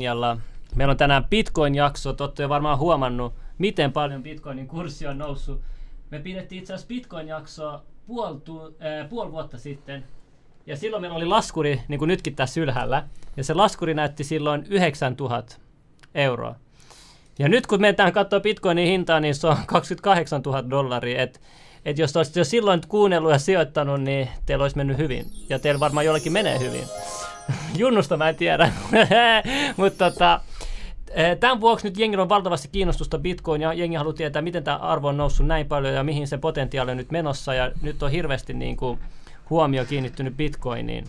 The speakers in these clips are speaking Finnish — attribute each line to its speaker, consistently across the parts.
Speaker 1: linjalla. Meillä on tänään Bitcoin-jakso. Olette jo varmaan huomannut, miten paljon Bitcoinin kurssi on noussut. Me pidettiin itse asiassa Bitcoin-jaksoa puoli, äh, puoli vuotta sitten. Ja silloin meillä oli laskuri, niin kuin nytkin tässä ylhäällä. Ja se laskuri näytti silloin 9000 euroa. Ja nyt kun mennään katsoa Bitcoinin hintaa, niin se on 28 000 dollaria. Et, et jos olisitte jo silloin kuunnellut ja sijoittanut, niin teillä olisi mennyt hyvin. Ja teillä varmaan jollekin menee hyvin. Junnusta mä en tiedä. Mutta tota, eh, Tämän vuoksi nyt jengillä on valtavasti kiinnostusta Bitcoin ja jengi haluaa tietää, miten tämä arvo on noussut näin paljon ja mihin se potentiaali on nyt menossa. Ja nyt on hirveästi niin kuin huomio kiinnittynyt Bitcoiniin.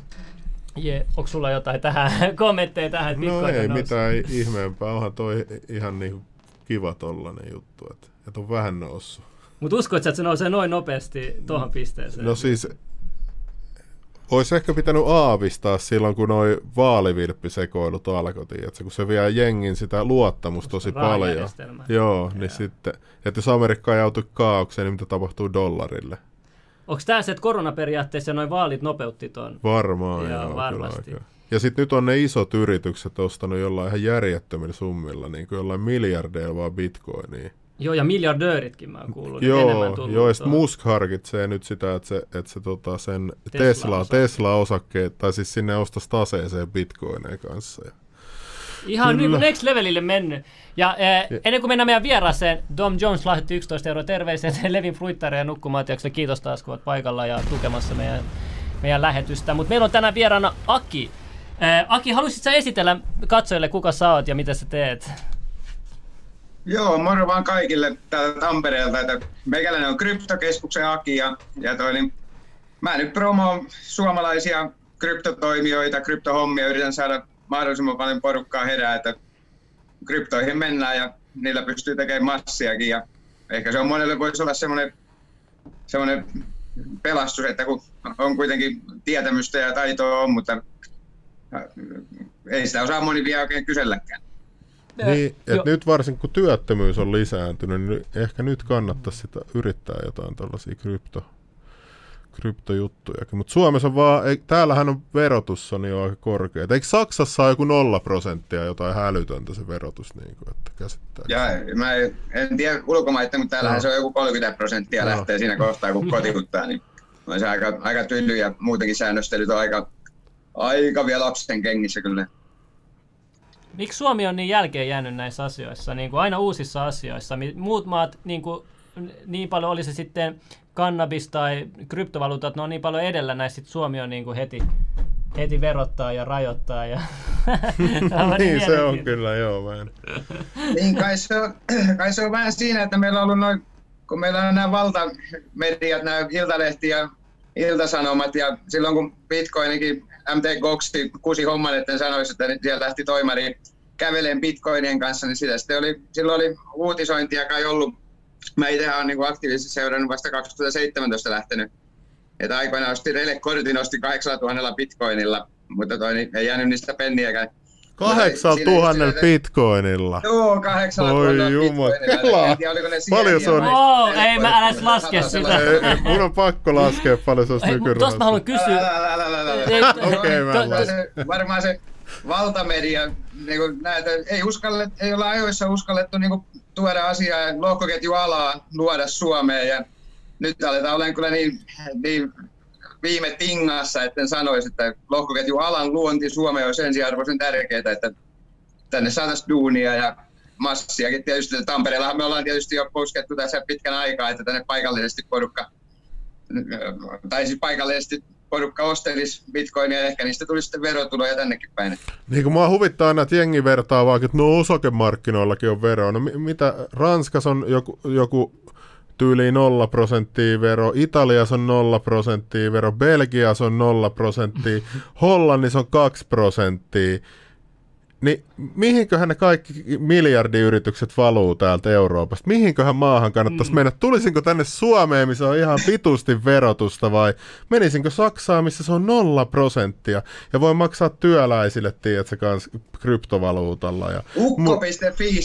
Speaker 1: Je, onko sulla jotain tähän, kommentteja tähän, että Bitcoin
Speaker 2: No ei
Speaker 1: noussut?
Speaker 2: mitään ihmeempää. Onhan toi ihan niinku kiva tollanen juttu, että, että on vähän noussut.
Speaker 1: Mutta uskoit sä, että se nousee noin nopeasti tuohon pisteeseen?
Speaker 2: No siis, olisi ehkä pitänyt aavistaa silloin, kun noi vaalivilppisekoilut alkoi, tiedätkö, kun se vie jengin sitä luottamusta tosi paljon. Joo, niin sitten, että jos Amerikka ajautui kaaukseen, niin mitä tapahtuu dollarille?
Speaker 1: Onko tämä se, että koronaperiaatteessa noin vaalit nopeutti tuon?
Speaker 2: Varmaan,
Speaker 1: Joo,
Speaker 2: joo,
Speaker 1: varmasti.
Speaker 2: Kyllä, ja sitten nyt on ne isot yritykset ostanut jollain ihan järjettömillä summilla, niin kuin jollain miljardeilla vaan bitcoinia.
Speaker 1: Joo, ja miljardööritkin mä oon kuullut.
Speaker 2: Joo,
Speaker 1: enemmän tullut
Speaker 2: joo ja sitten. Musk harkitsee nyt sitä, että se, että se tota sen
Speaker 1: Tesla
Speaker 2: Tesla,
Speaker 1: osakkeet.
Speaker 2: Tesla-osakkeet, tai siis sinne ostaisi taseeseen bitcoineja kanssa. Ja
Speaker 1: Ihan niin kuin next levelille mennyt. Ja eh, ennen kuin mennään meidän vieraaseen, Dom Jones lahjoitti 11 euroa terveisiä Levin Fruittaria nukkumaan. Tiedätkö, kiitos taas, kun olet paikalla ja tukemassa meidän, meidän lähetystä. Mutta meillä on tänään vieraana Aki. Eh, Aki, haluaisitko sä esitellä katsojille, kuka sä oot ja mitä sä teet?
Speaker 3: Joo, moro vaan kaikille täältä Tampereelta. Että meikäläinen on Kryptokeskuksen Aki ja, ja toi, niin, mä nyt promoon suomalaisia kryptotoimijoita, kryptohommia, yritän saada mahdollisimman paljon porukkaa herää, että kryptoihin mennään ja niillä pystyy tekemään massiakin ja ehkä se on monelle voisi olla semmoinen, semmoinen pelastus, että kun on kuitenkin tietämystä ja taitoa on, mutta äh, ei sitä osaa moni vielä oikein kyselläkään.
Speaker 2: Niin,
Speaker 1: joo.
Speaker 2: et nyt varsinkin kun työttömyys on lisääntynyt, niin ehkä nyt kannattaisi sitä yrittää jotain tällaisia krypto, kryptojuttujakin. Mutta Suomessa on vaan, ei, täällähän on verotus on jo aika korkea. Eikö Saksassa ole joku nolla prosenttia jotain hälytöntä se verotus, niin kuin, että käsittää?
Speaker 3: Ja mä en, tiedä ulkomaita, mutta täällähän
Speaker 2: Joo.
Speaker 3: se on joku 30 prosenttia
Speaker 2: Joo.
Speaker 3: lähtee siinä kohtaa, kun kotiuttaa, niin on se aika, aika tyly ja muutenkin säännöstelyt on aika, aika vielä lapsen kengissä kyllä.
Speaker 1: Miksi Suomi on niin jälkeen jäänyt näissä asioissa, niin kuin aina uusissa asioissa? Muut maat, niin, kuin, niin paljon oli se sitten kannabis tai kryptovaluutat, ne on niin paljon edellä näissä, sit Suomi on niin kuin heti, heti verottaa ja rajoittaa. Ja
Speaker 2: niin se on kyllä, joo. Mä en.
Speaker 3: Niin kai se, on, kai se on vähän siinä, että meillä on ollut noin, kun meillä on nämä valtamediat, nämä Iltalehti ja Iltasanomat ja silloin kun Bitcoinikin MT Goxi kusi homman, että sanoisi, että siellä lähti toimari käveleen Bitcoinien kanssa, niin sitä sitten oli, silloin oli uutisointia kai ollut. Mä itse olen niin aktiivisesti seurannut vasta 2017 lähtenyt. Että aikoinaan ostin Rele-kortin, ostin 8000 bitcoinilla, mutta toi, niin ei jäänyt niistä penniäkään.
Speaker 2: Tuhannella
Speaker 3: siinä-
Speaker 2: bitcoinilla.
Speaker 3: Joo, kahdeksan
Speaker 2: Oi jumala.
Speaker 3: bitcoinilla. En tiedä, oliko ne
Speaker 2: Paljon se on?
Speaker 1: Oo, ei, mä älä laske sitä.
Speaker 2: Ei, ei, mun on pakko laskea paljon se olisi
Speaker 1: mut Tuosta mä haluan
Speaker 2: nykyrahassa.
Speaker 1: kysyä.
Speaker 3: Älä, älä, älä, älä, älä.
Speaker 1: Ei,
Speaker 2: Okei, mä
Speaker 1: to-
Speaker 3: varmaan, se, varmaan se valtamedia, niin kuin näitä, ei, uskalle, ei olla ajoissa uskallettu niin kuin, tuoda asiaa ja lohkoketjualaa luoda Suomeen ja nyt aletaan olemaan kyllä niin, niin viime tingassa, etten sanoisi, että lohkoketjualan luonti Suomeen on ensiarvoisen tärkeää, että tänne saataisiin duunia ja massiakin tietysti. Tampereellahan me ollaan tietysti jo puskettu tässä pitkän aikaa, että tänne paikallisesti porukka, tai siis paikallisesti porukka ostelisi bitcoinia ehkä niistä tulisi sitten verotuloja tännekin päin.
Speaker 2: Niin kuin mua huvittaa aina, että jengi vertaa vaan, että no osakemarkkinoillakin on vero. No mi- mitä, Ranskas on joku, joku tyyliin 0 prosenttia vero, Italiassa on 0 prosenttia vero, Belgiassa on 0 prosenttia, Hollannissa on 2 prosenttia. Niin mihinköhän ne kaikki miljardiyritykset valuu täältä Euroopasta? Mihinköhän maahan kannattaisi mennä? Tulisinko tänne Suomeen, missä on ihan vitusti verotusta vai menisinkö Saksaan, missä se on nolla prosenttia ja voi maksaa työläisille, tiedätkö, kans kryptovaluutalla. Ja
Speaker 3: Ukko.fi,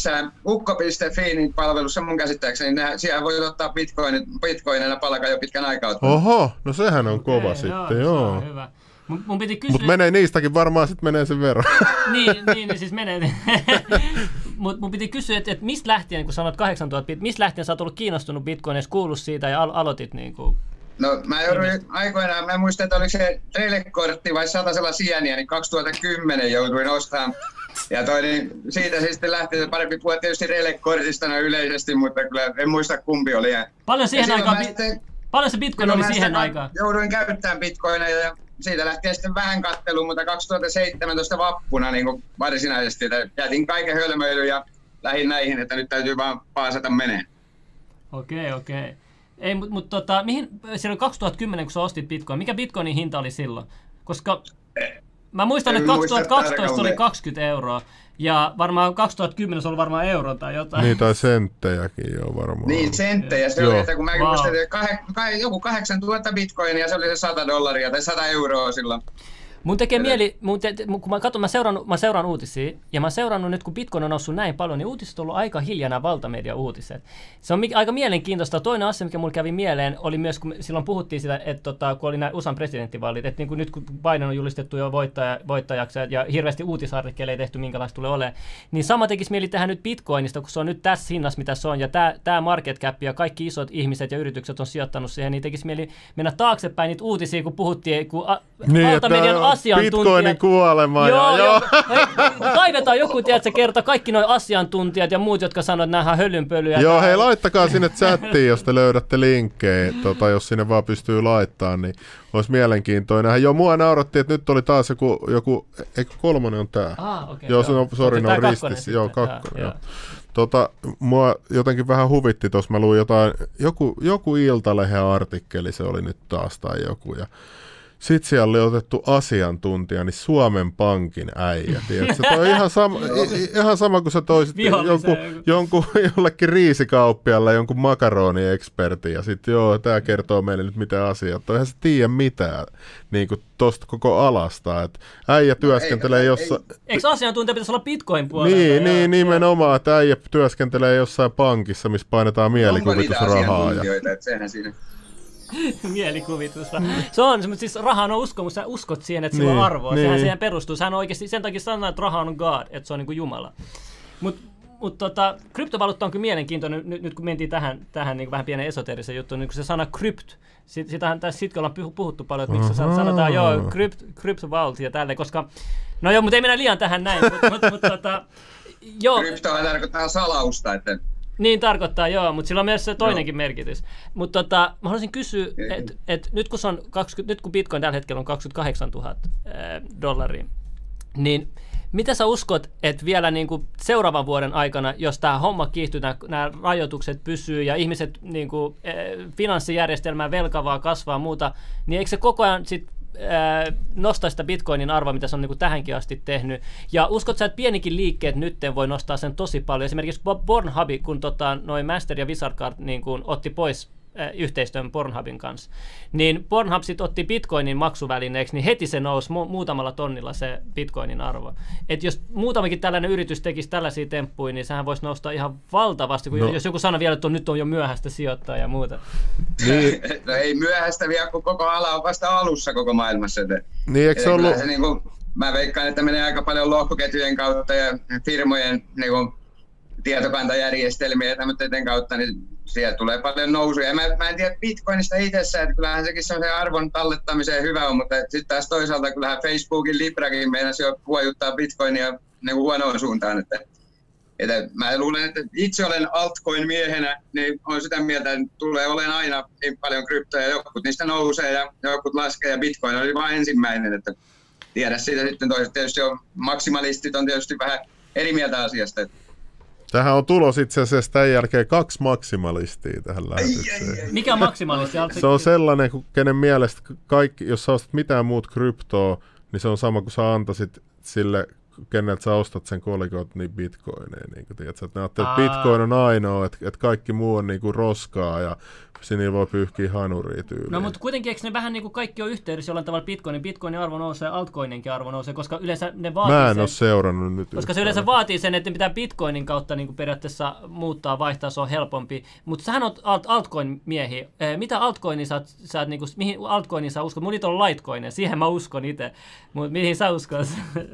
Speaker 3: ukko.fi niin palvelussa mun käsittääkseni, nää, siellä voi ottaa bitcoin, bitcoinina palkan jo pitkän aikaa.
Speaker 2: Oho, no sehän on kova
Speaker 1: Okei,
Speaker 2: sitten, joo.
Speaker 1: on hyvä. Mun, mun piti kysyä...
Speaker 2: Mutta menee niistäkin varmaan sitten menee sen verran.
Speaker 1: niin, niin, niin, siis menee. Mutta mun piti kysyä, että, että mistä lähtien, kun sanoit 8000 bit, mistä lähtien sä oot ollut kiinnostunut Bitcoinista, kuullut siitä ja al- aloitit niin kuin...
Speaker 3: No mä jouduin aikoinaan, mä muistan, että oliko se trailekortti vai satasella sieniä, niin 2010 jouduin ostamaan. Ja toi, niin siitä siis sitten lähti, että parempi puhua tietysti reilekortista noin yleisesti, mutta kyllä en muista kumpi oli.
Speaker 1: Paljon siihen aikaan,
Speaker 3: sitten-
Speaker 1: paljon se Bitcoin oli siihen aikaan?
Speaker 3: Jouduin käyttämään bitcoineja ja siitä lähtien sitten vähän katteluun, mutta 2017 vappuna niin kuin varsinaisesti. Että jätin kaiken hölmöilyn ja lähdin näihin, että nyt täytyy vaan paasata menee.
Speaker 1: Okei, okei. Ei, mutta mut, tota, mihin, silloin 2010, kun sä ostit Bitcoin, mikä Bitcoinin hinta oli silloin? Koska mä muistan,
Speaker 3: En
Speaker 1: että
Speaker 3: muista
Speaker 1: 2012 oli
Speaker 3: tarkalleen.
Speaker 1: 20 euroa, ja varmaan 2010 se oli varmaan euron tai jotain.
Speaker 2: Niin, tai senttejäkin jo varmaan.
Speaker 3: Niin, senttejä. Se
Speaker 2: Joo.
Speaker 3: oli, että kun mäkin
Speaker 1: Wow.
Speaker 3: wow. muistin, että kah- kah- joku 8000 bitcoinia, se oli se 100 dollaria tai 100 euroa silloin.
Speaker 1: Mun tekee mieli, mun te, kun mä katson, mä seuraan, mä seuraan uutisia, ja mä seurannut nyt, kun Bitcoin on noussut näin paljon, niin uutiset on ollut aika hiljana valtamedia-uutiset. Se on mi- aika mielenkiintoista. Toinen asia, mikä mulle kävi mieleen, oli myös, kun silloin puhuttiin sitä, että tota, kun oli nämä USAn presidenttivaalit, että niin kuin nyt kun Biden on julistettu jo voittaja, voittajaksi, ja hirveästi uutisartikkeleja tehty, minkälaista tulee olemaan, niin sama tekisi mieli tehdä nyt Bitcoinista, kun se on nyt tässä hinnassa, mitä se on, ja tämä, tämä market cap ja kaikki isot ihmiset ja yritykset on sijoittanut siihen, niin tekisi mieli mennä taaksepäin niitä uutisia, kun puhuttiin, kun a,
Speaker 2: Niin,
Speaker 1: valtamedian
Speaker 2: että
Speaker 1: asiantuntijat...
Speaker 2: Bitcoinin kuolema.
Speaker 1: Joo,
Speaker 2: ja,
Speaker 1: joo.
Speaker 2: joo.
Speaker 1: Hei, kaivetaan joku, tiedätkö, kerta kaikki nuo asiantuntijat ja muut, jotka sanoo, että nämä on hölynpölyä.
Speaker 2: Joo, hei, laittakaa sinne chattiin, jos te löydätte linkkejä, tota, jos sinne vaan pystyy laittamaan, niin olisi mielenkiintoinen. Joo, mua nauratti, että nyt oli taas joku, joku eikö kolmonen on tää?
Speaker 1: Ah, okei.
Speaker 2: Joo, ne
Speaker 1: tää
Speaker 2: on
Speaker 1: kakkonen
Speaker 2: ristissä. Joo,
Speaker 1: Joo,
Speaker 2: kakkonen,
Speaker 1: joo.
Speaker 2: joo. Tota, mua jotenkin vähän huvitti tuossa, mä luin jotain, joku, joku Iltalehen artikkeli se oli nyt taas tai joku, ja sitten siellä oli otettu asiantuntija, niin Suomen Pankin äijä, tiedätkö? Toi on ihan sama, ihan sama kuin sä toisit jonkun, jonkun, jollekin riisikauppialle jonkun makaroni-ekspertin, ja sitten joo, tämä kertoo meille nyt mitä asiat on. Eihän se tiedä mitään niin kuin tosta koko alasta, että äijä työskentelee
Speaker 3: ei-
Speaker 2: jossain...
Speaker 1: Eikö asiantuntija pitäisi olla Bitcoin puolella?
Speaker 2: Niin,
Speaker 1: Joo,
Speaker 2: niin, nimenomaan, että äijä työskentelee jossain pankissa, missä painetaan
Speaker 3: Onko niitä
Speaker 2: mielikuvitusrahaa. Ja...
Speaker 3: asiantuntijoita, että sehän siinä.
Speaker 1: Mielikuvitus. Se on, mutta siis raha on uskomus, sä uskot siihen, että sillä on
Speaker 2: Niin,
Speaker 1: arvoa. Sehän
Speaker 2: niin.
Speaker 1: siihen perustuu. Sehän on oikeasti, sen takia sanotaan, että raha on God, että se on niin kuin Jumala. Mutta mut tota, kryptovaluutta on kyllä mielenkiintoinen, nyt, nyt kun mentiin tähän, tähän niin vähän pienen esoteerisen juttuun, niin kun se sana krypt, sit, sitähän tässä sitkin ollaan puhu- puhuttu paljon, että miksi se
Speaker 2: Ahaa.
Speaker 1: sanotaan joo, crypt, cryptovault ja tälleen, koska, no joo, mutta ei mennä liian tähän näin, mutta mut, mut, tota, joo,
Speaker 3: Kryptohan tarkoittaa salausta, että
Speaker 1: niin tarkoittaa, joo, mutta sillä on myös se toinenkin merkitys. Mutta tota, mä haluaisin kysyä, että et nyt, kun se on 20, nyt kun Bitcoin tällä hetkellä on 28 000 ää, dollaria, niin mitä sä uskot, että vielä niin kuin seuraavan vuoden aikana, jos tämä homma kiihtyy, nämä rajoitukset pysyy ja ihmiset niin kuin, eh, finanssijärjestelmää velkavaa kasvaa ja muuta, niin eikö se koko ajan sit nostaa sitä bitcoinin arvoa, mitä se on niin kuin tähänkin asti tehnyt. Ja uskot sä, että pienikin liikkeet nytten voi nostaa sen tosi paljon. Esimerkiksi Bo- Pornhubi, kun tota, noin Master ja Wizardcard niin kuin otti pois äh, yhteistyön Pornhubin kanssa, niin Pornhub sitten otti bitcoinin maksuvälineeksi, niin heti se nousi mu- muutamalla tonnilla se bitcoinin arvo. Et jos muutamakin tällainen yritys tekisi tällaisia temppuja, niin sehän voisi nousta ihan valtavasti, kun
Speaker 2: No.
Speaker 1: jos joku sanoo vielä, että on, nyt on jo myöhäistä sijoittaa ja muuta.
Speaker 2: Niin,
Speaker 3: no ei myöhäistä vielä, kun koko ala on vasta alussa koko maailmassa.
Speaker 2: Niin eikö se
Speaker 3: että
Speaker 2: ollut...
Speaker 3: kyllä se, niin kuin, mä veikkaan, että menee aika paljon lohkoketjujen kautta ja firmojen niin kuin, tietokantajärjestelmiä ja tämmöiden kautta, niin siellä tulee paljon nousuja. Mä, mä en tiedä Bitcoinista itsessään, että kyllähän sekin semmoisen arvon tallettamiseen hyvä on, mutta sitten taas toisaalta kyllähän Facebookin Librakin meinasi jo huojuttaa Bitcoinia niin kuin huonoon suuntaan. Että, että mä luulen, että itse olen altcoin-miehenä, niin on sitä mieltä, että tulee olemaan aina niin paljon kryptoja. Jokut niistä nousee ja jokut laskee ja Bitcoin oli vain ensimmäinen. Että tiedä siitä sitten toiset tietysti on maksimalistit on tietysti vähän eri mieltä asiasta. Että
Speaker 2: Tähän on tulos itse asiassa tämän jälkeen kaksi maksimalistia tähän lähetykseen.
Speaker 1: Mikä on maksimaalisti?
Speaker 2: Se on sellainen, kun kenen mielestä kaikki, jos sä ostat mitään muut kryptoa, niin se on sama kuin sä antaisit sille keneltä sä ostat sen kolikot, niin bitcoineja. Niin kuin, tiedätkö, että ne ajattelee, että bitcoin on ainoa, että, että kaikki muu on niin kuin roskaa ja sinillä voi pyyhkiä hanuria tyyliin.
Speaker 1: No mutta kuitenkin eikö ne vähän niin kuin kaikki on yhteydessä jollain tavalla Bitcoinin? Bitcoinin arvo nousee, altcoininkin arvo nousee, koska yleensä ne vaatii
Speaker 2: Mä en
Speaker 1: sen,
Speaker 2: ole seurannut nyt
Speaker 1: koska se
Speaker 2: yhtään.
Speaker 1: yleensä vaatii sen, että pitää Bitcoinin kautta niin kuin periaatteessa muuttaa, vaihtaa, se on helpompi. Mutta sähän on alt, altcoin-miehi. Eh, mitä altcoinia sä, sä niin kuin, mihin altcoinin sä uskot? Mulla on litecoin, siihen mä uskon itse. Mutta mihin sä uskot?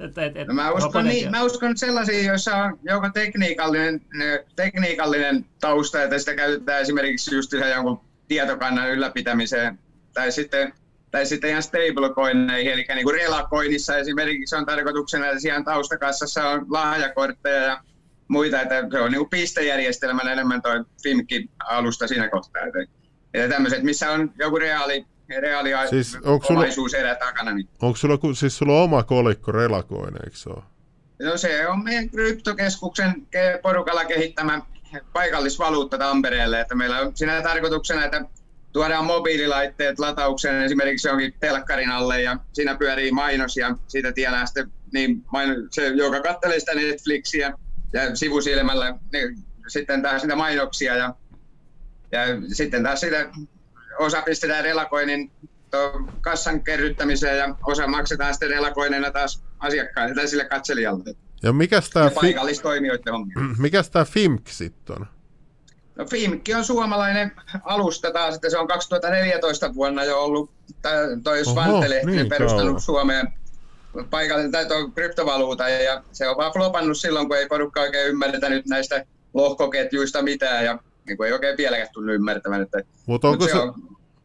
Speaker 1: et, et, et,
Speaker 3: No mä,
Speaker 1: on
Speaker 3: uskon, niin, mä uskon sellaisia, joissa on joko tekniikallinen, ne- tekniikallinen tausta, että sitä käytetään esimerkiksi just ihan jonkun tietokannan ylläpitämiseen, tai sitten, tai sitten ihan stablecoineihin, eli niin kuin relacoinissa esimerkiksi on tarkoituksena, että siellä taustakassassa on lahjakortteja ja muita, että se on niin kuin pistejärjestelmän enemmän toi Fimkin-alusta siinä kohtaa. Että, että tämmöiset, missä on joku reaali, reaali
Speaker 2: Siis onko sulla-
Speaker 3: omaisuuserä takana, niin
Speaker 2: Onko sulla, siis sulla on oma kolikko relakoinen, eikö se ole?
Speaker 3: No se on meidän kryptokeskuksen ke- porukalla kehittämä paikallisvaluutta Tampereelle, että meillä on siinä tarkoituksena, että tuodaan mobiililaitteet lataukseen esimerkiksi jonkin telkkarin alle ja siinä pyörii mainos ja siitä tiedään sitten niin se, joka katselee sitä Netflixiä ja sivusilmällä niin sitten taas sitä mainoksia ja, ja sitten taas sitä osa pistetään relakoinnin kassan kerryttämiseen ja osa maksetaan sitten relakoineena taas asiakkaille tai sille katselijalle.
Speaker 2: Ja mikäs tää,
Speaker 3: Ja
Speaker 2: fi,
Speaker 3: paikallistoimijoiden hommia.
Speaker 2: mikäs tää Fimk sitten on?
Speaker 3: No Fimkki on suomalainen alusta taas, että se on 2014 vuonna jo ollut, toi Svante Lehtinen
Speaker 2: niin
Speaker 3: perustanut
Speaker 2: kauan.
Speaker 3: Suomeen paikallinen tai tuon kryptovaluuta ja se on vaan flopannut silloin, kun ei porukka oikein ymmärtänyt näistä lohkoketjuista mitään ja niin kuin ei oikein vieläkään tullut ymmärtämään. Että,
Speaker 2: Mutta onko,
Speaker 3: mut
Speaker 2: se,
Speaker 3: on,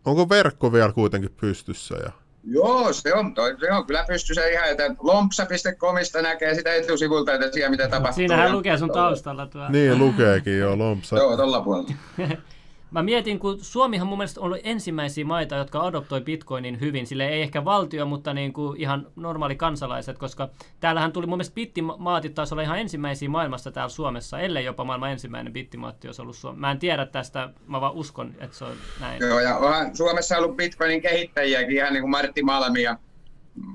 Speaker 2: onko verkko vielä kuitenkin pystyssä? Ja...
Speaker 3: Joo, se on, toi, se on kyllä pystyssä ihan, että lompsa.comista näkee sitä etusivulta, että siellä mitä tapahtuu.
Speaker 1: Siinähän lukee sun taustalla tuo.
Speaker 2: Niin, lukeekin jo lompsa.
Speaker 3: Joo, tuolla puolella.
Speaker 1: Mä mietin, kun Suomihan mun mielestä on ollut ensimmäisiä maita, jotka adoptoi bitcoinin hyvin. Sille ei ehkä valtio, mutta niin kuin ihan normaali kansalaiset, koska täällähän tuli mun mielestä bittimaatit taisi olla ihan ensimmäisiä maailmassa täällä Suomessa, ellei jopa maailman ensimmäinen bittimaatti olisi ollut Suomessa. Mä en tiedä tästä, mä vaan uskon, että se on näin.
Speaker 3: Joo, ja onhan Suomessa ollut Bitcoinin kehittäjiäkin, ihan niin kuin Martti Malmi. Ja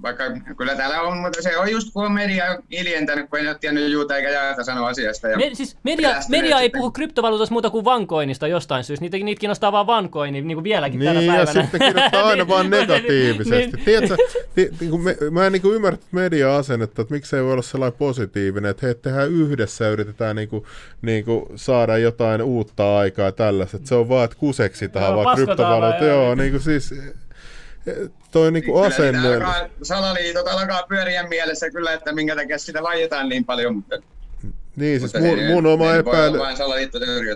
Speaker 3: vaikka kyllä täällä on, mutta se on just kun on media hiljentänyt, kun ei ole tiennyt juuta eikä jaata sanoa asiasta. Ja
Speaker 1: Me, siis media, media ei
Speaker 3: sitten.
Speaker 1: puhu kryptovaluutasta muuta kuin vankoinista jostain syystä. Niitä, niitä kiinnostaa vaan vankoini, niin kuin vieläkin tänä
Speaker 2: Niin, ja
Speaker 1: päivänä.
Speaker 2: sitten kirjoittaa aina vaan negatiivisesti.
Speaker 1: Niin.
Speaker 2: Tiedätkö, ti, niin kuin me, mä en niin kuin ymmärrä media-asennetta, että miksei voi olla sellainen positiivinen, että hei, tehdään yhdessä ja yritetään niin kuin, niin kuin saada jotain uutta aikaa ja tällaiset. Se on vaan, että kuseksitaan
Speaker 1: Joo,
Speaker 2: vaan kryptovaluutta.
Speaker 1: joo.
Speaker 2: Niin kuin siis toi niin kuin
Speaker 3: Kyllä
Speaker 2: asenne.
Speaker 3: alkaa, salaliitot alkaa pyöriä mielessä kyllä, että minkä takia sitä vaietaan niin paljon, mutta,
Speaker 2: Niin, siis mun,
Speaker 3: ei-
Speaker 2: mun oma epäily.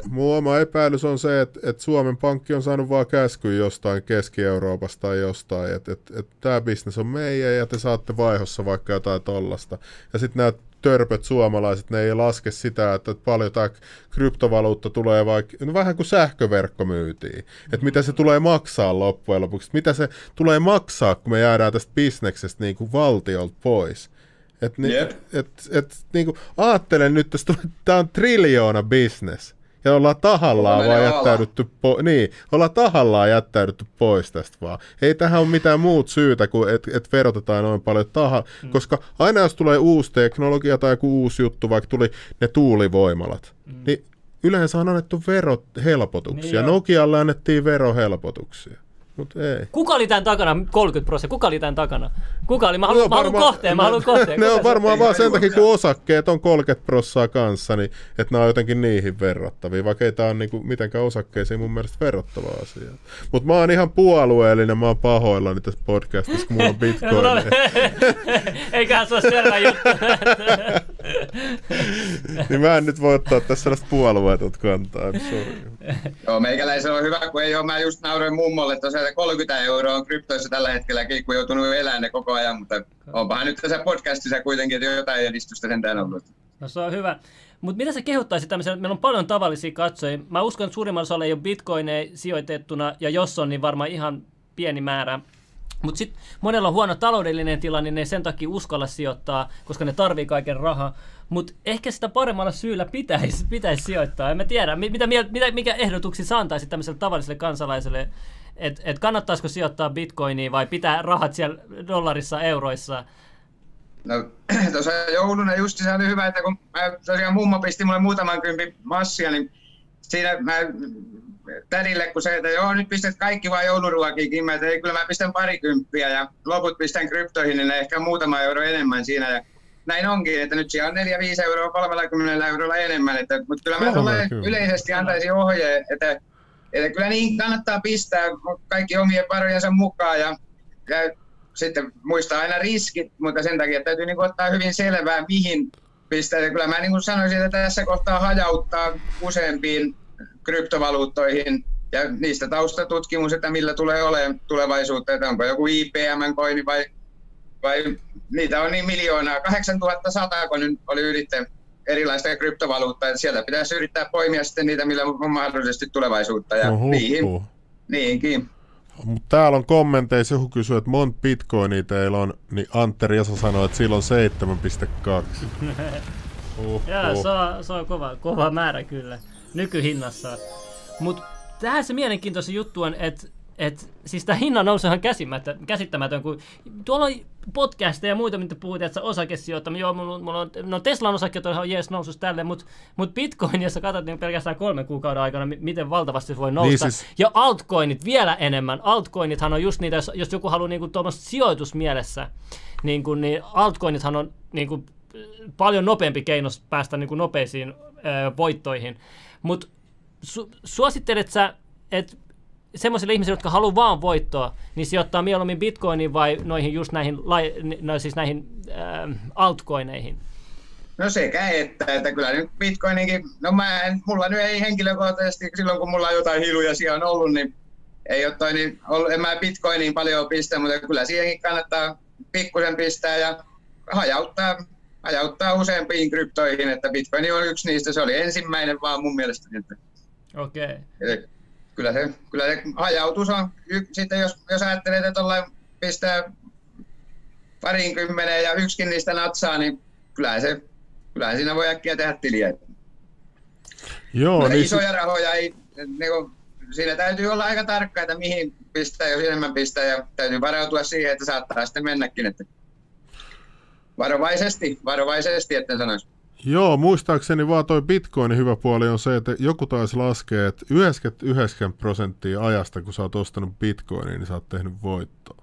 Speaker 2: Mun oma epäilys on se, että, että Suomen Pankki on saanut vaan käskyä jostain Keski-Euroopasta tai jostain, että, että, että tämä bisnes on meidän ja te saatte vaihossa vaikka jotain tollasta. Ja sitten nämä törpöt suomalaiset, ne ei laske sitä, että paljon tämä kryptovaluutta tulee vaikka, no vähän kuin sähköverkko myytiin. Että mitä se tulee maksaa loppujen lopuksi, mitä se tulee maksaa, kun me jäädään tästä bisneksestä niin kuin valtiolta pois. Et, ni,
Speaker 3: Jep.
Speaker 2: et, et, niinku, ajattelen nyt, että tämä on triljoona business. Ja ollaan tahallaan vaan jättäydytty po- niin, ollaan tahallaan jättäydytty pois tästä vaan. Ei tähän ole mitään muut syytä kuin, että et verotetaan noin paljon taha, mm. koska aina jos tulee uusi teknologia tai joku uusi juttu, vaikka tuli ne tuulivoimalat, mm. niin yleensä on annettu verohelpotuksia.
Speaker 1: Niin.
Speaker 2: Nokialle annettiin verohelpotuksia, mutta ei.
Speaker 1: Kuka oli tämän takana? 30 prosenttia. Kuka oli tämän takana? Kuka oli? Mä haluan, mä haluan kohteen. Mä haluan kohteen.
Speaker 2: Ne
Speaker 1: Kuka
Speaker 2: on varmaan vaan sen takia, kun osakkeet on 30 prossaa kanssa, niin että nämä on jotenkin niihin verrattavia, vaikka ei tämä ole niinku mitenkään osakkeisiin mun mielestä verrattava asia. Mutta mä oon ihan puolueellinen, mä oon pahoillani tässä podcastissa, kun mulla on bitcoin.
Speaker 1: Eiköhän se ole selvä juttu.
Speaker 2: niin mä en nyt voi ottaa tässä sellaista puolueetonta kantaa, I'm sorry.
Speaker 3: Joo, meikäläisellä on hyvä, kun ei ole. Mä just nauroin mummolle tosiaan, että 30 euroa on kryptoissa tällä hetkellä, kun joutunut elämään ne koko ajan, mutta onpahan nyt tässä podcastissa kuitenkin että jotain edistystä sentään ollut.
Speaker 1: No se on hyvä. Mutta mitä sä kehottaisit tämmöiselle, meillä on paljon tavallisia katsojia. Mä uskon, että suurimmalla osalla ei ole bitcoineja sijoitettuna, ja jos on, niin varmaan ihan pieni määrä. Mutta sitten monella on huono taloudellinen tilanne, niin ne ei sen takia uskalla sijoittaa, koska ne tarvii kaiken rahaa. Mutta ehkä sitä paremmalla syyllä pitäisi pitäis sijoittaa. En mä tiedä, mi- mitä, mitä, mikä ehdotuksia sä antaisit tämmöiselle tavalliselle kansalaiselle, että et kannattaisiko sijoittaa bitcoiniin vai pitää rahat siellä dollarissa, euroissa.
Speaker 3: No tuossa jouluna just se oli hyvä, että kun mä tosiaan mummo pisti mulle muutaman kympin massia, niin siinä mä tädille, kun se, että joo, nyt pistät kaikki vaan jouluruokiinkin, mä että ei, kyllä mä pistän parikymppiä ja loput pistän kryptoihin, niin ehkä muutama euro enemmän siinä. Ja näin onkin, että nyt siellä on 4-5 euroa 30 eurolla enemmän, että, mutta kyllä mä tulee yleisesti antaisin ohje, että, että kyllä niin kannattaa pistää kaikki omien varojensa mukaan ja, ja sitten muistaa aina riskit, mutta sen takia täytyy niin ottaa hyvin selvää, mihin pistää. Ja kyllä mä niin sanoisin, että tässä kohtaa hajauttaa useampiin kryptovaluuttoihin ja niistä taustatutkimus, että millä tulee olemaan tulevaisuutta, että onko joku IPM-koini vai, vai niitä on niin miljoonaa, 8100 kun nyt oli ylitte erilaista kryptovaluuttaa, että sieltä pitäisi yrittää poimia sitten niitä, millä on mahdollisesti tulevaisuutta ja
Speaker 2: Oho,
Speaker 3: niihin, niihinkin.
Speaker 2: Mutta täällä on kommenteissa, joku kysyy, että monta bitcoinia teillä on, niin Antti Riesa sanoi, että sillä on 7,2.
Speaker 1: Oho. Joo, se on, se on kova, kova määrä kyllä nykyhinnassa. Mutta tähän se mielenkiintoinen juttu on, että et, siis tämä hinnan nousu on käsittämätön, kun tuolla on podcasteja ja muita, mitä puhutaan, että osakesijoittaminen, joo, mulla, mulla on, no Teslan osakkeet on ihan jees nousus tälle, mutta mut Bitcoin, jos sä katsot niin pelkästään kolmen kuukauden aikana, miten valtavasti se voi nousta. Niin siis... Ja altcoinit vielä enemmän. Altcoinithan on just niitä, jos, jos joku haluaa niin tuommoista sijoitusmielessä, niin, kuin, niin altcoinithan on niin kuin, paljon nopeampi keino päästä niin kuin nopeisiin ö, voittoihin. Mutta su- suosittelet sä, että semmoisille ihmisille, jotka haluaa vaan voittoa, niin sijoittaa mieluummin bitcoiniin vai noihin just näihin, no siis näihin äh, altcoineihin?
Speaker 3: No sekä että, että kyllä nyt bitcoininkin, no mä en, mulla nyt ei henkilökohtaisesti, silloin kun mulla on jotain hiluja siellä ollut, niin ei ole toi, niin, en mä bitcoiniin paljon pistä, mutta kyllä siihenkin kannattaa pikkusen pistää ja hajauttaa ajauttaa useampiin kryptoihin, että Bitcoin on yksi niistä, se oli ensimmäinen vaan mun mielestä.
Speaker 1: Okei.
Speaker 3: Okay. Kyllä se, kyllä se hajautus on, sitten jos, jos ajattelee, että tuolla pistää kymmeneen ja yksikin niistä natsaa, niin kyllä se, kyllä siinä voi äkkiä tehdä tiliä.
Speaker 2: Joo,
Speaker 3: niin isoja si- rahoja ei, niin kuin, siinä täytyy olla aika tarkka, että mihin pistää, jos enemmän pistää, ja täytyy varautua siihen, että saattaa sitten mennäkin. Että Varovaisesti, varovaisesti, etten sanoisi.
Speaker 2: Joo, muistaakseni vaan toi bitcoinin hyvä puoli on se, että joku taisi laskea, että 99 prosenttia ajasta, kun sä oot ostanut bitcoinin, niin sä oot tehnyt voittoa.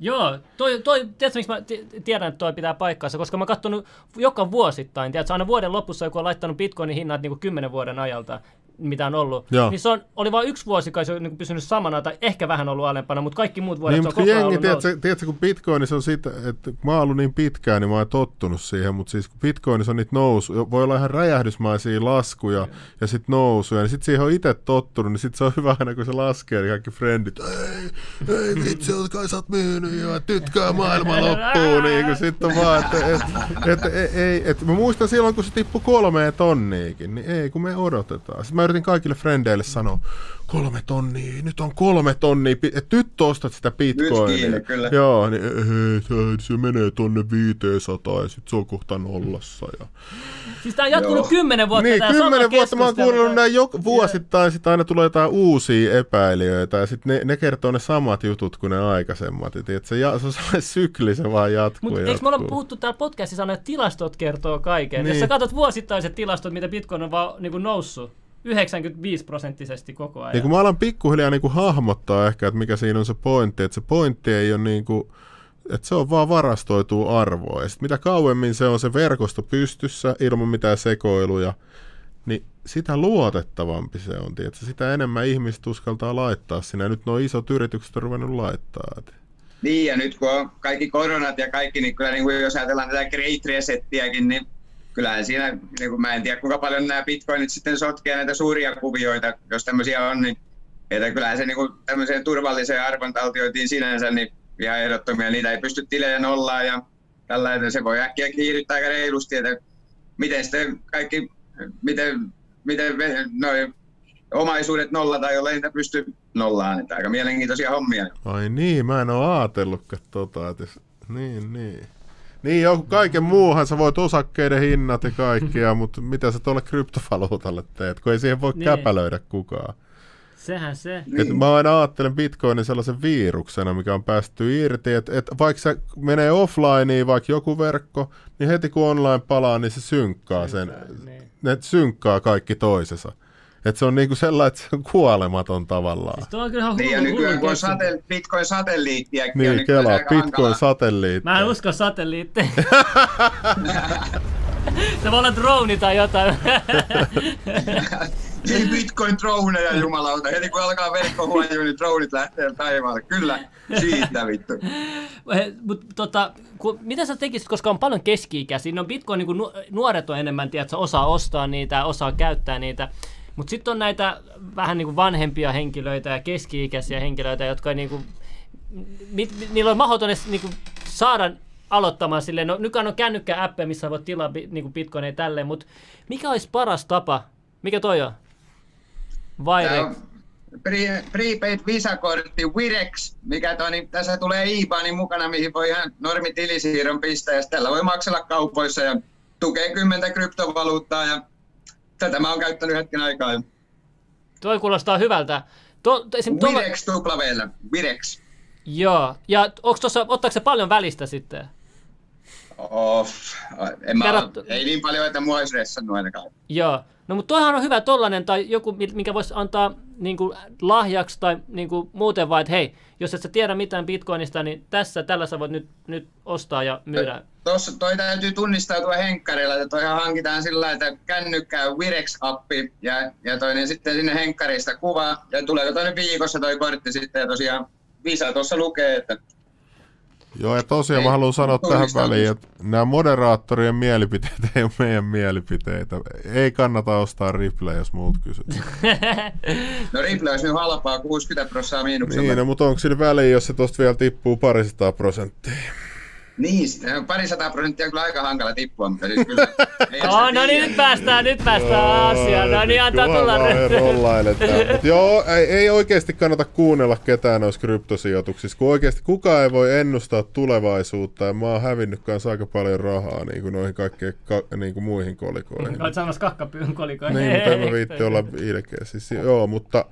Speaker 1: Joo, toi, toi, tiedätkö miksi mä tiedän, että toi pitää paikkaansa, koska mä oon katsonut joka vuosittain, tiedätkö, aina vuoden lopussa joku on laittanut bitcoinin hinnat niin kuin 10 vuoden ajalta, mitä on ollut. Joo. Niin se on, oli vain yksi vuosi, kai se on niin pysynyt samana tai ehkä vähän ollut alempana, mutta kaikki muut vuodet niin, se on koko jengi,
Speaker 2: tiedätkö, tiedätkö, kun Bitcoin se on siitä, että kun mä oon ollut niin pitkään, niin mä oon tottunut siihen, mutta siis kun Bitcoin on niitä nousu, voi olla ihan räjähdysmaisia laskuja ja, ja sitten nousuja, niin sitten siihen on itse tottunut, niin sitten se on hyvä aina, kun se laskee, niin kaikki frendit, ei, ei vitsi, kai sä oot myynyt jo, tytkää maailma loppuu, niin kuin sitten on vaan, että et, et, et, ei, et, mä muistan silloin, kun se tippui kolmeen tonniikin, niin ei, kun me odotetaan. Sitten mä yritin kaikille frendeille sanoa, kolme tonnia, nyt on kolme tonnia, että nyt ostat sitä bitcoinia.
Speaker 3: Nyt kyllä.
Speaker 2: Joo, niin hei, se menee tonne 500 ja sitten se on kohta nollassa. Ja...
Speaker 1: Siis tämä on jatkunut Joo. kymmenen vuotta.
Speaker 2: Niin, kymmenen vuotta mä oon kuullut näin jo, vuosittain, sitten aina tulee jotain uusia epäilijöitä ja sitten ne, ne kertoo ne samat jutut kuin ne aikaisemmat. Et, et se, ja, se on sellainen sykli, se vaan jatkuu. Mutta
Speaker 1: eikö me olla puhuttu täällä podcastissa että tilastot kertoo kaiken? Niin. Jos sä niin. katsot vuosittaiset tilastot, mitä Bitcoin on vaan niin noussut, 95 prosenttisesti koko ajan.
Speaker 2: Niin kun mä alan pikkuhiljaa niin kuin hahmottaa ehkä, että mikä siinä on se pointti, että se pointti ei ole niin kuin, että se on vaan varastoituu arvoa. Ja sit mitä kauemmin se on se verkosto pystyssä ilman mitään sekoiluja, niin sitä luotettavampi se on. Tietysti. Sitä enemmän ihmiset uskaltaa laittaa sinne. Ja nyt nuo isot yritykset on ruvennut laittaa.
Speaker 3: Niin, ja nyt kun on kaikki koronat ja kaikki, niin kyllä niin kuin jos ajatellaan tätä Great Resettiäkin, niin kyllähän siinä, niin kuin mä en tiedä kuinka paljon nämä bitcoinit sitten sotkee näitä suuria kuvioita, jos tämmöisiä on, niin että kyllähän se niin kuin tämmöiseen turvalliseen arvontaltioitiin sinänsä, niin ihan ehdottomia, niitä ei pysty tilejä nollaan ja tällainen, se voi äkkiä kiihdyttää aika reilusti, että miten sitten kaikki, miten, miten noin omaisuudet nollata, jolle niitä pysty nollaan, että aika mielenkiintoisia hommia.
Speaker 2: Ai niin, mä en ole ajatellutkaan tota, että niin, niin. Niin, joku kaiken muuhan sä voit osakkeiden hinnat ja kaikkia, mutta mitä sä tuolle kryptovaluutalle teet, kun ei siihen voi niin. käpälöidä kukaan.
Speaker 1: Sehän se.
Speaker 2: Niin. Et mä aina ajattelen Bitcoinin sellaisen viruksena, mikä on päästy irti, että et vaikka se menee offlineen, vaikka joku verkko, niin heti kun online palaa, niin se synkkää sen,
Speaker 1: niin.
Speaker 2: ne synkkaa kaikki toisensa. Että se on niinku sellainen, että se on kuolematon tavallaan.
Speaker 1: Siis on kyllä
Speaker 3: Niin ja
Speaker 1: hullu,
Speaker 3: nykyään kun on
Speaker 1: keksintö.
Speaker 3: sate, Bitcoin-satelliittiäkin,
Speaker 2: Niin, kelaa,
Speaker 3: aika hankalaa.
Speaker 2: Bitcoin-satelliitti.
Speaker 1: Mä en usko satelliitteihin. se voi olla drone tai jotain.
Speaker 3: Ei Bitcoin droneja jumalauta. Heti kun alkaa verkko huojua, niin droneit lähtee taivaalle. Kyllä, siitä vittu.
Speaker 1: Mut, tota, ku, mitä sä tekisit, koska on paljon keski-ikäisiä, no Bitcoin niin nu, nuoret on enemmän, tiedät, osaa ostaa niitä, osaa käyttää niitä, mutta sitten on näitä vähän niin kuin vanhempia henkilöitä ja keski-ikäisiä henkilöitä, jotka niin kuin, mit, mit, niillä on mahdoton niin kuin saada aloittamaan silleen, no nykyään on kännykkä-appeja, missä voit tilaa niin kuin bitcoineja tälleen, mutta mikä olisi paras tapa, mikä toi on?
Speaker 3: On pre, prepaid Visa-kortti Wirex, mikä toi, niin tässä tulee IBANin mukana, mihin voi ihan normi tilisiirron pistää, ja tällä voi maksella kaupoissa ja tukee kymmentä kryptovaluuttaa, ja tätä mä oon käyttänyt hetken aikaa. jo.
Speaker 1: Toi kuulostaa hyvältä. To, esim, tuolla-
Speaker 3: Wirex tuplaveellä, Wirex.
Speaker 1: Joo, ja onko tuossa, ottaako se paljon välistä sitten?
Speaker 3: Off. En mä,
Speaker 1: Verrattu-
Speaker 3: ei niin paljon, että mua olisi ressannut ainakaan.
Speaker 1: Joo. No mutta toihan on hyvä tollanen tai joku, mi- minkä voisi antaa niin kuin, lahjaksi tai niin kuin, muuten vaan, että hei, jos et sä tiedä mitään bitcoinista, niin tässä, tällä sä voit nyt, nyt ostaa ja myydä.
Speaker 3: Tuossa toi täytyy tunnistautua henkkarilla, että toihan hankitaan sillä että kännykkää Wirex-appi ja, ja toinen sitten sinne henkkarista kuva ja tuleeko toinen viikossa toi kortti sitten ja tosiaan Visa tuossa lukee, että
Speaker 2: Joo, ja tosiaan mä haluan sanoa tähän väliin, että nämä moderaattorien mielipiteet ei ole meidän mielipiteitä. Ei kannata ostaa Ripple, jos muut kysyt.
Speaker 3: no Ripple olisi nyt halpaa 60 prosenttia miinuksella.
Speaker 2: niin, no, mutta onko sillä väliä, jos se tosta vielä tippuu parisataa prosenttia?
Speaker 3: Niin, sitten parisataa prosenttia on kyllä aika hankala tippua, mutta siis kyllä.
Speaker 1: Oh, no
Speaker 3: tiedä.
Speaker 1: niin, nyt päästään, nyt päästään asiaan. No niin, antaa tulla.
Speaker 2: Mut joo, ei, ei oikeasti kannata kuunnella ketään noissa kryptosijoituksissa, kun oikeasti kukaan ei voi ennustaa tulevaisuutta, ja mä oon hävinnyt kanssa aika paljon rahaa niin kuin noihin kaikkeen ka, niin kuin muihin kolikoihin.
Speaker 1: Olet sanomassa kakkapyyn kolikoin.
Speaker 2: Niin, mutta en mä viitti olla ilkeä. Siis, joo, mutta,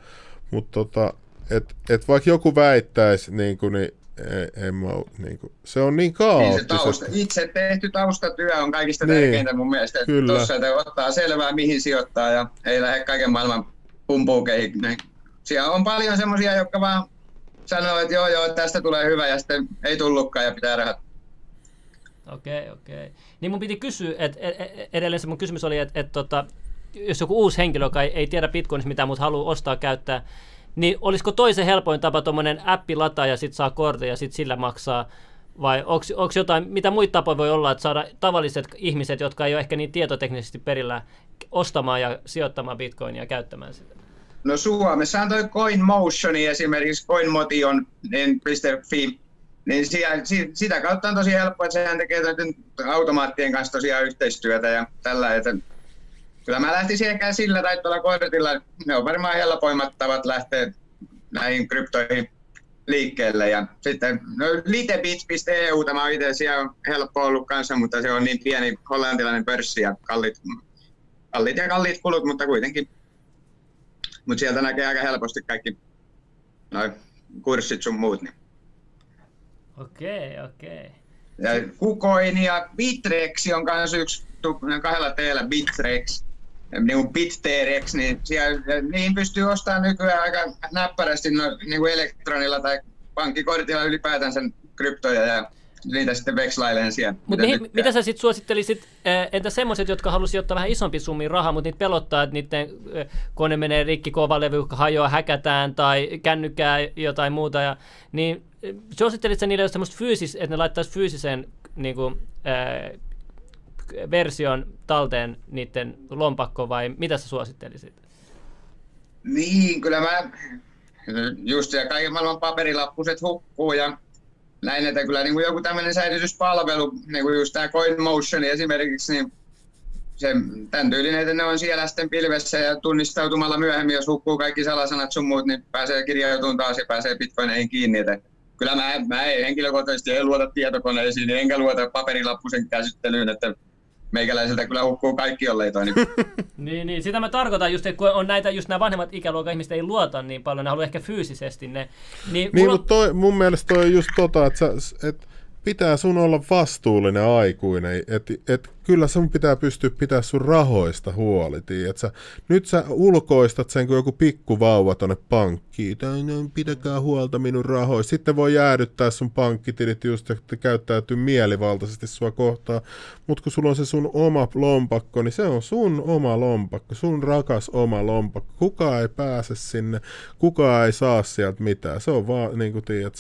Speaker 2: mutta tota, et, et vaikka joku väittäisi, niin, kuin, niin ei, en mä, niin kuin, se on niin
Speaker 3: Niin se
Speaker 2: kaoottista.
Speaker 3: tausta, itse tehty taustatyö on kaikista
Speaker 2: Niin,
Speaker 3: tärkeintä mun mielestä. että
Speaker 2: kyllä.
Speaker 3: Tossa, että ottaa selvää, mihin sijoittaa ja ei lähde kaiken maailman pumpuukeihin. Siellä on paljon semmoisia, jotka vaan sanoo, että joo, joo, tästä tulee hyvä ja sitten ei tullutkaan ja pitää rahat.
Speaker 1: Okei, okei. Niin mun piti kysyä, että edelleen se mun kysymys oli, että et, tota, jos joku uusi henkilö, joka ei, ei tiedä Bitcoinista mitään, mutta haluaa ostaa käyttää, niin olisiko toisen helpoin tapa tuommoinen appi lataa ja sitten saa kortin ja sitten sillä maksaa? Vai onko jotain, mitä muita tapoja voi olla, että saada tavalliset ihmiset, jotka ei ole ehkä niin tietoteknisesti perillä, ostamaan ja sijoittamaan bitcoinia ja käyttämään sitä?
Speaker 3: No Suomessa on toi CoinMotioni esimerkiksi CoinMotion niin niin siellä, si- sitä kautta on tosi helppo, että sehän tekee automaattien kanssa tosiaan yhteistyötä ja tällä, että kyllä mä lähtisin ehkä sillä tai tuolla kortilla, ne on varmaan helpoimmat tavat lähteä näihin kryptoihin liikkeelle. Ja sitten no, litebit.eu, tämä on itse siellä on helppo ollut kanssa, mutta se on niin pieni hollantilainen pörssi ja kallit, kallit ja kalliit kulut, mutta kuitenkin mutta sieltä näkee aika helposti kaikki noi kurssit sun muut. Niin.
Speaker 1: Okei, okei.
Speaker 3: Ja Kucoin ja Bitrex on kanssa yksi kahdella teellä Bitrex. Niin kuin Bitterex, niin siellä, niihin pystyy ostamaan nykyään aika näppärästi no, niin kuin elektronilla tai pankkikortilla ylipäätänsä kryptoja ja niitä sitten vekslailen siellä.
Speaker 1: Mutta
Speaker 3: miten
Speaker 1: mihin,
Speaker 3: tykkää.
Speaker 1: mitä sä sitten suosittelisit, eh, entä semmoiset, jotka halusivat ottaa vähän isompi summi rahaa, mutta niitä pelottaa, että niiden eh, kone menee rikki, kova levy hajoaa, häkätään tai kännykkää jotain muuta, ja, niin eh, suosittelit sä niille semmoista fyysis, että ne laittaisi fyysisen niin kuin, version talteen niiden lompakkoon vai mitä sä suosittelisit?
Speaker 3: Niin, kyllä mä just ja kaiken maailman paperilappuset hukkuu ja näin, että kyllä niin kuin joku tämmöinen säilytyspalvelu, niin kuin just tämä CoinMotion esimerkiksi, niin se, tämän tyylinen, että ne on siellä sitten pilvessä ja tunnistautumalla myöhemmin, jos hukkuu kaikki salasanat sun muut, niin pääsee kirjautumaan taas ja pääsee bitcoineihin kiinni. Että kyllä mä, mä ei henkilökohtaisesti ei luota tietokoneisiin, enkä luota paperilappusen käsittelyyn, että meikäläiseltä kyllä hukkuu kaikki, jollei toi. Niin...
Speaker 1: niin, niin, sitä mä tarkoitan just, että kun on näitä, just nämä vanhemmat ikäluokan ihmiset ei luota niin paljon, ne haluaa ehkä fyysisesti ne.
Speaker 2: Niin, niin mutta toi, mun mielestä toi on just tota, että, sä, että pitää sun olla vastuullinen aikuinen, että et, kyllä sun pitää pystyä pitää sun rahoista huoli, sä, nyt sä ulkoistat sen kuin joku pikkuvauva tonne pankkiin, no, pitäkää huolta minun rahoista, sitten voi jäädyttää sun pankkitilit just, että käyttäytyy mielivaltaisesti sua kohtaan, mutta kun sulla on se sun oma lompakko, niin se on sun oma lompakko, sun rakas oma lompakko, kukaan ei pääse sinne, kukaan ei saa sieltä mitään, se on vaan, niin kuin tiedät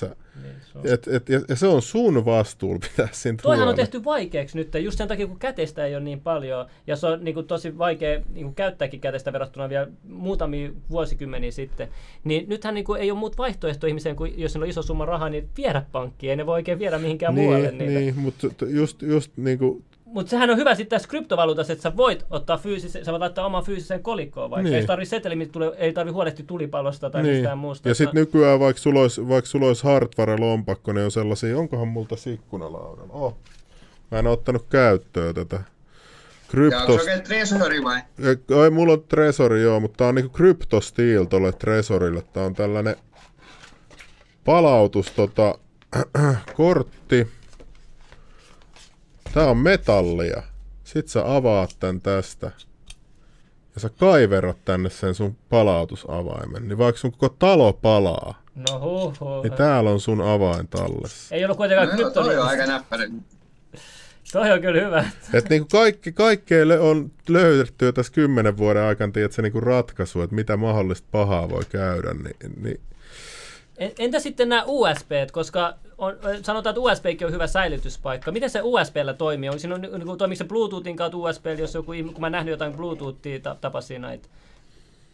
Speaker 2: niin, et, et, ja, ja se on sun vastuulla pitää siinä
Speaker 1: Toihan on tehty vaikeaksi nyt, just sen takia kun käteistä ei ole niin paljon, ja se on niin kuin, tosi vaikea niin kuin, käyttääkin käteistä verrattuna vielä muutamia vuosikymmeniä sitten, niin nythän niin kuin, ei ole muut vaihtoehtoja ihmiseen, kuin jos on iso summa rahaa, niin viedä pankkiin, ei ne voi oikein viedä mihinkään
Speaker 2: niin,
Speaker 1: muualle niitä.
Speaker 2: Niin, mutta just, just niin kuin
Speaker 1: mutta sehän on hyvä sitten tässä kryptovaluutassa, että sä voit ottaa fyysisen, sä voit laittaa oman fyysisen kolikkoon vaikka. Niin. Ei tarvi seteli, ei tarvi huolehtia tulipalosta tai niin. mistään muusta.
Speaker 2: Ja sitten nykyään vaikka sulla olisi, vaikka sulla olisi hardware-lompakko, niin on sellaisia, onkohan multa sikkunalaudalla? Oh. Mä en ottanut käyttöön tätä.
Speaker 3: Kryptos... Ja onko se Tresori vai?
Speaker 2: Ei, mulla on Tresori joo, mutta tää on niinku Cryptosteel tolle Tresorille. Tää on tällainen palautus tota, kortti Tää on metallia. Sit sä avaat tän tästä. Ja sä kaiverrat tänne sen sun palautusavaimen. Niin vaikka sun koko talo palaa.
Speaker 1: No huh,
Speaker 2: Niin täällä on sun avain tallessa.
Speaker 1: Ei ollut kuitenkaan
Speaker 3: no, Toi on aika näppäri.
Speaker 1: Toi on kyllä hyvä.
Speaker 2: Et niinku kaikki, kaikkea on löydetty jo tässä kymmenen vuoden aikana, että se niinku ratkaisu, että mitä mahdollista pahaa voi käydä. Niin, niin
Speaker 1: Entä sitten nämä USB, koska on, sanotaan, että USB on hyvä säilytyspaikka. Miten se USBllä toimii? On, siinä on, niin kuin, toimiko se Bluetoothin kautta USB, jos joku, kun mä nähnyt jotain Bluetoothia, tapasin näitä,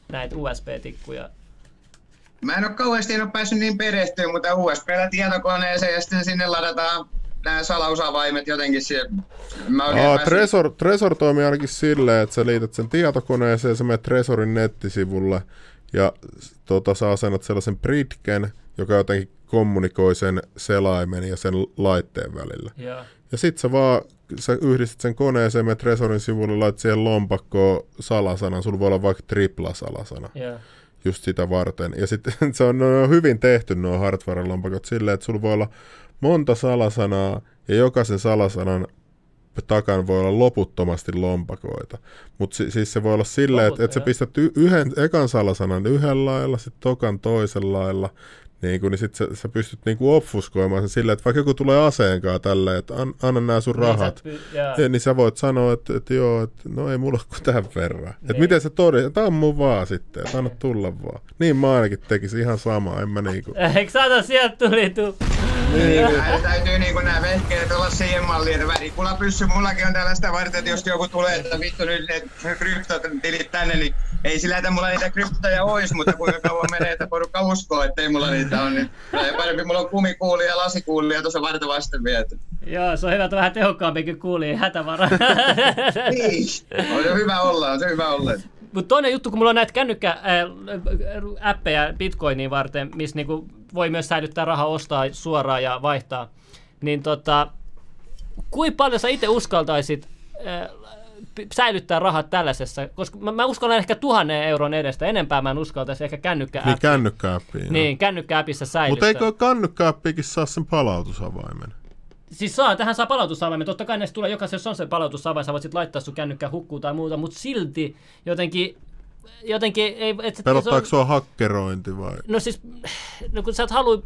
Speaker 1: näitä USB-tikkuja.
Speaker 3: Mä en ole kauheasti en ole päässyt niin perehtyä, mutta USBllä tietokoneeseen ja sitten sinne ladataan nämä salausavaimet jotenkin siihen. Mä
Speaker 2: Aa, Tresor, Tresor toimii ainakin silleen, että sä liität sen tietokoneeseen, sä menet Tresorin nettisivulle ja tota, sä asennat sellaisen bridgen, joka jotenkin kommunikoi sen selaimen ja sen laitteen välillä.
Speaker 1: Ja,
Speaker 2: ja sit sä vaan, sä yhdistät sen koneeseen, me Tresorin sivulle, laitat siihen lompakkoon salasanan, sulla voi olla vaikka tripla salasana.
Speaker 1: Ja.
Speaker 2: Just sitä varten. Ja sitten se on, on hyvin tehty nuo hardware-lompakot silleen, että sulla voi olla monta salasanaa, ja jokaisen salasanan takan voi olla loputtomasti lompakoita. Mutta si- siis se voi olla silleen, että et sä pistät y- yhden ekan salasanan yhdellä lailla, sitten tokan toisella lailla, niin, kun, niin sit sä, sä pystyt niin kuin sen silleen, että vaikka joku tulee aseenkaan tälleen, että an, anna nämä sun niin rahat, niin sä, py- ja, niin sä voit sanoa, että, että joo, että no ei mulla kuin tämän verran. Niin. Että miten se todistaa, tämä on mun vaan sitten, että anna tulla vaan. Niin mä ainakin tekisin ihan samaa, en mä niinku.
Speaker 1: Eikö saada sieltä tuli tuu?
Speaker 3: Niin, niin. täytyy niinku nämä vehkeet olla siihen malliin, että värikula pyssy mullakin on tällaista varten, että jos joku tulee, että vittu nyt ne kryptotilit tänne, niin ei sillä, että mulla niitä kryptoja olisi, mutta kuinka kauan menee, että porukka uskoo, että ei mulla niitä on. Niin parempi mulla on kumikuuli ja lasikuuli ja tuossa varten vasten viety.
Speaker 1: Joo, se on hyvä, että vähän tehokkaampikin kuuli hätävara.
Speaker 3: niin, on se hyvä olla, on se hyvä olla.
Speaker 1: Mutta toinen juttu, kun mulla on näitä kännykkä-appeja Bitcoiniin varten, missä niinku voi myös säilyttää rahaa, ostaa suoraan ja vaihtaa, niin tota, kuinka paljon sä itse uskaltaisit äh, säilyttää rahat tällaisessa, koska mä, mä uskallan ehkä tuhannen euron edestä, enempää mä en uskaltaisi ehkä kännykkä
Speaker 2: Niin kännykkäappiin.
Speaker 1: Niin, kännykkäappissa säilyttää.
Speaker 2: Mutta eikö kännykkäappiikin saa sen palautusavaimen?
Speaker 1: Siis saa, tähän saa palautusavaimen. Totta kai näistä tulee jokaisen, jos on se palautusavain, sä voit sit laittaa sun kännykkä hukkuu tai muuta, mutta silti jotenkin jotenkin... Ei, et,
Speaker 2: Pelottaako on, sua hakkerointi vai?
Speaker 1: No siis, no kun sä et halua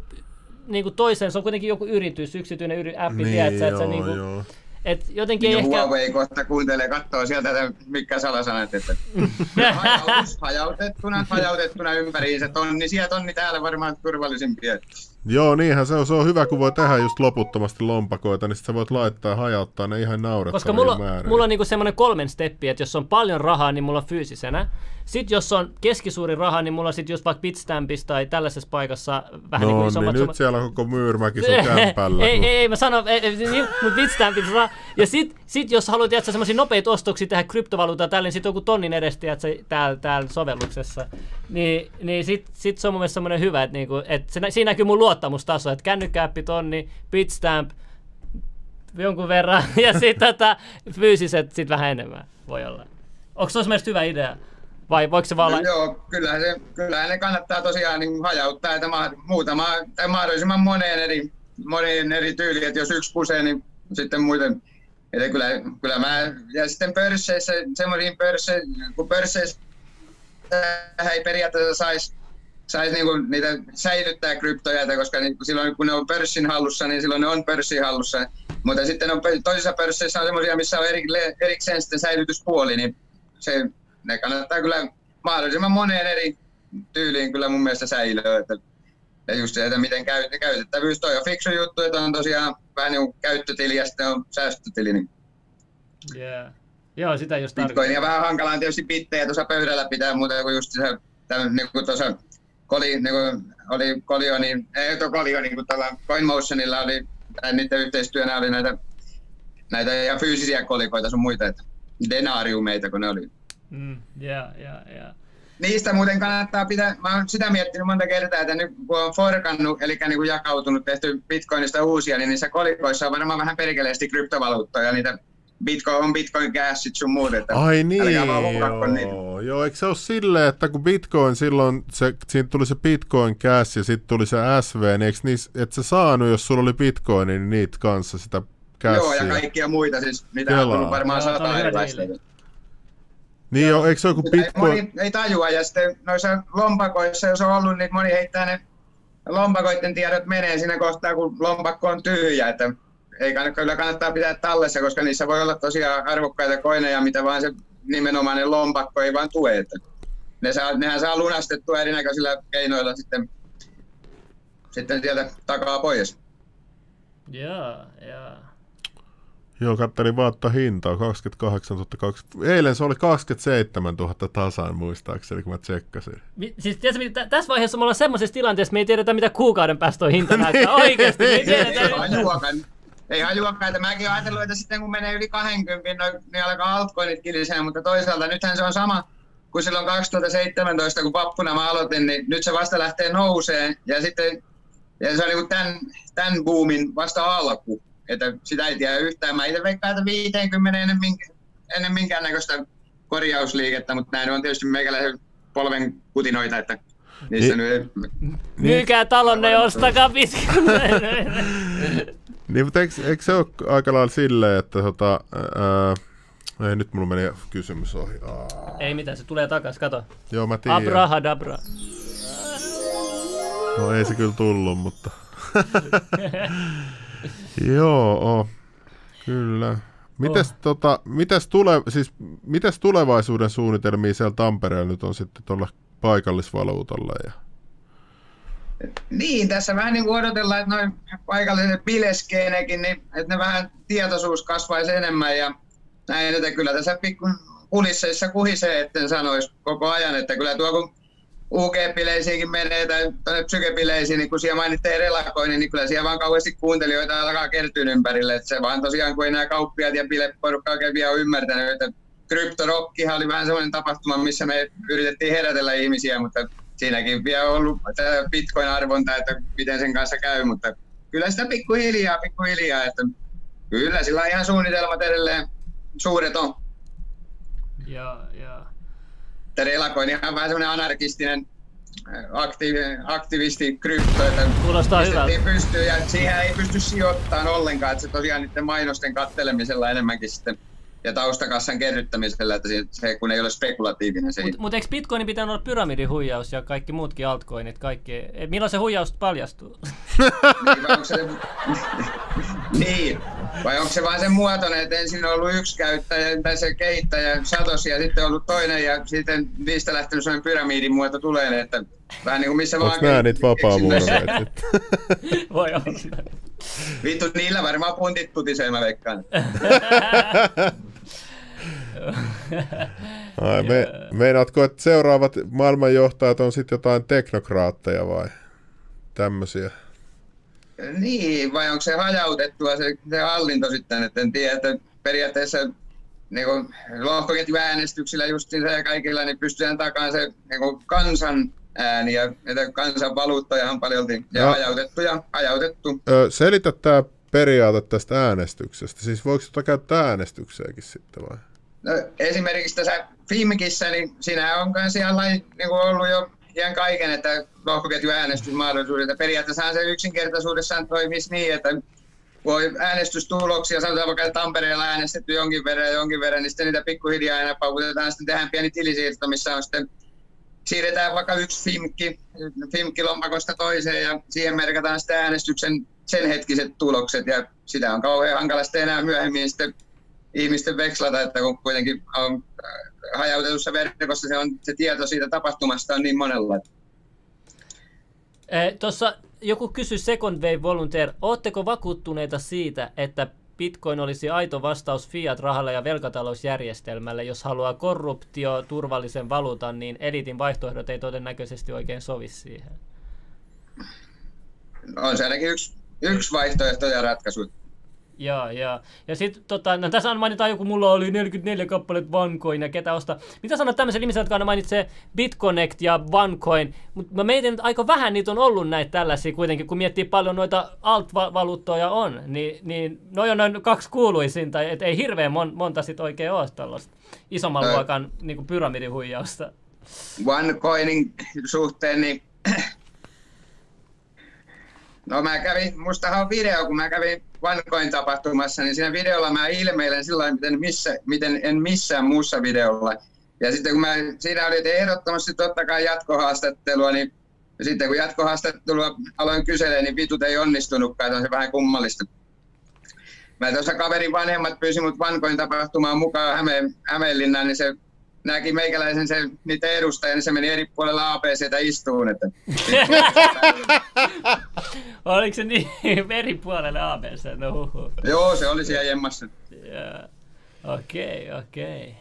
Speaker 1: niin kuin toiseen, se on kuitenkin joku yritys, yksityinen yri, appi, niin, tiedät sä, että sä niin kuin, joo. Et jotenkin
Speaker 3: niin ehkä... Huawei kohta kuuntelee, katsoo sieltä, että mikä salasanat, että hajautus, hajautettuna, hajautettuna ympäriinsä tonni, siellä tonni täällä varmaan turvallisimpia.
Speaker 2: Joo, niinhän se on. Se on hyvä, kun voi tehdä just loputtomasti lompakoita, niin sit sä voit laittaa ja hajauttaa ne ihan naurettavia
Speaker 1: Koska mulla, määrin. mulla on niinku semmoinen kolmen steppi, että jos on paljon rahaa, niin mulla on fyysisenä. Sitten jos on keskisuuri raha, niin mulla on sitten just vaikka Bitstampissa tai tällaisessa paikassa vähän
Speaker 2: no,
Speaker 1: niin
Speaker 2: kuin
Speaker 1: isommat...
Speaker 2: Niin, nyt siellä on koko myyrmäki sun kämpällä.
Speaker 1: ei, ei, ei, mä sanon, ei, ei, niin, mutta Bitstampissa raha. Ja sitten sit jos haluat jättää semmoisia nopeita ostoksia tehdä kryptovaluutaa tälle, niin sitten joku tonnin edestä jättää täällä, täällä sovelluksessa. Niin, niin sitten sit se on mun mielestä semmoinen hyvä, että, niinku, että se, siinä näkyy mun luottamustaso, että kännykkäappi tonni, Bitstamp, jonkun verran ja sitten tota, fyysiset sit vähän enemmän voi olla. Onko se mielestä hyvä idea? Vai voiko se vaan olla...
Speaker 3: No, joo, kyllähän, se, kyllähän ne kannattaa tosiaan niin hajauttaa, että ma- muutama, tai mahdollisimman moneen eri, moneen eri tyyliin, että jos yksi pusee, niin sitten muuten että kyllä, kyllä mä, ja sitten pörsseissä, semmoisiin pörsseissä, kun pörsseissä ei periaatteessa saisi sais niinku niitä säilyttää kryptoja, koska ni, silloin kun ne on pörssin hallussa, niin silloin ne on pörssin hallussa. Mutta sitten on, toisissa pörsseissä on semmoisia, missä on eri, erikseen sitten säilytyspuoli, niin se, ne kannattaa kyllä mahdollisimman moneen eri tyyliin kyllä mun mielestä säilöä. Että, ja just se, että miten käy, käytettävyys, toi on fiksu juttu, että on tosiaan vähän niin kuin käyttötili ja sitten on säästötili. Niin
Speaker 1: yeah. Joo, sitä just
Speaker 3: Bitcoinia vähän hankalaa tietysti bittejä tuossa pöydällä pitää, mutta kun just se, tämän, niin kuin tuossa koli, niin kuin oli Kolio, niin, ei tuo Kolio, niin kuin tuolla CoinMotionilla oli, tai niiden yhteistyönä oli näitä, näitä ja fyysisiä kolikoita sun muita, että denariumeita, kun ne oli.
Speaker 1: Mm, yeah, yeah, yeah.
Speaker 3: Niistä muuten kannattaa pitää, mä oon sitä miettinyt monta kertaa, että nyt kun on forkannut, eli niin kuin jakautunut, tehty bitcoinista uusia, niin niissä kolikoissa on varmaan vähän perkeleesti kryptovaluuttoja, niitä Bitcoin on Bitcoin Cashit sun muut, että
Speaker 2: Ai niin, joo. joo. Eikö se ole silleen, että kun Bitcoin silloin, se, siinä tuli se Bitcoin Cash ja sitten tuli se SV, niin eikö niis, et sä saanut, jos sulla oli Bitcoin, niin niitä kanssa sitä cashia?
Speaker 3: Joo, ja kaikkia muita siis, mitä Kelaa. on tullut varmaan sata erilaista.
Speaker 2: Niin joo, eikö se joku Bitcoin?
Speaker 3: Moni ei tajua, ja sitten noissa lompakoissa, jos on ollut, niin moni heittää ne lompakoiden tiedot menee siinä kohtaa, kun lompakko on tyhjä, että ei kannata, kyllä kannattaa pitää tallessa, koska niissä voi olla tosiaan arvokkaita koineja, mitä vaan se nimenomainen lompakko ei vaan tue. Että ne saa, nehän saa lunastettua erinäköisillä keinoilla sitten, sitten sieltä takaa pois.
Speaker 1: Joo, joo.
Speaker 2: Joo, katselin vaan, että hintaa 28 020. Eilen se oli 27 000 tasan muistaakseni, kun mä tsekkasin.
Speaker 1: Mi- siis tiedätkö, tässä vaiheessa me ollaan semmoisessa tilanteessa, me ei tiedetä, mitä kuukauden päästä on hinta näyttää. Oikeasti, me ei tiedetä.
Speaker 3: Ei hajuakaan, että mäkin ajatellut, että sitten kun menee yli 20, no, niin alkaa altcoinit kilisee, mutta toisaalta nythän se on sama kuin silloin 2017, kun pappuna mä aloitin, niin nyt se vasta lähtee nouseen ja sitten ja se on niin tämän, tämän boomin vasta alku, että sitä ei tiedä yhtään. Mä itse veikkaan, että 50 ennen, minkä, ennen minkäännäköistä korjausliikettä, mutta näin on tietysti meikäläisen polven kutinoita, että niissä
Speaker 1: niin, nyt... Myykää talonne ostakaa
Speaker 2: Niin, mutta eikö, eikö se ole aika lailla silleen, että tota, ää, ei nyt mulla meni kysymys ohi. Aa.
Speaker 1: Ei mitään, se tulee takas, kato.
Speaker 2: Joo, mä tiedän.
Speaker 1: Abrahadabra.
Speaker 2: No ei se kyllä tullut, mutta... Joo, kyllä. Mites, oh. tota, mites, tule, siis, mites tulevaisuuden suunnitelmia siellä Tampereella nyt on sitten tuolla paikallisvaluutalla ja
Speaker 3: niin, tässä vähän niin kuin odotellaan, että noin paikalliset bileskeenekin, niin että ne vähän tietoisuus kasvaisi enemmän ja näin, että kyllä tässä pikku kulisseissa kuhisee, etten sanoisi koko ajan, että kyllä tuo kun UG-bileisiinkin menee tai tuonne psykebileisiin, niin kun siellä mainittiin relakoinnin, niin kyllä siellä vaan kauheasti kuuntelijoita alkaa kertyä ympärille. Että se vaan tosiaan, kun ei nämä kauppiaat ja bileporukka oikein vielä ole ymmärtänyt, että kryptorokkihan oli vähän semmoinen tapahtuma, missä me yritettiin herätellä ihmisiä, mutta siinäkin vielä ollut bitcoin-arvonta, että miten sen kanssa käy, mutta kyllä sitä pikkuhiljaa, pikkuhiljaa, että kyllä sillä ihan suunnitelmat edelleen suuret on.
Speaker 1: Joo, joo.
Speaker 3: Relacoin ihan vähän semmoinen anarkistinen äh, aktiivi, aktivisti krypto, että
Speaker 1: Kuulostaa hyvältä.
Speaker 3: Pystyy, ja siihen ei pysty sijoittamaan ollenkaan, että se tosiaan niiden mainosten kattelemisella enemmänkin sitten ja taustakassan kerryttämisellä, että se, kun ei ole spekulatiivinen. Se
Speaker 1: Mutta mut eikö Bitcoinin pitänyt olla pyramidihuijaus ja kaikki muutkin altcoinit, kaikki, milloin se huijaus paljastuu?
Speaker 3: niin, vai onko se, niin, vai onko se vain sen muotoinen, että ensin on ollut yksi käyttäjä tai se kehittäjä Satoshi ja sitten on ollut toinen ja sitten niistä lähtenyt sellainen pyramidin muoto tulee, että vähän niin kuin missä
Speaker 2: vaan... Onko niitä vapaa
Speaker 1: Voi olla.
Speaker 3: Vittu, niillä varmaan puntit putisee, mä veikkaan.
Speaker 2: Ai, me, meinaatko, että seuraavat maailmanjohtajat on sitten jotain teknokraatteja vai tämmöisiä?
Speaker 3: Niin, vai onko se hajautettua se, se hallinto sitten, että en tiedä, että periaatteessa niin lohkoketjuäänestyksillä just ja kaikilla niin pystytään takaan se niin kansan ääni ja kansan valuuttaja on paljon ja no. hajautettu ja hajautettu.
Speaker 2: Selitä tämä periaate tästä äänestyksestä? Siis voiko sitä käyttää äänestykseenkin sitten vai?
Speaker 3: No, esimerkiksi tässä Fimkissä, niin siinä on siellä niin kuin ollut jo ihan kaiken, että lohkoketju äänestysmahdollisuudet. Periaatteessa se yksinkertaisuudessaan toimisi niin, että voi äänestystuloksia, sanotaan vaikka Tampereella äänestetty jonkin verran ja jonkin verran, niin sitten niitä pikkuhiljaa aina paukutetaan, sitten tehdään pieni tilisiirto, missä on sitten siirretään vaikka yksi Fimkki, Fimkki lompakosta toiseen ja siihen merkataan sitten äänestyksen sen hetkiset tulokset ja sitä on kauhean hankala sitten enää myöhemmin sitten ihmisten vekslata, että kun kuitenkin on äh, hajautetussa verkossa se, on, se tieto siitä tapahtumasta on niin monella.
Speaker 1: Eh, Tuossa joku kysyi Second Wave Volunteer, ootteko vakuuttuneita siitä, että Bitcoin olisi aito vastaus fiat-rahalle ja velkatalousjärjestelmälle. Jos haluaa korruptio, turvallisen valuutan, niin elitin vaihtoehdot ei todennäköisesti oikein sovi siihen.
Speaker 3: On se ainakin yksi, yksi vaihtoehto ja ratkaisu.
Speaker 1: Joo, joo. Ja sitten tota, no tässä on mainitaan joku, mulla oli 44 kappaletta OneCoin ja ketä ostaa. Mitä sanot tämmöisen ihmisen, jotka aina mainitsee Bitconnect ja OneCoin, mutta mä mietin, että aika vähän niitä on ollut näitä tällaisia kuitenkin, kun miettii paljon noita alt-valuuttoja on, niin, niin noi on noin kaksi kuuluisinta, että ei hirveän mon, monta sit oikein ole tällaista isomman
Speaker 3: Ää.
Speaker 1: luokan niin pyramidihuijausta.
Speaker 3: OneCoinin suhteen, niin No mä kävin, mustahan on video, kun mä kävin OneCoin tapahtumassa, niin siinä videolla mä ilmeilen sillä miten, missä, miten en missään muussa videolla. Ja sitten kun mä, siinä oli ehdottomasti totta kai jatkohaastattelua, niin sitten kun jatkohaastattelua aloin kyselemään, niin vitut ei onnistunutkaan, on se vähän kummallista. Mä tuossa kaverin vanhemmat pyysi mut OneCoin tapahtumaan mukaan Hämeen, Hämeenlinnaan, niin se näki meikäläisen se, niitä edustajia, niin se meni eri puolella ABCtä istuun. Että...
Speaker 1: Oliko se niin eri puolelle ABC? No huhu.
Speaker 3: Joo, se oli siellä jemmassa.
Speaker 1: Okei, okei.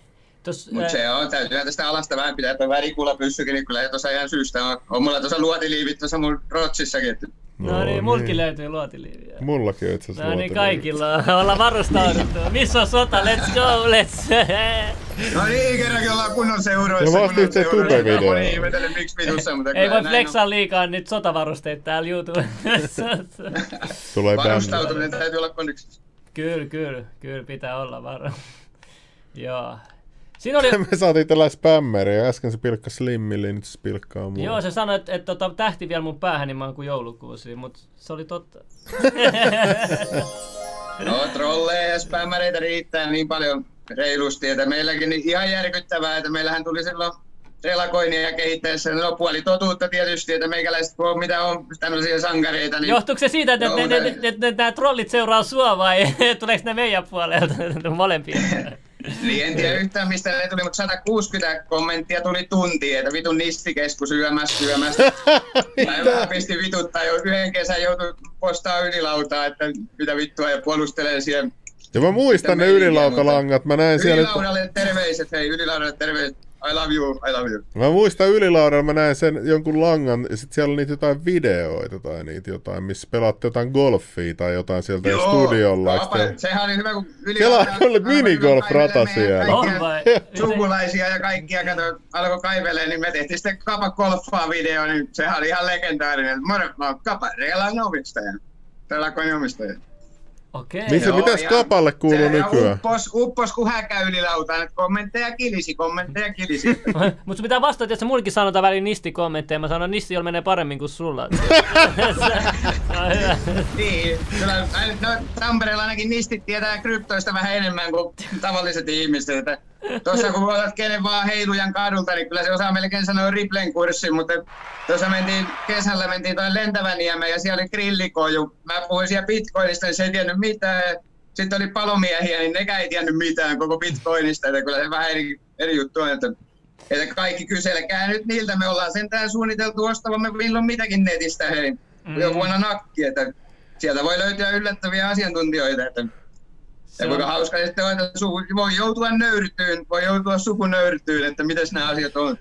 Speaker 3: Mutta se on, täytyy tästä alasta vähän pitää tuo värikulla pyssykin, niin kyllä tuossa ihan syystä on. On mulla tuossa luotiliivit tuossa mun Rotsissakin. Että...
Speaker 1: No, niin, mulki löytyy luotiliiviä.
Speaker 2: Mullakin on itse asiassa
Speaker 1: No niin, kaikilla on. Ollaan varustauduttu. Missä on sota? Let's go, let's...
Speaker 3: No niin, kerrankin ollaan kunnon seuroissa.
Speaker 2: Ja vasta
Speaker 3: seuroissa.
Speaker 2: tube-video.
Speaker 3: Moni ihmetellen, miksi vitussa, mutta
Speaker 1: Ei voi flexaa liikaa nyt sotavarusteita täällä YouTubessa.
Speaker 2: Tulee.
Speaker 3: Varustautuminen täytyy olla kondiksessa.
Speaker 1: kyllä, kyllä, kyllä pitää olla varo. Joo. Siinä oli,
Speaker 2: Me saatiin tällä spämmeriä. Äsken se pilkka Slimmille, nyt se pilkkaa mua.
Speaker 1: joo, se sanoi, että, että, että tähti vielä mun päähän, niin mä oon kuin joulukuusi, mutta se oli totta.
Speaker 3: No, trolleja ja spämmäreitä riittää niin paljon reilusti, että meilläkin niin ihan järkyttävää, että meillähän tuli silloin relakoinia kehittäessä, no puoli totuutta tietysti, että meikäläiset, kun on, mitä on tämmöisiä sankareita, niin
Speaker 1: Johtuuko se siitä, että
Speaker 3: Joo,
Speaker 1: ne, ne,
Speaker 3: näin.
Speaker 1: ne, ne, nämä trollit seuraa sua vai tuleeko ne meidän puolelta molempia?
Speaker 3: Niin en tiedä yhtään mistä ne tuli, mutta 160 kommenttia tuli tunti, että vitun nistikeskus yömässä syömässä. Mä pistin vituttaa jo yhden kesän joutui postaa ylilautaa, että mitä vittua ja puolustelee siellä.
Speaker 2: Ja mä muistan ne ylilaukalangat. Mä näin siellä...
Speaker 3: Ylilaudalle terveiset, hei ylilaudalle terveiset. I love you, I love you.
Speaker 2: Mä muistan ylilaudalla, mä näin sen jonkun langan, ja sit siellä oli niitä jotain videoita tai niitä jotain, missä pelaatte jotain golfia tai jotain sieltä Joo, studiolla. te-
Speaker 3: sehän oli hyvä, kun
Speaker 2: Kela
Speaker 3: ylilaudalle
Speaker 2: oli minigolf-rata siellä.
Speaker 3: Sukulaisia ja kaikkia, kato, alkoi kaivelee, niin me tehtiin sitten Kapa golfaa video, niin sehän oli ihan legendaarinen. Moro, mä oon Kapa Relan omistaja. Relakoin omistaja.
Speaker 1: Okei.
Speaker 2: Missä-
Speaker 3: Joo,
Speaker 2: mitäs Kapalle kuuluu
Speaker 3: se
Speaker 2: nykyään?
Speaker 3: Uppos, uppos kun häkä ylilautaan, että kommentteja kilisi, kommentteja kilisi.
Speaker 1: Mutta pitää vastata, että se mullekin sanotaan väliin nisti-kommentteja. Mä sanon, nisti menee paremmin kuin sulla.
Speaker 3: niin, kyllä, no, Tampereella ainakin nistit tietää kryptoista vähän enemmän kuin tavalliset ihmiset. Että Tuossa kun otat kenen vaan heilujan kadulta, niin kyllä se osaa melkein sanoa Riplen kurssin, mutta tuossa mentiin, kesällä mentiin toi lentäväniemeen ja siellä oli grillikoju. Mä puhuin siellä bitcoinista, niin se ei tiennyt mitään. Sitten oli palomiehiä, niin nekään ei tiennyt mitään koko bitcoinista, että kyllä se vähän eri, eri juttu on, että, että kaikki kyselkää nyt niiltä. Me ollaan sentään suunniteltu ostavamme milloin mitäkin netistä, hei. Mm. Jo vuonna nakki, että sieltä voi löytyä yllättäviä asiantuntijoita, että ja
Speaker 1: on-
Speaker 3: kuinka hauska sitten on, että voi joutua nöyrtyyn, voi joutua sukunöyrtyyn, että miten nämä asiat on.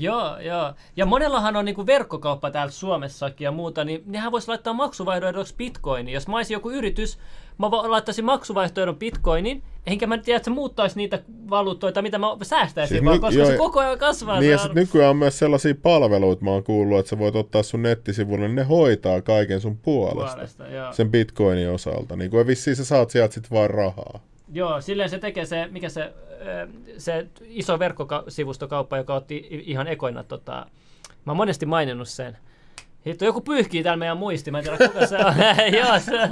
Speaker 1: Joo, joo. Ja monellahan on niinku verkkokauppa täällä Suomessakin ja muuta, niin nehän voisi laittaa maksuvaihtoehdoksi bitcoinin. Jos mä olisin joku yritys, mä laittaisin maksuvaihtoehdon bitcoinin, enkä mä tiedä, että se muuttaisi niitä valuuttoita, mitä mä säästäisin, siis vaan, ny- koska joo, se koko ajan kasvaa.
Speaker 2: Niin ja sit nykyään on myös sellaisia palveluita, mä oon kuullut, että sä voit ottaa sun nettisivuille, niin ne hoitaa kaiken sun puolesta, puolesta sen bitcoinin osalta. Niin kuin vissiin sä saat sieltä sit vaan rahaa.
Speaker 1: Joo, silleen se tekee se, mikä se, se iso verkkosivustokauppa, joka otti ihan ekoina, tota, mä oon monesti maininnut sen, Hitto, joku pyyhkii täällä meidän muisti, mä en tiedä kuka se on. joo, se,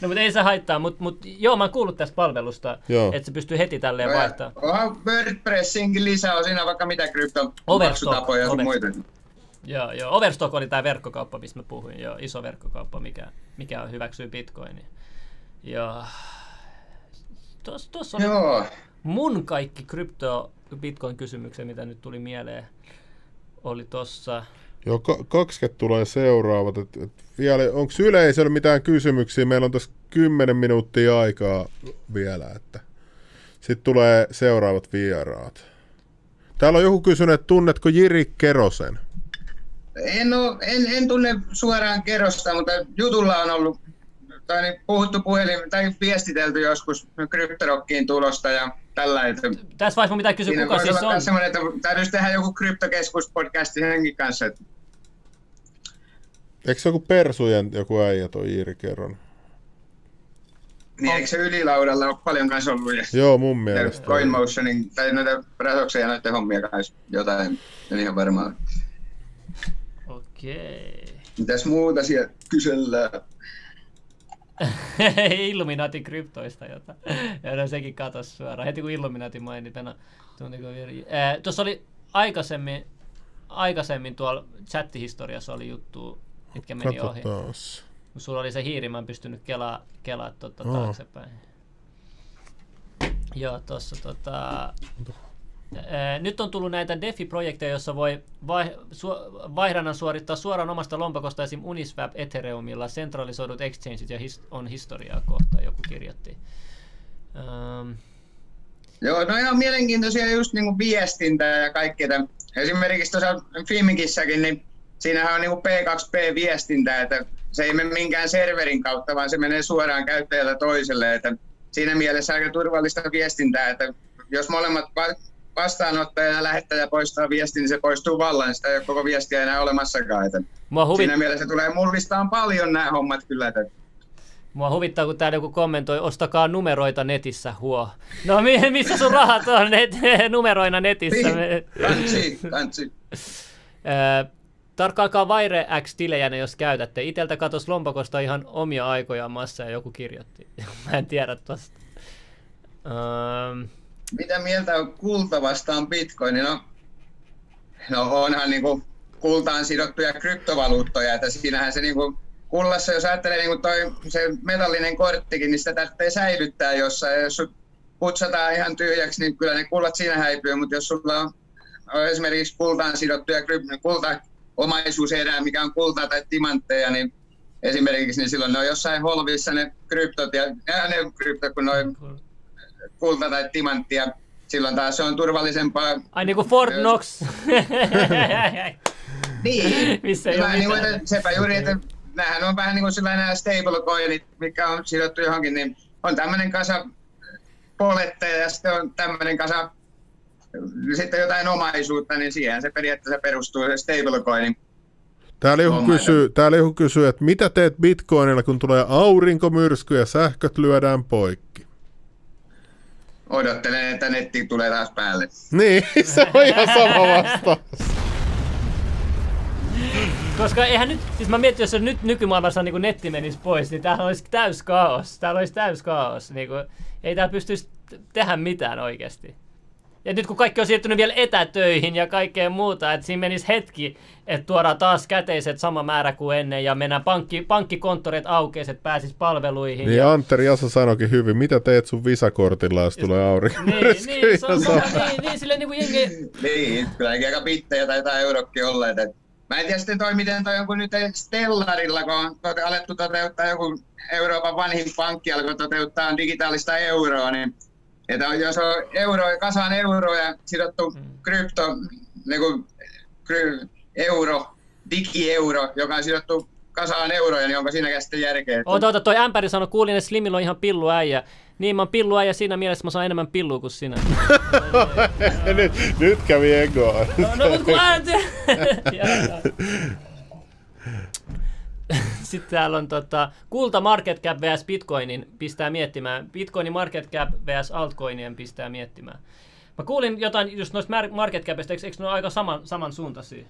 Speaker 1: no mutta ei se haittaa, mutta mut, joo, mä oon kuullut tästä palvelusta, joo. että se pystyy heti tälleen no, vaihtamaan.
Speaker 3: Onhan WordPressinkin lisää on siinä vaikka mitä kryptomaksutapoja ja muita.
Speaker 1: Joo, joo. Overstock oli tämä verkkokauppa, mistä mä puhuin. Joo, iso verkkokauppa, mikä, mikä hyväksyy bitcoinia. Joo. Tuossa tos oli joo. mun kaikki krypto bitcoin kysymykset, mitä nyt tuli mieleen, oli tossa.
Speaker 2: Joo, 20 tulee seuraavat. Et, et vielä, onko yleisöllä mitään kysymyksiä? Meillä on tässä 10 minuuttia aikaa vielä. Että. Sitten tulee seuraavat vieraat. Täällä on joku kysynyt, että tunnetko Jiri Kerosen?
Speaker 3: En, ole, en, en tunne suoraan Kerosta, mutta jutulla on ollut tai niin puhuttu puhelin tai viestitelty joskus kryptorokkiin tulosta ja tällä. Että
Speaker 1: Tässä vaiheessa pitää kysyä, kuka siis on.
Speaker 3: Semmoinen, että täytyisi tehdä joku kryptokeskus-podcasti henkin kanssa. Että...
Speaker 2: Eikö se joku Persujen joku äijä toi Iiri kerran?
Speaker 3: Niin, eikö se ylilaudalla ole paljon kanssa ollut? Ja
Speaker 2: Joo, mun mielestä.
Speaker 3: Motionin, tai noita Rasoksen ja noiden hommia kanssa jotain, en ihan varmaan.
Speaker 1: Okei.
Speaker 3: Mitäs muuta siellä kysellään?
Speaker 1: Illuminati kryptoista jota. Ja no, sekin katos suoraan. Heti kun Illuminati mainitana. Tuossa oli aikaisemmin, aikaisemmin tuolla chattihistoriassa oli juttu, mitkä meni Katsotaan. ohi. Kun sulla oli se hiiri, mä en pystynyt kelaa, kelaa tuota oh. taaksepäin. Joo, tuossa tota... Nyt on tullut näitä DeFi-projekteja, joissa voi vaihdannan suorittaa suoraan omasta lompakosta esim. Uniswap Ethereumilla. Centralisoidut exchangeit ja his- on historiaa kohta, joku kirjoitti. Um,
Speaker 3: Joo, no ihan mielenkiintoisia just niin viestintää ja kaikkea. Esimerkiksi tuossa Fimikissäkin, niin siinähän on niin kuin P2P-viestintää, että se ei mene minkään serverin kautta, vaan se menee suoraan käyttäjältä toiselle. Että siinä mielessä aika turvallista viestintää, että jos molemmat vastaanottaja ja lähettäjä poistaa viesti, niin se poistuu vallan. Sitä ei ole koko viestiä enää olemassakaan. Että huvit... Siinä mielessä tulee mullistaan paljon nämä hommat kyllä. Että...
Speaker 1: Mua huvittaa, kun täällä joku kommentoi, ostakaa numeroita netissä, huo. No missä sun rahat on net, numeroina netissä?
Speaker 3: Kantsi, kantsi.
Speaker 1: Tarkkaakaa Vaire X-tilejä jos käytätte. Iteltä katos lompakosta ihan omia aikoja massa ja joku kirjoitti. Mä en tiedä tosta.
Speaker 3: Um, mitä mieltä on kulta vastaan bitcoin? No, no onhan niin kuin kultaan sidottuja kryptovaluuttoja, että siinähän se niin kuin kullassa, jos ajattelee niin kuin toi, se metallinen korttikin, niin sitä tarvitsee säilyttää jossain. Jos sut putsataan ihan tyhjäksi, niin kyllä ne kullat siinä häipyy, mutta jos sulla on, esimerkiksi kultaan sidottuja kulta omaisuuserää, mikä on kultaa tai timantteja, niin esimerkiksi, niin silloin ne on jossain holvissa ne kryptot ja, ja ne kryptot, kun noin kulta tai timanttia. Silloin taas se on turvallisempaa.
Speaker 1: Ai niin kuin Fort Knox.
Speaker 3: niin. Missä ei niin kuin, sepä juuri, että nämähän on vähän niin kuin sellainen stablecoinit, mikä on sidottu johonkin, niin on tämmöinen kasa poletteja ja sitten on tämmöinen kasa sitten jotain omaisuutta, niin siihen se periaatteessa perustuu se stablecoinin.
Speaker 2: Täällä joku, kysyy, täällä joku kysyy, että mitä teet bitcoinilla, kun tulee aurinkomyrsky ja sähköt lyödään poikki?
Speaker 3: Odottelen, että netti tulee taas päälle.
Speaker 2: Niin, se on ihan sama vastaus.
Speaker 1: Koska eihän nyt, siis mä mietin, jos nyt nykymaailmassa niin netti menisi pois, niin täällä olisi täys kaos. Täällä olisi täys kaos. Niin kuin, ei täällä pystyisi tehdä mitään oikeasti. Ja nyt kun kaikki on siirtynyt vielä etätöihin ja kaikkea muuta, että siinä menisi hetki, että tuodaan taas käteiset sama määrä kuin ennen ja mennään pankki, pankkikonttorit aukeis, että pääsis palveluihin.
Speaker 2: Niin ja... Anteri Jasa sanoikin hyvin, mitä teet sun visakortilla, jos tulee aurinko?
Speaker 1: Niin, niin, se on, niin, niin, silleen niin kuin jengi...
Speaker 3: Niin, kyllä aika bittejä tai jotain eurokki olleet. Että Mä en tiedä sitten toi, miten toi joku nyt Stellarilla, kun on tote, alettu toteuttaa joku Euroopan vanhin pankki alkoi toteuttaa digitaalista euroa, niin että jos on euro, kasaan euroja sidottu mm. krypto, niin kuin kry- euro, digieuro, joka on sidottu kasaan euroja, niin onko siinäkään sitten järkeä?
Speaker 1: Oota, oota, toi ämpäri sanoi, kuulin, että Slimillä on ihan pillu äijä. Niin, mä oon pillu äijä siinä mielessä, mä saan enemmän pillua kuin sinä.
Speaker 2: nyt, nyt kävi egoa.
Speaker 1: No, no mut kun. Sitten täällä on tota, kulta market cap vs bitcoinin pistää miettimään. Bitcoinin market cap vs altcoinien pistää miettimään. Mä kuulin jotain just noista mar- market capista, eikö, eikö ne ole aika saman, samansuuntaisia?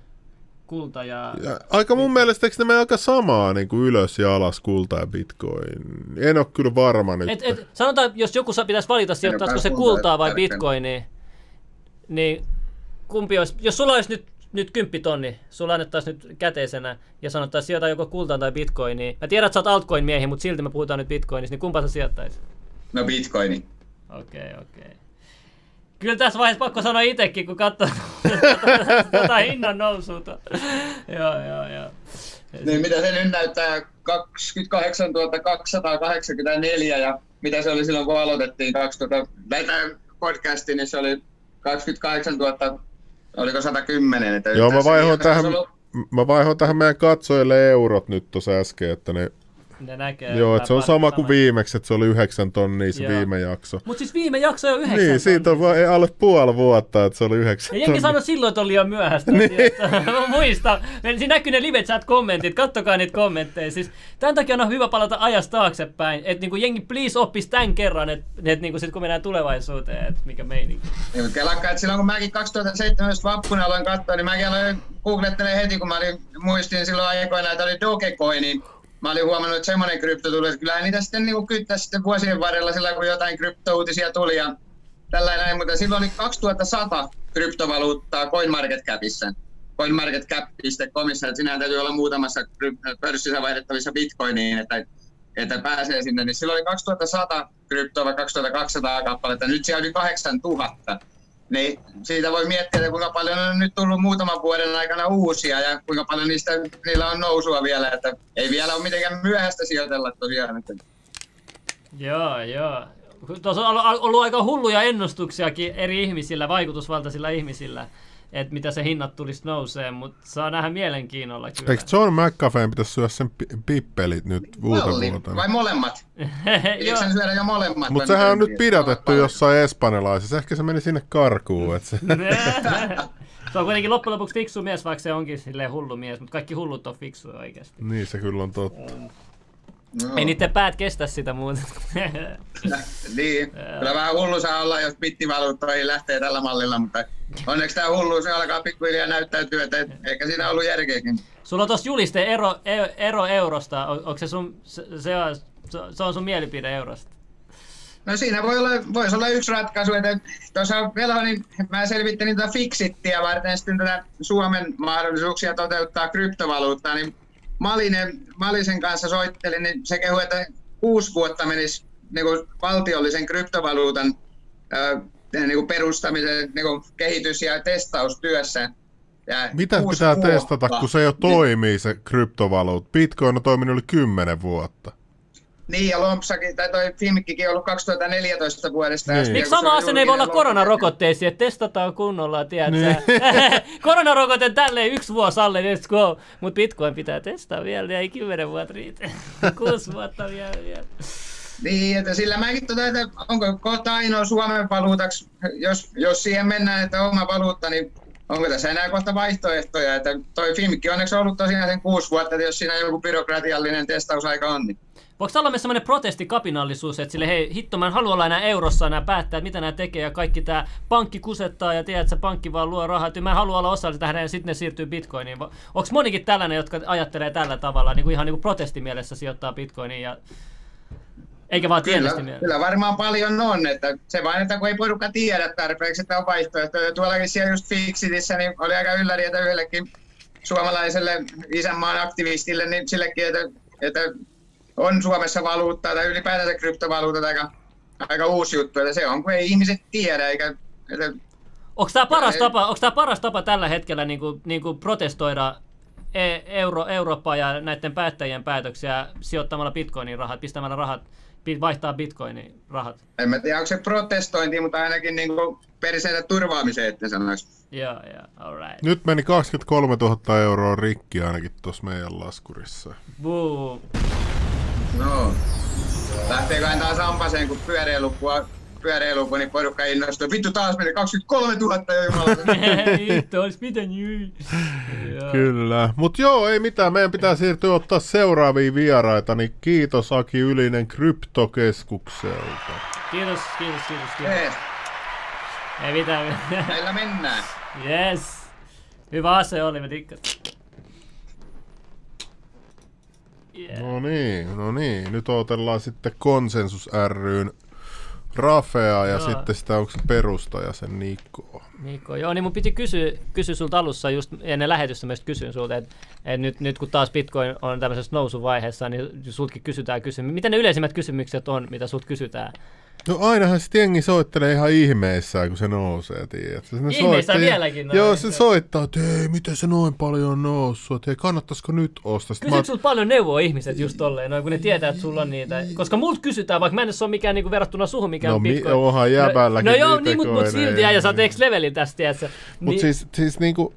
Speaker 1: Kulta ja...
Speaker 2: Ja aika mun mielestä, eikö ne mene aika samaa niin kuin ylös ja alas kulta ja bitcoin? En ole kyllä varma nyt.
Speaker 1: Et, et, sanotaan, jos joku pitäisi valita, sijoittaisiko se
Speaker 3: kultaa
Speaker 1: vai bitcoiniin, niin kumpi olisi, jos sulla olisi nyt, nyt 10 tonni, sulla annettaisiin nyt käteisenä ja sanottaisiin sijoita joko kultaan tai bitcoiniin. Mä tiedän, että sä oot altcoin-miehi, mutta silti me puhutaan nyt bitcoinista, niin kumpa sä sijoittaisit?
Speaker 3: No bitcoini.
Speaker 1: Okei, okay, okei. Okay. Kyllä tässä vaiheessa pakko sanoa itsekin, kun katsoo tota hinnan nousua. joo, joo, joo.
Speaker 3: Niin mitä se nyt näyttää? 28 284 ja mitä se oli silloin kun aloitettiin 2000, näitä podcastia, niin se oli 28 000, oliko 110? Että
Speaker 2: Joo, mä vaihoin tähän,
Speaker 3: ollut-
Speaker 2: mä vaihoin tähän meidän katsojille eurot nyt tuossa äsken, että ne,
Speaker 1: Ne näkee.
Speaker 2: joo, että se on sama kuin viimeksi, että se oli yhdeksän tonnia se
Speaker 1: Joo.
Speaker 2: viime jakso.
Speaker 1: Mutta siis viime jakso jo yhdeksän
Speaker 2: Niin, siitä on vain alle puoli vuotta, että se oli yhdeksän
Speaker 1: Ja jengi sanoi silloin, että on liian myöhäistä. niin. Mä muistan. Siinä näkyy ne live chat kommentit, kattokaa niitä kommentteja. Siis, tämän takia on hyvä palata ajasta taaksepäin, että niinku jengi please oppis tämän kerran, että et, niinku sit kun mennään tulevaisuuteen, että mikä meininki.
Speaker 3: Niin, mutta kelakka, että silloin kun mäkin 2017 vappuna aloin katsoa, niin mäkin aloin googlettelemaan heti, kun mä olin, muistin silloin aikoina, että oli Dogecoin, niin mä olin huomannut, että semmoinen krypto tuli, että niitä sitten niin kyttäisi sitten vuosien varrella sillä, kun jotain kryptouutisia tuli ja tällainen mutta silloin oli 2100 kryptovaluuttaa CoinMarketCapissa. CoinMarketCap.comissa, että sinähän täytyy olla muutamassa kry- pörssissä vaihdettavissa bitcoiniin, että, että pääsee sinne, niin silloin oli 2100 kryptoa vai 2200 kappaletta, nyt siellä oli 8000. Niin siitä voi miettiä, että kuinka paljon on nyt tullut muutaman vuoden aikana uusia ja kuinka paljon niistä niillä on nousua vielä, että ei vielä ole mitenkään myöhäistä sijoitella tosiaan. Että
Speaker 1: Joo, joo. Tuossa on ollut- aika hulluja ennustuksiakin eri ihmisillä, vaikutusvaltaisilla ihmisillä, että mitä se hinnat tulisi nousee, mutta saa nähdä mielenkiinnolla kyllä.
Speaker 2: Eikö John McAfeen pitäisi syödä sen pi- pippelit nyt
Speaker 3: Valli,
Speaker 2: uuden vuotena?
Speaker 3: vai molemmat? Eikö sen syödä jo molemmat?
Speaker 2: Mutta sehän on nyt pidätetty jossain espanjalaisessa. Ehkä se meni sinne karkuun. Et se...
Speaker 1: se on kuitenkin loppujen lopuksi fiksu mies, vaikka se onkin silleen hullu mies, mutta kaikki hullut on fiksuja oikeasti.
Speaker 2: niin se kyllä on totta.
Speaker 3: No.
Speaker 1: Ei niiden päät kestä sitä muuta.
Speaker 3: Niin, kyllä vähän hullu saa olla, jos bittivaluuttoihin lähtee tällä mallilla, mutta onneksi tämä hulluus alkaa pikkuhiljaa näyttäytyä, että ehkä siinä on ollut järkeäkin.
Speaker 1: Sulla on tossa juliste ero, e- ero eurosta. On, onko se sun, se, se, on, se on sun mielipide eurosta?
Speaker 3: No siinä voi olla, voisi olla yksi ratkaisu, että tuossa vielä niin mä selvittelin tätä Fixittiä varten sitten tätä Suomen mahdollisuuksia toteuttaa kryptovaluuttaa, niin Malinen, Malisen kanssa soittelin, niin se kehui, että kuusi vuotta menisi niin kuin valtiollisen kryptovaluutan ää, niin kuin perustamisen niin kuin kehitys- ja testaustyössä. Ja
Speaker 2: Mitä pitää
Speaker 3: vuotta.
Speaker 2: testata, kun se jo toimii se kryptovaluut? Bitcoin on toiminut yli 10 vuotta.
Speaker 3: Niin, ja Lompsakin, tai toi Fimikkikin on ollut 2014 vuodesta.
Speaker 2: Niin.
Speaker 1: Miksi sama asia ei voi olla koronarokotteisiin, että testataan kunnolla, tiedätkö? Koronarokote tälleen yksi vuosi alle, let's go. Mutta Bitcoin pitää testaa vielä, ei kymmenen vuotta riitä. Kuusi vuotta vielä. vielä.
Speaker 3: Niin, että sillä mäkin tota, että onko kohta ainoa Suomen valuutaksi, jos, jos siihen mennään, että oma valuutta, niin onko tässä enää kohta vaihtoehtoja, että toi Fimikki onneksi on ollut tosiaan sen kuusi vuotta, että jos siinä joku byrokratiallinen testausaika on, niin
Speaker 1: Voiko olla myös sellainen protestikapinallisuus, että sille hei hitto mä en halua olla enää eurossa nämä päättää, että mitä nämä tekee ja kaikki tämä pankki kusettaa ja tiedät, että se pankki vaan luo rahaa, että mä en halua olla osallinen tähän ja sitten ne siirtyy bitcoiniin. Onko monikin tällainen, jotka ajattelee tällä tavalla, niin kuin ihan niin kuin protestimielessä sijoittaa bitcoiniin ja eikä vaan
Speaker 3: kyllä, kyllä varmaan paljon on, että se vain, että kun ei porukka tiedä tarpeeksi, että on vaihtoehtoja. Tuollakin siellä just Fixitissä, niin oli aika ylläri, että yhdellekin suomalaiselle isänmaan aktivistille, niin sillekin, että, että on Suomessa valuuttaa tai ylipäätänsä kryptovaluutat aika, aika uusi juttu, että se on, kun ei ihmiset tiedä, eikä, että
Speaker 1: Onko tämä paras, tapa, onko tämä paras tapa tällä hetkellä niin kuin, niin kuin protestoida e- Euro, Eurooppaa ja näiden päättäjien päätöksiä sijoittamalla bitcoinin rahat, pistämällä rahat vaihtaa bitcoinin rahat.
Speaker 3: En mä tiedä, onko se protestointi, mutta ainakin niin periseiden turvaamiseen, että sanoisi.
Speaker 1: Joo, joo, alright.
Speaker 2: Nyt meni 23 000 euroa rikki ainakin tuossa meidän laskurissa.
Speaker 1: Boom.
Speaker 3: No. Lähteeköhän taas ampaseen, kun pyöräilupua pyöräiluun, niin porukka innostui. Vittu taas meni 23 000 jo jumala.
Speaker 1: Vittu, olis pitänyt.
Speaker 2: Kyllä. Mutta joo, ei mitään. Meidän pitää siirtyä ottaa seuraavia vieraita. Niin kiitos Aki Ylinen Kryptokeskukselta.
Speaker 1: Kiitos, kiitos, kiitos, kiitos. Ei mitään.
Speaker 3: näillä mennään.
Speaker 1: Yes. Hyvä ase oli, mä tikkasin. Yeah.
Speaker 2: No niin, no niin. Nyt odotellaan sitten Konsensus ryn Rafea ja
Speaker 1: Joo.
Speaker 2: sitten sitä onko se perustaja sen Niko.
Speaker 1: Mikko, joo, niin mun piti kysyä, kysyä sulta alussa just ennen lähetystä myös kysyin sulta, että, että nyt, nyt kun taas Bitcoin on tämmöisessä nousuvaiheessa, niin sultkin kysytään kysymyksiä. Mitä ne yleisimmät kysymykset on, mitä sult kysytään?
Speaker 2: No ainahan se jengi soittelee ihan ihmeissään, kun se nousee, tiedätkö? Se ne
Speaker 1: Ihmeissään
Speaker 2: soittaa-
Speaker 1: vieläkin noin.
Speaker 2: Joo, se soittaa, että hei, miten se noin paljon on noussut, että hei, kannattaisiko nyt ostaa? Sitten mä
Speaker 1: Kysytkö sulta paljon neuvoa ihmiset just tolleen, noin, kun ne tietää, että sulla on niitä? Koska multa kysytään, vaikka mä en ole mikään niinku verrattuna suhun, mikä
Speaker 2: No
Speaker 1: Bitcoin.
Speaker 2: onhan jäbälläkin
Speaker 1: No, no joo, niin, mutta mut silti äijä, sä oot ex levelin tästä, tiedätkö?
Speaker 2: Mutta
Speaker 1: Niin-
Speaker 2: siis, siis niinku,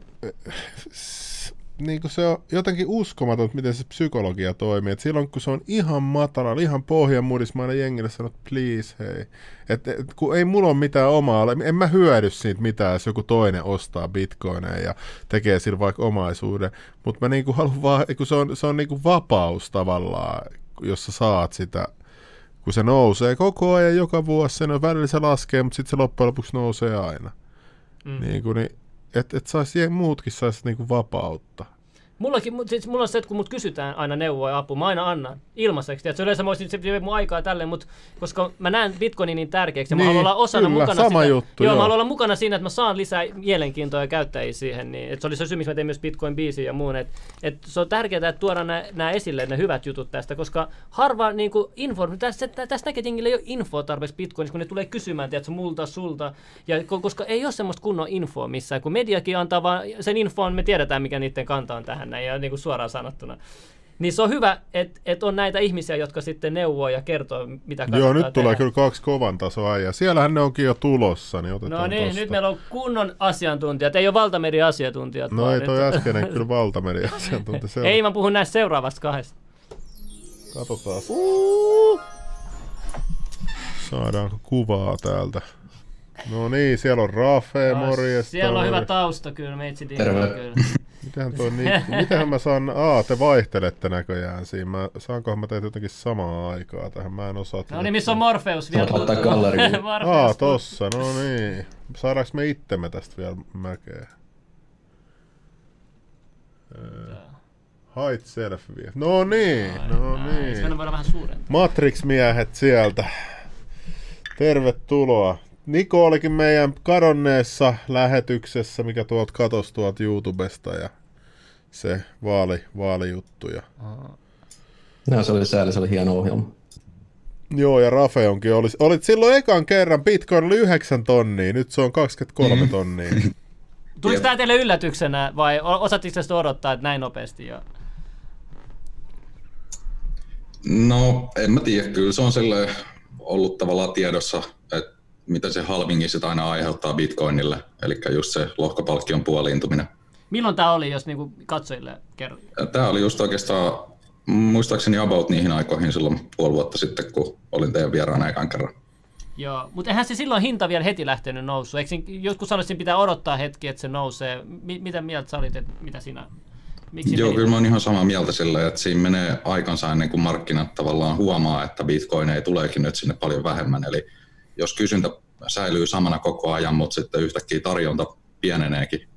Speaker 2: s- niinku se on jotenkin uskomaton, miten se psykologia toimii. Et silloin kun se on ihan matalalla, ihan pohjanmudissa, mä aina jengille sanon, että please hei. Et, et, kun ei mulla ole mitään omaa, en mä hyödy siitä mitään, jos joku toinen ostaa bitcoineja ja tekee sillä vaikka omaisuuden. Mutta mä niinku haluan vaan, kun se on, se on niinku vapaus tavallaan, jos sä saat sitä kun se nousee koko ajan joka vuosi, sen on välillä se laskee, mutta sitten se loppujen lopuksi nousee aina.
Speaker 1: Mm.
Speaker 2: Niin kuin, niin, että et sais, muutkin saisi niinku vapautta.
Speaker 1: Mullakin, siis mulla on se, että kun mut kysytään aina neuvoa ja apua, mä aina annan ilmaiseksi. Tiedätkö, yleensä mä olisin, se vie mun aikaa tälleen, mutta koska mä näen Bitcoinin niin tärkeäksi ja mä
Speaker 2: Niin,
Speaker 1: haluan olla osana
Speaker 2: kyllä,
Speaker 1: mukana
Speaker 2: sama
Speaker 1: sitä.
Speaker 2: juttu,
Speaker 1: joo,
Speaker 2: joo.
Speaker 1: mä haluan olla mukana siinä, että mä saan lisää mielenkiintoa ja käyttäjiä siihen. Niin, että se oli se syy, miksi mä tein myös Bitcoin-biisin ja muun. Että et se on tärkeää, että tuodaan nämä esille, ne hyvät jutut tästä, koska harva niin kuin info, tästä, tästä näkee, että jengillä ei ole infoa tarpeeksi Bitcoinissa, kun ne tulee kysymään, tiedätkö, multa, sulta. Ja ko- koska ei ole semmoista kunnon infoa missään, kun mediakin antaa vaan sen infoon, me tiedetään, mikä niiden kanta on tähän näin, ja niin kuin suoraan sanottuna. Niin se on hyvä, että et on näitä ihmisiä, jotka sitten neuvoo ja kertoo, mitä kannattaa
Speaker 2: Joo, nyt
Speaker 1: tehdä.
Speaker 2: tulee kyllä kaksi kovan tasoa ja siellähän ne onkin jo tulossa, niin otetaan
Speaker 1: No niin,
Speaker 2: tosta.
Speaker 1: nyt meillä on kunnon asiantuntijat, ei ole valtameri-asiantuntijat.
Speaker 2: No ei toi äskeinen kyllä valtameri asiantuntija. Se
Speaker 1: Ei, mä puhun näistä seuraavasta kahdesta.
Speaker 2: Katsotaan. Saadaanko kuvaa täältä? No niin, siellä on Rafe, morjesta.
Speaker 1: Siellä on hyvä tausta kyllä, meitsi
Speaker 4: Terve.
Speaker 1: kyllä.
Speaker 2: Mitähän toi niin, mitähän mä saan, aa te vaihtelette näköjään siinä, mä, saankohan mä teitä jotenkin samaa aikaa tähän, mä en osaa
Speaker 1: No niin, missä on Morpheus vielä?
Speaker 4: Saat ottaa.
Speaker 1: Morpheus.
Speaker 2: Aa, tossa, no niin. Saadaanko me itsemme tästä vielä mäkeä? Ö, Hide selfie. No niin, no niin. Matrix-miehet sieltä. Tervetuloa. Niko olikin meidän kadonneessa lähetyksessä, mikä tuolta katos tuolta YouTubesta ja se vaali, vaalijuttuja.
Speaker 4: No, se oli sääli, se oli hieno ohjelma.
Speaker 2: Joo, ja Rafe onkin. Olit, olit silloin ekan kerran, Bitcoin oli 9 tonnia, nyt se on 23 tonnia.
Speaker 1: Tuliko tämä teille yllätyksenä vai o- osatteko te sitä odottaa, että näin nopeasti jo?
Speaker 5: No, en mä tiedä. Kyllä se on sille ollut tavallaan tiedossa, että mitä se halvingi sitä aina aiheuttaa bitcoinille. Eli just se lohkopalkkion puoliintuminen.
Speaker 1: Milloin tämä oli, jos niinku katsojille kerro?
Speaker 5: Tämä oli just oikeastaan, muistaakseni about niihin aikoihin silloin puoli vuotta sitten, kun olin teidän vieraana ekan kerran.
Speaker 1: Joo, mutta eihän se silloin hinta vielä heti lähtenyt nousu. Eikö jotkut sanoivat, että pitää odottaa hetki, että se nousee. Mi- mitä mieltä sä olit, että mitä sinä? Miksi
Speaker 5: Joo, kyllä mä oon ihan samaa mieltä sillä, että siinä menee aikansa ennen kuin markkinat tavallaan huomaa, että bitcoin ei tuleekin nyt sinne paljon vähemmän. Eli jos kysyntä säilyy samana koko ajan, mutta sitten yhtäkkiä tarjonta pieneneekin,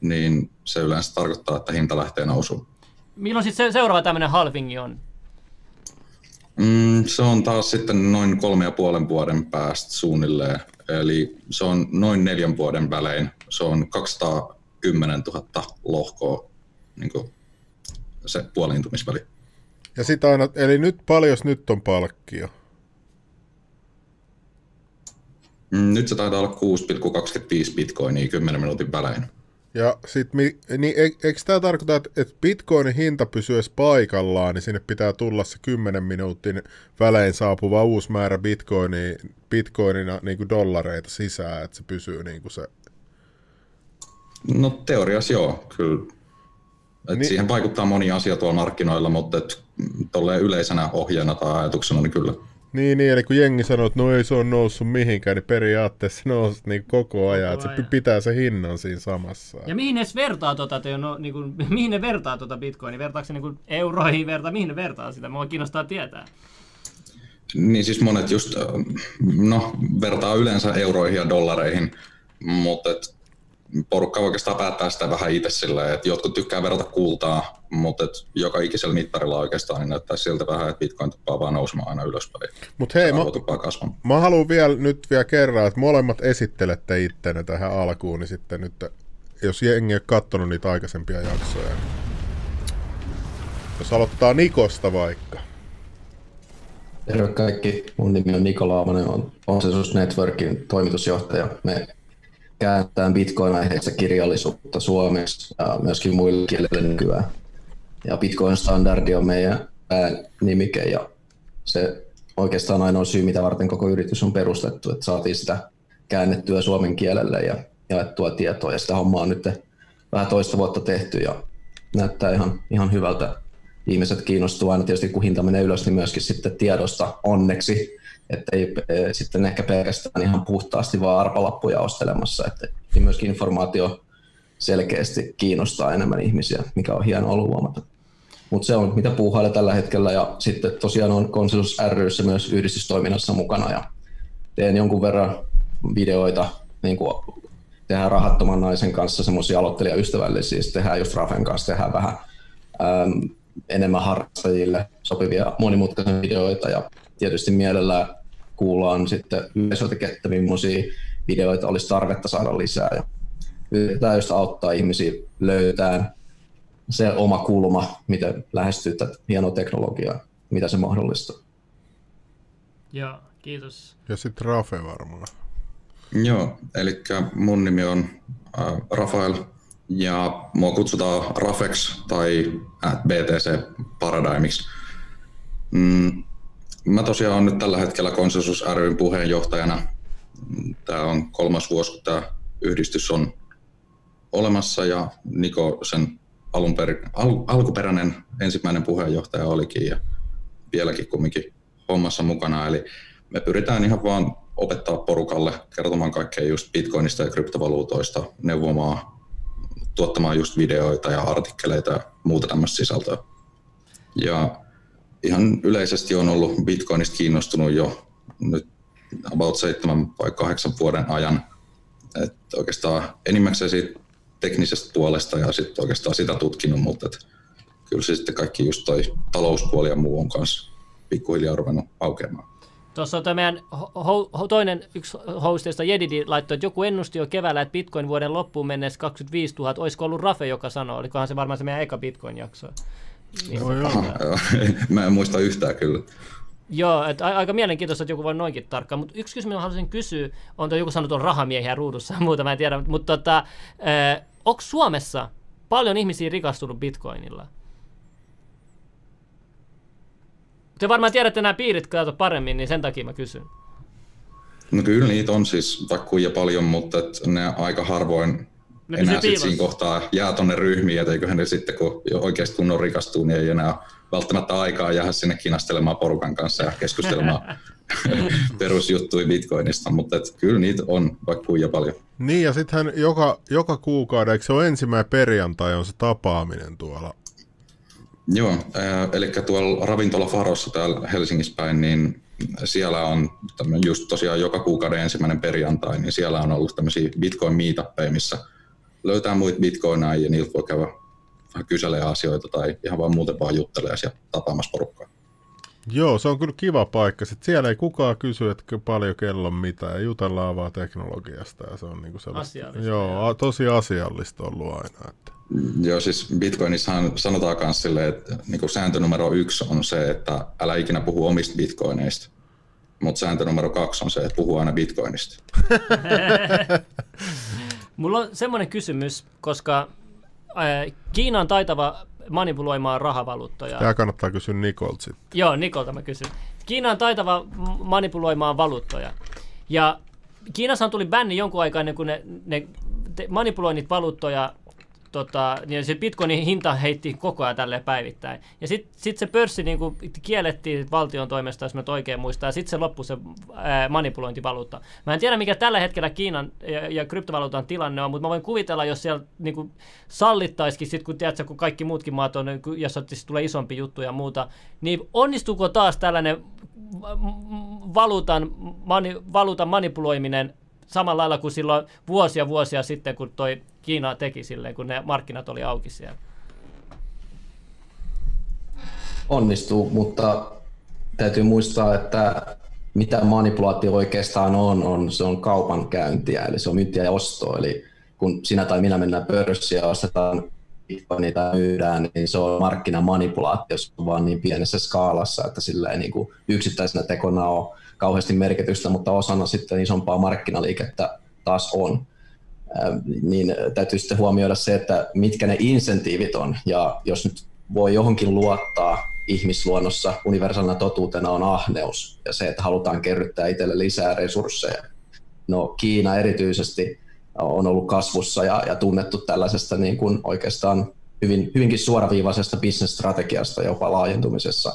Speaker 5: niin se yleensä tarkoittaa, että hinta lähtee nousuun.
Speaker 1: Milloin sitten se, seuraava tämmöinen halvingi on?
Speaker 5: Mm, se on taas sitten noin kolme ja puolen vuoden päästä suunnilleen. Eli se on noin neljän vuoden välein. Se on 210 000 lohkoa niin kuin se puoliintumisväli.
Speaker 2: Ja sit aina, eli nyt paljon nyt on palkkio.
Speaker 5: Mm, Nyt se taitaa olla 6,25 bitcoinia 10 minuutin välein.
Speaker 2: Ja sit, niin, e, eikö tämä tarkoita, että, bitcoinin hinta pysyy edes paikallaan, niin sinne pitää tulla se 10 minuutin välein saapuva uusi määrä bitcoinia, bitcoinina niin kuin dollareita sisään, että se pysyy niin kuin se...
Speaker 5: No teoriassa joo, kyllä. Et niin. Siihen vaikuttaa moni asia tuolla markkinoilla, mutta et, yleisenä ohjeena tai ajatuksena niin kyllä
Speaker 2: niin, niin, eli kun jengi sanoo, että no ei se ole noussut mihinkään, niin periaatteessa nousi niin koko ajan, koko että se pitää se hinnan siinä samassa.
Speaker 1: Ja mihin ne vertaa tota, te, no, niin kuin, mihin ne vertaa tota bitcoinia? Vertaako se niin kuin euroihin, vertaa, mihin ne vertaa sitä? Mua kiinnostaa tietää.
Speaker 5: Niin siis monet just, no vertaa yleensä euroihin ja dollareihin, mutta et porukka oikeastaan päättää sitä vähän itse silleen, että jotkut tykkää verrata kultaa, mutta et joka ikisellä mittarilla oikeastaan niin näyttää siltä vähän, että Bitcoin tuppaa vaan nousemaan aina ylöspäin.
Speaker 2: Mutta hei, mä, mä haluan vielä, nyt vielä kerran, että molemmat esittelette ittenne tähän alkuun, niin sitten nyt, jos jengi ei ole katsonut niitä aikaisempia jaksoja, niin jos aloittaa Nikosta vaikka.
Speaker 4: Terve kaikki, mun nimi on Niko Laamanen, on Consensus Networkin toimitusjohtaja. Me kääntää Bitcoin-aiheista kirjallisuutta suomeksi ja myöskin muille kielille nykyään. Ja Bitcoin-standardi on meidän päänimike ja se oikeastaan ainoa syy, mitä varten koko yritys on perustettu, että saatiin sitä käännettyä suomen kielelle ja jaettua tietoa ja sitä hommaa on nyt vähän toista vuotta tehty ja näyttää ihan, ihan hyvältä. Ihmiset kiinnostuu aina tietysti, kun hinta menee ylös, niin myöskin sitten tiedosta onneksi että ei e, sitten ehkä pelkästään ihan puhtaasti vaan arpalappuja ostelemassa, että myöskin informaatio selkeästi kiinnostaa enemmän ihmisiä, mikä on hieno ollut huomata. Mutta se on, mitä puuhailla tällä hetkellä, ja sitten tosiaan on Konsensus ryssä myös yhdistystoiminnassa mukana, ja teen jonkun verran videoita, niin kuin tehdään rahattoman naisen kanssa semmoisia aloittelijaystävällisiä, siis tehdään just Rafen kanssa, tehdään vähän äm, enemmän harrastajille sopivia monimutkaisia videoita, ja tietysti mielellään kuullaan sitten yleisöltä, että millaisia videoita olisi tarvetta saada lisää. Ja yritetään just auttaa ihmisiä löytämään se oma kulma, miten lähestyy tätä hienoa teknologiaa, mitä se mahdollistaa.
Speaker 1: Joo, kiitos.
Speaker 2: Ja sitten Rafe varmaan.
Speaker 5: Joo, eli mun nimi on äh, Rafael ja mua kutsutaan Rafex tai BTC Paradigmiksi. Mm, Mä tosiaan olen nyt tällä hetkellä Konsensus ryn puheenjohtajana. Tämä on kolmas vuosi, kun tämä yhdistys on olemassa ja Niko sen alun per, al, alkuperäinen ensimmäinen puheenjohtaja olikin ja vieläkin kumminkin hommassa mukana. Eli me pyritään ihan vaan opettaa porukalle kertomaan kaikkea just bitcoinista ja kryptovaluutoista, neuvomaan, tuottamaan just videoita ja artikkeleita ja muuta tämmöistä sisältöä. Ja ihan yleisesti on ollut Bitcoinista kiinnostunut jo nyt about seitsemän vai kahdeksan vuoden ajan. Et oikeastaan enimmäkseen siitä teknisestä puolesta ja sitten oikeastaan sitä tutkinut, mutta et kyllä se sitten kaikki just toi talouspuoli ja muu on kanssa pikkuhiljaa ruvennut aukeamaan.
Speaker 1: Tuossa on meidän ho- ho- toinen yksi hostista Jedidi laittoi, että joku ennusti jo keväällä, että Bitcoin vuoden loppuun mennessä 25 000. Olisiko ollut Rafe, joka sanoi? Olikohan se varmaan se meidän eka Bitcoin-jakso?
Speaker 2: Niin, joo.
Speaker 5: Mä en muista yhtään kyllä.
Speaker 1: Joo, että aika mielenkiintoista, että joku voi noinkin tarkkaan. Mutta yksi kysymys, haluaisin kysyä, on tuo joku sanonut on rahamiehiä ruudussa ja muuta, mä en tiedä. Mutta tota, äh, onko Suomessa paljon ihmisiä rikastunut bitcoinilla? Te varmaan tiedätte nämä piirit kato paremmin, niin sen takia mä kysyn.
Speaker 5: No kyllä niitä on siis kuinka paljon, mutta ne aika harvoin ne enää sit siinä kohtaa jää tuonne ryhmiin, että eiköhän ne sitten, kun jo oikeasti kunnon rikastuu, niin ei enää välttämättä aikaa jäädä sinne kinastelemaan porukan kanssa ja keskustelemaan perusjuttuja bitcoinista, mutta et kyllä niitä on vaikka kuinka paljon.
Speaker 2: Niin ja sittenhän joka, joka kuukauden, eikö se ole ensimmäinen perjantai on se tapaaminen tuolla?
Speaker 5: Joo, äh, eli tuolla ravintola Farossa täällä Helsingissä päin, niin siellä on just tosiaan joka kuukauden ensimmäinen perjantai, niin siellä on ollut tämmöisiä bitcoin meetappeja, missä löytää muita bitcoinaa ja niiltä voi käydä vähän kyselee asioita tai ihan vaan muuten vaan juttelee ja tapaamassa porukkaa.
Speaker 2: Joo, se on kyllä kiva paikka. Sitten siellä ei kukaan kysy, että paljon kello on mitä, ja jutellaan vaan teknologiasta. Ja se on niinku
Speaker 1: asiallista.
Speaker 2: Joo, a, tosi asiallista ollut aina. Että.
Speaker 5: Joo, siis Bitcoinissahan sanotaan myös silleen, että niin sääntö numero yksi on se, että älä ikinä puhu omista bitcoineista. Mutta sääntö numero kaksi on se, että puhu aina bitcoinista.
Speaker 1: Mulla on semmoinen kysymys, koska äh, Kiina on taitava manipuloimaan rahavaluuttoja.
Speaker 2: Tämä kannattaa kysyä Nikolta sitten.
Speaker 1: Joo, Nikolta mä kysyn. Kiina on taitava manipuloimaan valuuttoja. Ja Kiinassa tuli bänni jonkun aikaa ennen kuin ne, ne manipuloinnit valuuttoja tota, niin se bitcoinin hinta heitti koko ajan tälle päivittäin. Ja sitten sit se pörssi niin kuin, kiellettiin valtion toimesta, jos mä oikein muistan, ja sitten se loppui se ää, manipulointivaluutta. Mä en tiedä, mikä tällä hetkellä Kiinan ja, ja kryptovaluutan tilanne on, mutta mä voin kuvitella, jos siellä niin kuin, sallittaisikin, sit, kun, tiedätkö, kun kaikki muutkin maat on, jos tulee isompi juttu ja muuta, niin onnistuuko taas tällainen valuutan, mani, valuutan manipuloiminen samalla lailla kuin silloin vuosia vuosia sitten, kun toi Kiina teki silleen, kun ne markkinat oli auki siellä.
Speaker 4: Onnistuu, mutta täytyy muistaa, että mitä manipulaatio oikeastaan on, on se on kaupankäyntiä, eli se on myyntiä ja ostoa. Eli kun sinä tai minä mennään pörssiin ja ostetaan bitcoinia tai myydään, niin se on markkinamanipulaatio, se on vaan niin pienessä skaalassa, että sillä ei niin kuin yksittäisenä tekona ole kauheasti merkitystä, mutta osana sitten isompaa markkinaliikettä taas on. Ähm, niin täytyy sitten huomioida se, että mitkä ne insentiivit on, ja jos nyt voi johonkin luottaa ihmisluonnossa universaalina totuutena on ahneus ja se, että halutaan kerryttää itselle lisää resursseja. No Kiina erityisesti on ollut kasvussa ja, ja tunnettu tällaisesta niin kuin oikeastaan hyvin, hyvinkin suoraviivaisesta bisnesstrategiasta jopa laajentumisessa.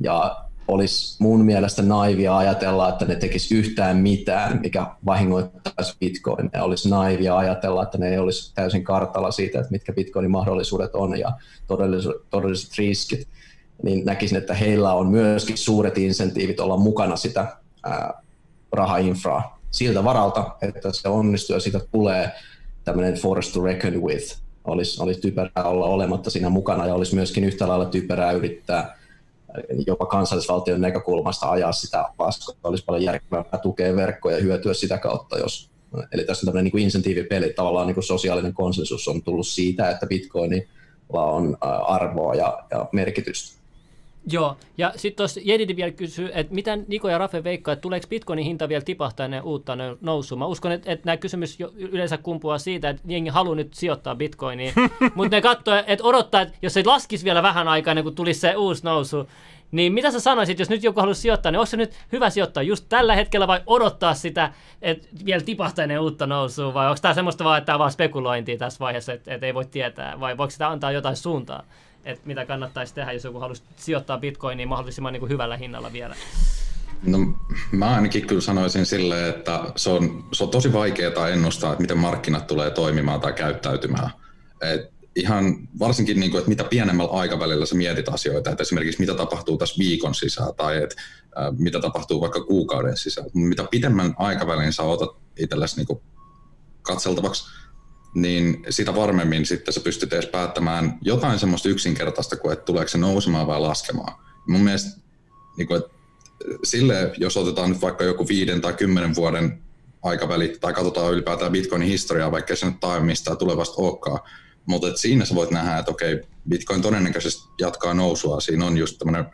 Speaker 4: Ja olisi mun mielestä naivia ajatella, että ne tekis yhtään mitään, mikä vahingoittaisi Bitcoin. Ja olisi naivia ajatella, että ne ei olisi täysin kartalla siitä, että mitkä Bitcoinin mahdollisuudet on ja todelliset, todelliset riskit. Niin näkisin, että heillä on myöskin suuret insentiivit olla mukana sitä rahainfraa siltä varalta, että se onnistuu ja siitä tulee tämmöinen force to reckon with. Olisi, olisi typerää olla olematta siinä mukana ja olisi myöskin yhtä lailla typerää yrittää jopa kansallisvaltion näkökulmasta ajaa sitä koska olisi paljon järkevämpää tukea verkkoja ja hyötyä sitä kautta, jos Eli tässä on tämmöinen niin insentiivipeli, tavallaan niin kuin sosiaalinen konsensus on tullut siitä, että bitcoinilla on arvoa ja, ja merkitystä.
Speaker 1: Joo, ja sitten tuossa Jedidi vielä kysyy, että mitä Niko ja Rafe veikkaa, että tuleeko bitcoinin hinta vielä tipahtaa ennen uutta nousua? Mä uskon, että, että nämä kysymys yleensä kumpuaa siitä, että jengi haluaa nyt sijoittaa bitcoiniin, mutta ne katsoo, että odottaa, että jos se laskisi vielä vähän aikaa ennen kuin tulisi se uusi nousu, niin mitä sä sanoisit, jos nyt joku haluaisi sijoittaa, niin onko se nyt hyvä sijoittaa just tällä hetkellä vai odottaa sitä, että vielä tipahtaa ennen uutta nousua, vai onko tämä semmoista vaan, että tämä vaan spekulointia tässä vaiheessa, että, että ei voi tietää, vai voiko sitä antaa jotain suuntaa? Että mitä kannattaisi tehdä, jos joku haluaisi sijoittaa bitcoiniin mahdollisimman niin kuin hyvällä hinnalla vielä?
Speaker 5: No, mä ainakin kyllä sanoisin silleen, että se on, se on tosi vaikeaa ennustaa, että miten markkinat tulee toimimaan tai käyttäytymään. Et ihan varsinkin, niin kuin, että mitä pienemmällä aikavälillä sä mietit asioita, että esimerkiksi mitä tapahtuu tässä viikon sisään tai että, äh, mitä tapahtuu vaikka kuukauden sisään. Mitä pidemmän aikavälin sä otat itsellesi niin katseltavaksi, niin sitä varmemmin sitten sä pystyt edes päättämään jotain semmoista yksinkertaista kuin, että tuleeko se nousemaan vai laskemaan. Mun mielestä niin kuin, että sille, jos otetaan nyt vaikka joku viiden tai kymmenen vuoden aikaväli, tai katsotaan ylipäätään Bitcoinin historiaa, vaikka se nyt tai mistä tulevasta olekaan, mutta että siinä sä voit nähdä, että okei, Bitcoin todennäköisesti jatkaa nousua. Siinä on just tämmöinen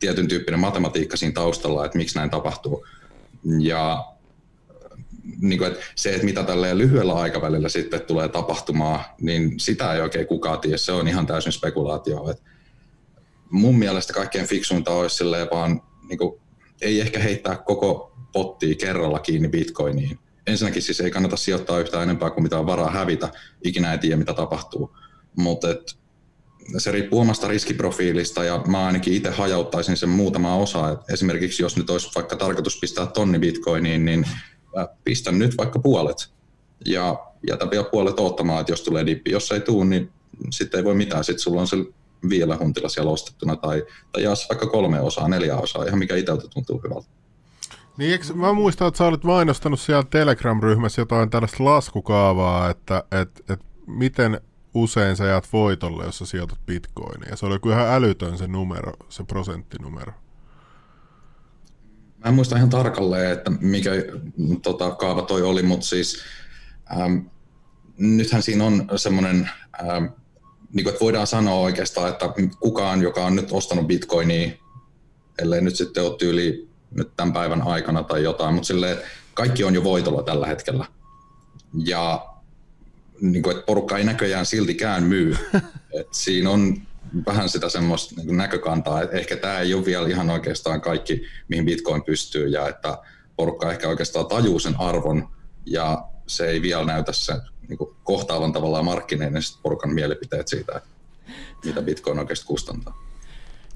Speaker 5: tietyn tyyppinen matematiikka siinä taustalla, että miksi näin tapahtuu. Ja niin kuin, että se, että mitä tällä lyhyellä aikavälillä sitten tulee tapahtumaan, niin sitä ei oikein kukaan tiedä. Se on ihan täysin spekulaatio. Että mun mielestä kaikkein fiksuinta olisi vaan niin kuin, ei ehkä heittää koko pottia kerralla kiinni bitcoiniin. Ensinnäkin siis ei kannata sijoittaa yhtään enempää kuin mitä on varaa hävitä. Ikinä ei tiedä, mitä tapahtuu. Mutta se riippuu omasta riskiprofiilista ja mä ainakin itse hajauttaisin sen muutama osa. Et esimerkiksi jos nyt olisi vaikka tarkoitus pistää tonni bitcoiniin, niin pistän nyt vaikka puolet ja jätä vielä puolet odottamaan, että jos tulee dippi. Jos ei tule, niin sitten ei voi mitään. Sitten sulla on se vielä huntila siellä ostettuna tai, tai jaas vaikka kolme osaa, neljä osaa, ihan mikä itseltä tuntuu hyvältä.
Speaker 2: Niin, eikö, mä muistan, että sä olit mainostanut siellä Telegram-ryhmässä jotain tällaista laskukaavaa, että et, et miten usein sä jäät voitolle, jos sä sijoitat bitcoinia. Se oli kyllä ihan älytön se numero, se prosenttinumero.
Speaker 5: Mä en muista ihan tarkalleen, että mikä tota, kaava toi oli, mutta siis ähm, nythän siinä on semmoinen, ähm, niin kuin, että voidaan sanoa oikeastaan, että kukaan, joka on nyt ostanut bitcoinia, ellei nyt sitten ole tyyli nyt tämän päivän aikana tai jotain, mutta sille kaikki on jo voitolla tällä hetkellä. Ja niin kuin, että porukka ei näköjään siltikään myy. Et siinä on vähän sitä semmoista niin näkökantaa, että ehkä tämä ei ole vielä ihan oikeastaan kaikki, mihin Bitcoin pystyy, ja että porukka ehkä oikeastaan tajuu sen arvon, ja se ei vielä näytä se niin kohtaavan tavallaan markkineiden porukan mielipiteet siitä, että mitä Bitcoin oikeasti kustantaa.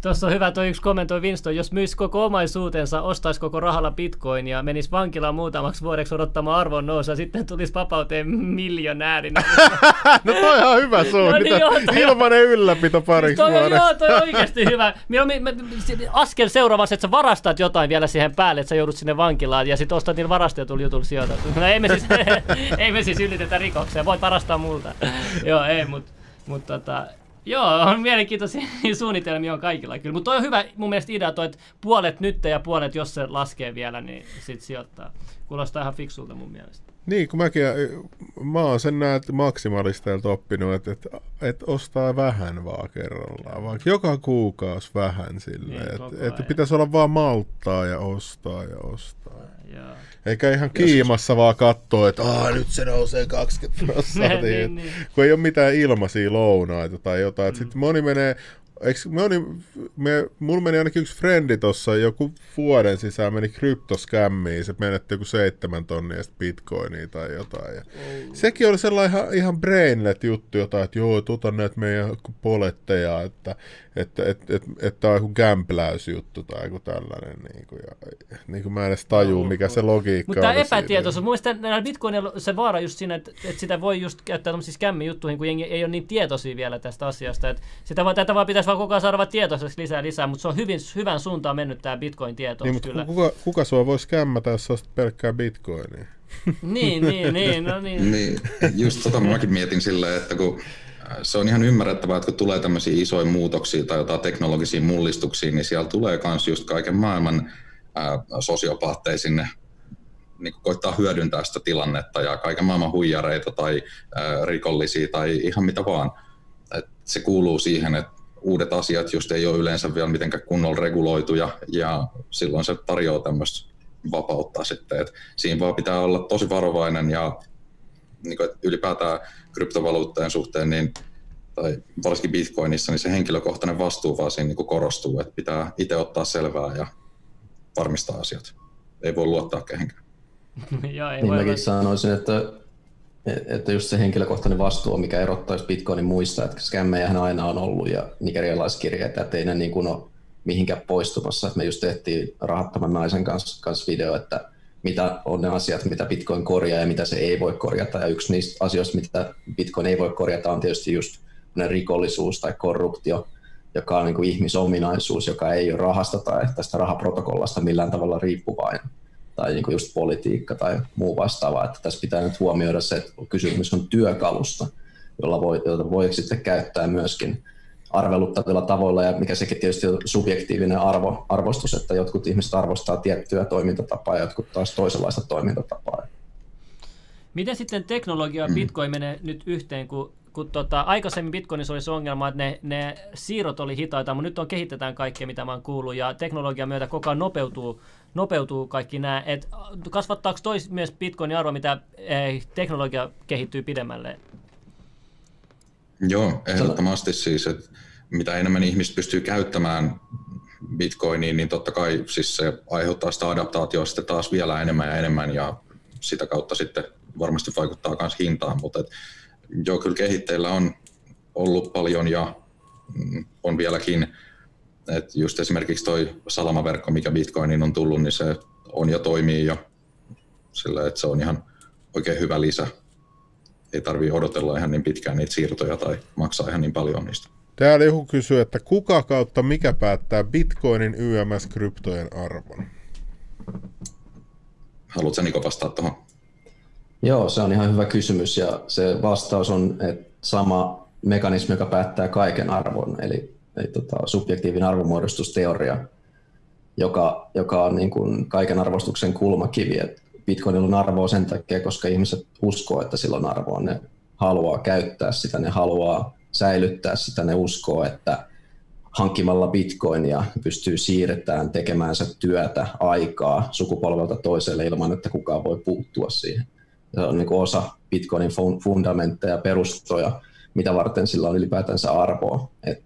Speaker 1: Tuossa on hyvä tuo yksi kommentoi Winston, jos myisi koko omaisuutensa, ostaisi koko rahalla bitcoin ja menisi vankilaan muutamaksi vuodeksi odottamaan arvon nousua, sitten tulisi vapauteen miljonäärinä.
Speaker 2: no toi on hyvä suunnitelma. no niin, joo, toi Ilmanen ylläpito pariksi
Speaker 1: toi, vuodeksi. Joo, toi on oikeasti hyvä. Minä, me, askel seuraavassa, että sä varastat jotain vielä siihen päälle, että sä joudut sinne vankilaan ja sitten ostat niillä varastetun jutulla sijoita. No ei me siis, ei me siis ylitetä rikokseen, voit varastaa multa. joo, ei, mutta mut, tota, Joo, on mielenkiintoisia suunnitelmia on kaikilla kyllä. Mutta toi on hyvä mun mielestä idea toi, että puolet nyt ja puolet, jos se laskee vielä, niin sit sijoittaa. Kuulostaa ihan fiksulta mun mielestä.
Speaker 2: Niin, kun mäkin, mä oon sen näet maksimalisteilta oppinut, että, että, että ostaa vähän vaan kerrallaan, vaikka joka kuukausi vähän silleen, niin, että, että pitäisi olla vaan malttaa ja ostaa ja ostaa. Joo. Eikä ihan kiimassa vaan katsoa, että Aa, nyt se nousee 20 prosenttia, niin, niin. kun ei ole mitään ilmaisia lounaita tai jotain. Mm. Sitten moni menee Eikö, me oli, me, mulla meni ainakin yksi frendi tuossa joku vuoden sisään meni kryptoskämmiin, se menetti joku seitsemän tonnia bitcoinia tai jotain. Ja oh. Sekin oli sellainen ihan, ihan brainlet juttu, jotain, että joo, tuota näitä meidän poletteja, että että et, et, et tämä on joku gambläysjuttu tai joku tällainen. Niin kuin, ja, niin kuin mä en edes tajuu, mikä se logiikka
Speaker 1: Mutta tämä epätietoisuus, mun mielestä näillä bitcoinilla se vaara just siinä, että, että sitä voi just käyttää tämmöisissä kämmijuttuihin, kun jengi ei ole niin tietoisia vielä tästä asiasta. Että sitä voi, tätä vaan pitäisi vaan koko ajan saada tietoiseksi lisää lisää, mutta se on hyvin, hyvän suuntaan mennyt tämä bitcoin-tietoisuus
Speaker 2: niin, kyllä. Kuka, kuka sua voisi kämmätä, jos olisi pelkkää bitcoinia?
Speaker 1: niin, niin, niin, no niin.
Speaker 5: niin. Just tota mäkin mietin silleen, että kun se on ihan ymmärrettävää, että kun tulee tämmöisiä isoja muutoksia tai jotain teknologisia mullistuksia, niin siellä tulee myös just kaiken maailman ää, sosiopaatteja sinne niin koittaa hyödyntää sitä tilannetta ja kaiken maailman huijareita tai ää, rikollisia tai ihan mitä vaan. Et se kuuluu siihen, että uudet asiat just ei ole yleensä vielä mitenkään kunnolla reguloituja ja silloin se tarjoaa tämmöistä vapautta sitten. Et siinä vaan pitää olla tosi varovainen ja niin kuin, ylipäätään kryptovaluuttojen suhteen, niin, tai varsinkin bitcoinissa, niin se henkilökohtainen vastuu vaan siinä niin kuin korostuu, että pitää itse ottaa selvää ja varmistaa asiat. Ei voi luottaa kehenkään.
Speaker 4: Joo, ei niin mäkin sanoisin, että, että just se henkilökohtainen vastuu mikä erottaisi Bitcoinin muista, että skämmejähän aina on ollut ja nigerialaiskirjeitä, että ei ne niin kuin ole mihinkään poistumassa. Me just tehtiin rahattoman naisen kanssa, kanssa video, että mitä on ne asiat, mitä Bitcoin korjaa ja mitä se ei voi korjata. Ja yksi niistä asioista, mitä Bitcoin ei voi korjata, on tietysti just rikollisuus tai korruptio, joka on niin kuin ihmisominaisuus, joka ei ole rahasta tai tästä rahaprotokollasta millään tavalla riippuvainen tai niin kuin just politiikka tai muu vastaava. Että tässä pitää nyt huomioida se, että kysymys on työkalusta, jolla voi, jota voi sitten käyttää myöskin arveluttavilla tavoilla ja mikä sekin tietysti on subjektiivinen arvo, arvostus, että jotkut ihmiset arvostaa tiettyä toimintatapaa ja jotkut taas toisenlaista toimintatapaa.
Speaker 1: Miten sitten teknologia mm. Bitcoin menee nyt yhteen, kun, kun tota, aikaisemmin Bitcoinissa oli se ongelma, että ne, ne siirrot oli hitaita, mutta nyt on kehitetään kaikkea, mitä mä oon kuullut, ja teknologian myötä koko ajan nopeutuu, nopeutuu kaikki nämä. Et kasvattaako tois myös Bitcoinin arvo, mitä eh, teknologia kehittyy pidemmälle?
Speaker 5: Joo, ehdottomasti siis, että mitä enemmän ihmiset pystyy käyttämään bitcoiniin, niin totta kai siis se aiheuttaa sitä adaptaatioa sitten taas vielä enemmän ja enemmän ja sitä kautta sitten varmasti vaikuttaa myös hintaan, mutta et, joo, kyllä kehitteillä on ollut paljon ja mm, on vieläkin, että just esimerkiksi toi salamaverkko, mikä Bitcoiniin on tullut, niin se on ja toimii jo sillä, että se on ihan oikein hyvä lisä ei tarvitse odotella ihan niin pitkään niitä siirtoja tai maksaa ihan niin paljon niistä.
Speaker 2: Täällä joku kysyy, että kuka kautta mikä päättää Bitcoinin YMS-kryptojen arvon?
Speaker 5: Haluatko Niko vastata tuohon?
Speaker 4: Joo, se on ihan hyvä kysymys ja se vastaus on, että sama mekanismi, joka päättää kaiken arvon, eli, eli tota, subjektiivinen arvomuodostusteoria, joka, joka on niin kuin kaiken arvostuksen kulmakivi. Et Bitcoinilla on arvoa sen takia, koska ihmiset uskoo, että sillä on arvoa. Ne haluaa käyttää sitä, ne haluaa säilyttää sitä, ne uskoo, että hankkimalla bitcoinia pystyy siirretään tekemäänsä työtä, aikaa sukupolvelta toiselle ilman, että kukaan voi puuttua siihen. Se on niin osa Bitcoinin fundamentteja, perustoja, mitä varten sillä on ylipäätänsä arvoa. Et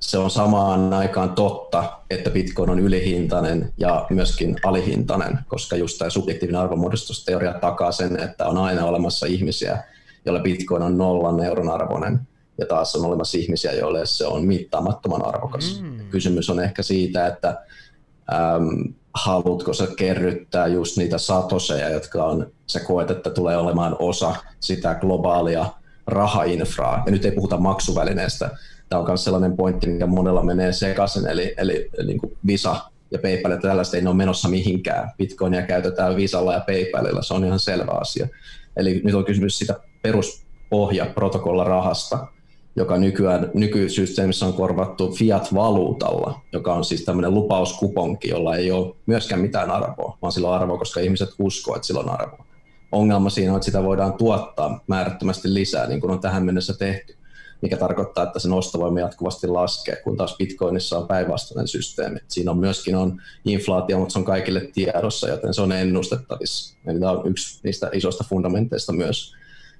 Speaker 4: se on samaan aikaan totta, että Bitcoin on ylihintainen ja myöskin alihintainen, koska just tämä subjektiivinen arvonmuodostusteoria takaa sen, että on aina olemassa ihmisiä, joille Bitcoin on nollan euron arvoinen, ja taas on olemassa ihmisiä, joille se on mittaamattoman arvokas. Mm. Kysymys on ehkä siitä, että äm, haluatko sä kerryttää just niitä satoseja, jotka on, sä koet, että tulee olemaan osa sitä globaalia rahainfraa. Ja nyt ei puhuta maksuvälineestä. Tämä on myös sellainen pointti, mikä monella menee sekaisin, eli, eli, niin kuin Visa ja PayPal ja tällaista ei ole menossa mihinkään. Bitcoinia käytetään Visalla ja PayPalilla, se on ihan selvä asia. Eli nyt on kysymys sitä peruspohja protokolla rahasta, joka nykyään nykysysteemissä on korvattu fiat-valuutalla, joka on siis tämmöinen lupauskuponki, jolla ei ole myöskään mitään arvoa, vaan sillä on arvoa, koska ihmiset uskoo, että sillä on arvoa. Ongelma siinä on, että sitä voidaan tuottaa määrättömästi lisää, niin kuin on tähän mennessä tehty, mikä tarkoittaa, että sen ostovoima jatkuvasti laskee, kun taas Bitcoinissa on päinvastainen systeemi. Siinä on myöskin on inflaatio, mutta se on kaikille tiedossa, joten se on ennustettavissa. Eli tämä on yksi niistä isoista fundamenteista myös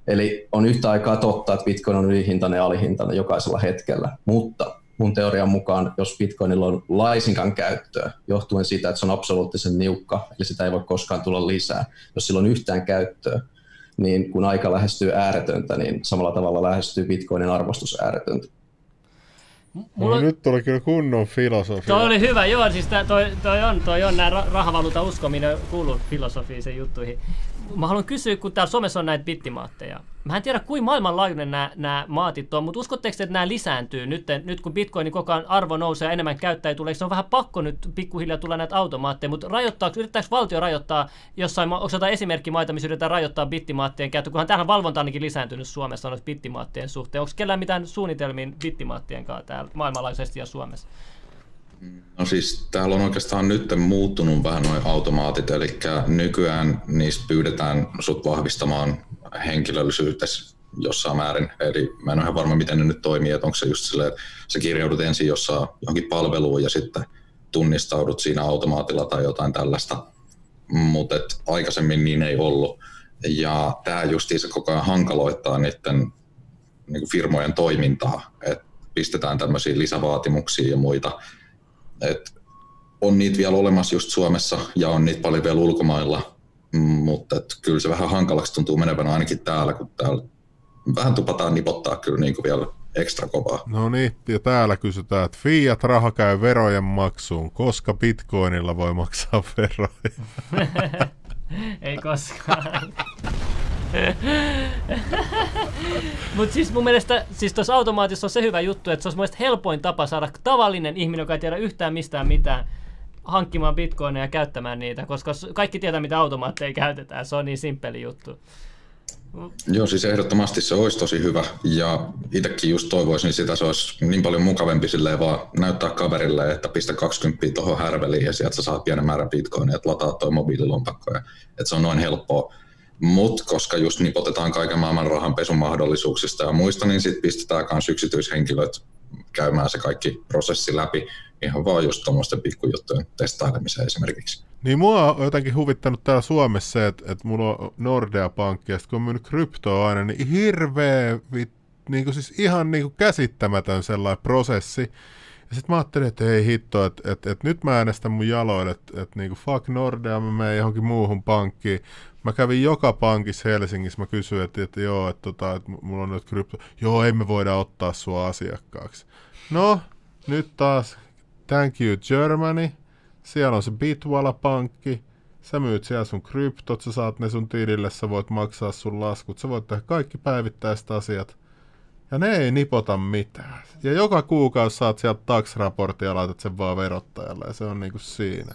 Speaker 4: Eli on yhtä aikaa totta, että Bitcoin on ylihintainen ja alihintainen jokaisella hetkellä, mutta mun teorian mukaan, jos Bitcoinilla on laisinkaan käyttöä, johtuen siitä, että se on absoluuttisen niukka, eli sitä ei voi koskaan tulla lisää, jos sillä on yhtään käyttöä, niin kun aika lähestyy ääretöntä, niin samalla tavalla lähestyy Bitcoinin arvostus ääretöntä.
Speaker 2: Mulla... No, nyt tuli kyllä kunnon filosofia.
Speaker 1: Toi oli hyvä, joo, siis tää, toi, toi on, toi on nää rahavaluuta uskominen kuuluu filosofiisiin juttuihin. Mä haluan kysyä, kun täällä somessa on näitä bittimaatteja. Mä en tiedä, kuin maailmanlaajuinen nämä, nämä maatit on, mutta uskotteko, että nämä lisääntyy nyt, nyt kun bitcoinin koko ajan arvo nousee ja enemmän käyttäjä tulee, se on vähän pakko nyt pikkuhiljaa tulla näitä automaatteja, mutta rajoittaako, yrittääkö valtio rajoittaa jossain, onko jotain esimerkkimaita, missä yritetään rajoittaa bittimaattien käyttö, kunhan tähän valvonta ainakin lisääntynyt Suomessa noita bittimaattien suhteen. Onko kellään mitään suunnitelmia bittimaattien kanssa täällä maailmanlaajuisesti ja Suomessa?
Speaker 5: No siis täällä on oikeastaan nyt muuttunut vähän noin automaatit, eli nykyään niistä pyydetään sut vahvistamaan henkilöllisyytesi jossain määrin. Eli mä en ole ihan varma, miten ne nyt toimii, että onko se just silleen, että sä kirjaudut ensin jossain johonkin palveluun ja sitten tunnistaudut siinä automaatilla tai jotain tällaista. Mutta aikaisemmin niin ei ollut. Ja tämä justiinsa koko ajan hankaloittaa niiden niin firmojen toimintaa, että pistetään tämmöisiä lisävaatimuksia ja muita. Et on niitä vielä olemassa just Suomessa ja on niitä paljon vielä ulkomailla, mutta et kyllä se vähän hankalaksi tuntuu menevän ainakin täällä, kun täällä vähän tupataan nipottaa kyllä niin kuin vielä ekstra kovaa.
Speaker 2: No niin, ja täällä kysytään, että fiat-raha käy verojen maksuun, koska bitcoinilla voi maksaa veroja?
Speaker 1: Ei koskaan. Mutta siis mun mielestä siis tuossa automaatissa on se hyvä juttu, että se olisi mun helpoin tapa saada tavallinen ihminen, joka ei tiedä yhtään mistään mitään, hankkimaan bitcoineja ja käyttämään niitä, koska kaikki tietää, mitä automaatteja käytetään. Se on niin simppeli juttu.
Speaker 5: Joo, siis ehdottomasti se olisi tosi hyvä. Ja itsekin just toivoisin sitä, se olisi niin paljon mukavampi silleen vaan näyttää kaverille, että pistä 20 tuohon härveliin ja sieltä sä saat pienen määrän bitcoinia, että lataa toi mobiililompakko. Että se on noin helppoa. Mutta koska just nipotetaan kaiken maailman rahanpesun mahdollisuuksista ja muista, niin sitten pistetään myös yksityishenkilöt käymään se kaikki prosessi läpi ihan vaan just tuommoisten pikkujuttujen testailemiseen esimerkiksi.
Speaker 2: Niin mua on jotenkin huvittanut täällä Suomessa että, että mulla on Nordea-pankki, ja kun on myynyt kryptoa aina, niin hirveä, niin kuin siis ihan niin kuin käsittämätön sellainen prosessi. Ja sitten mä ajattelin, että ei hitto, että, että, että nyt mä äänestän mun jaloille, että, että niin kuin fuck Nordea, mä menen johonkin muuhun pankkiin. Mä kävin joka pankissa Helsingissä, mä kysyin, että, että joo, että, tota, että mulla on nyt krypto. Joo, ei me voida ottaa sua asiakkaaksi. No, nyt taas thank you Germany. Siellä on se Bitwala-pankki. Sä myyt siellä sun kryptot, sä saat ne sun tilille, sä voit maksaa sun laskut, sä voit tehdä kaikki päivittäiset asiat. Ja ne ei nipota mitään. Ja joka kuukausi saat sieltä tax-raporttia ja laitat sen vaan verottajalle ja se on niinku siinä.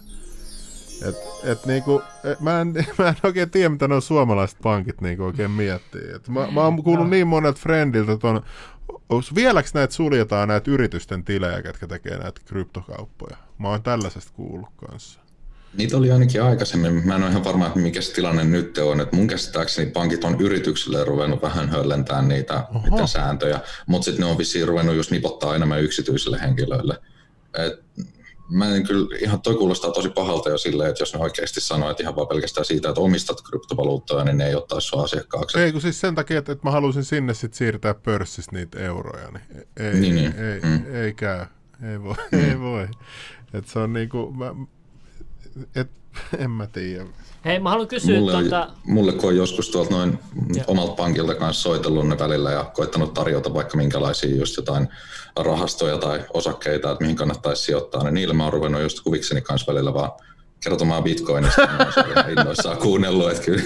Speaker 2: Et, et niinku, et mä, en, mä en oikein tiedä, mitä nuo suomalaiset pankit niinku oikein miettii. Et mä, mä oon kuullut niin monelta friendiltä, että on, vieläks näitä suljetaan näitä yritysten tilejä, ketkä tekee näitä kryptokauppoja? Mä oon tällaisesta kuullut kanssa.
Speaker 5: Niitä oli ainakin aikaisemmin. Mä en ole ihan varma, että mikä se tilanne nyt on. Et mun käsittääkseni pankit on yrityksille ruvennut vähän höllentää niitä, niitä sääntöjä, mutta sitten ne on vissiin ruvennut just nipottaa enemmän yksityisille henkilöille. Et mä en kyllä, ihan toi kuulostaa tosi pahalta jo silleen, että jos ne oikeasti sanoo, että ihan vaan pelkästään siitä, että omistat kryptovaluuttoja, niin ne ei ottaisi sua asiakkaaksi.
Speaker 2: Ei, kun siis sen takia, että, että mä halusin sinne sit siirtää pörssistä niitä euroja, niin ei,
Speaker 5: Niin, niin.
Speaker 2: ei,
Speaker 5: Mm.
Speaker 2: ei käy. Ei voi, ei voi. Et se on niinku, mä, et, en mä tiedä.
Speaker 1: Hei, mä haluan kysyä
Speaker 5: Mulle,
Speaker 1: tuota...
Speaker 5: on, mulle kun on joskus tuolta noin
Speaker 1: Joo.
Speaker 5: omalta pankilta kanssa soitellut ne välillä ja koittanut tarjota vaikka minkälaisia just jotain rahastoja tai osakkeita, että mihin kannattaisi sijoittaa, niin niillä mä oon ruvennut just huvikseni kanssa välillä vaan kertomaan bitcoinista, on siellä ihan innoissaan kuunnellut, että kyllä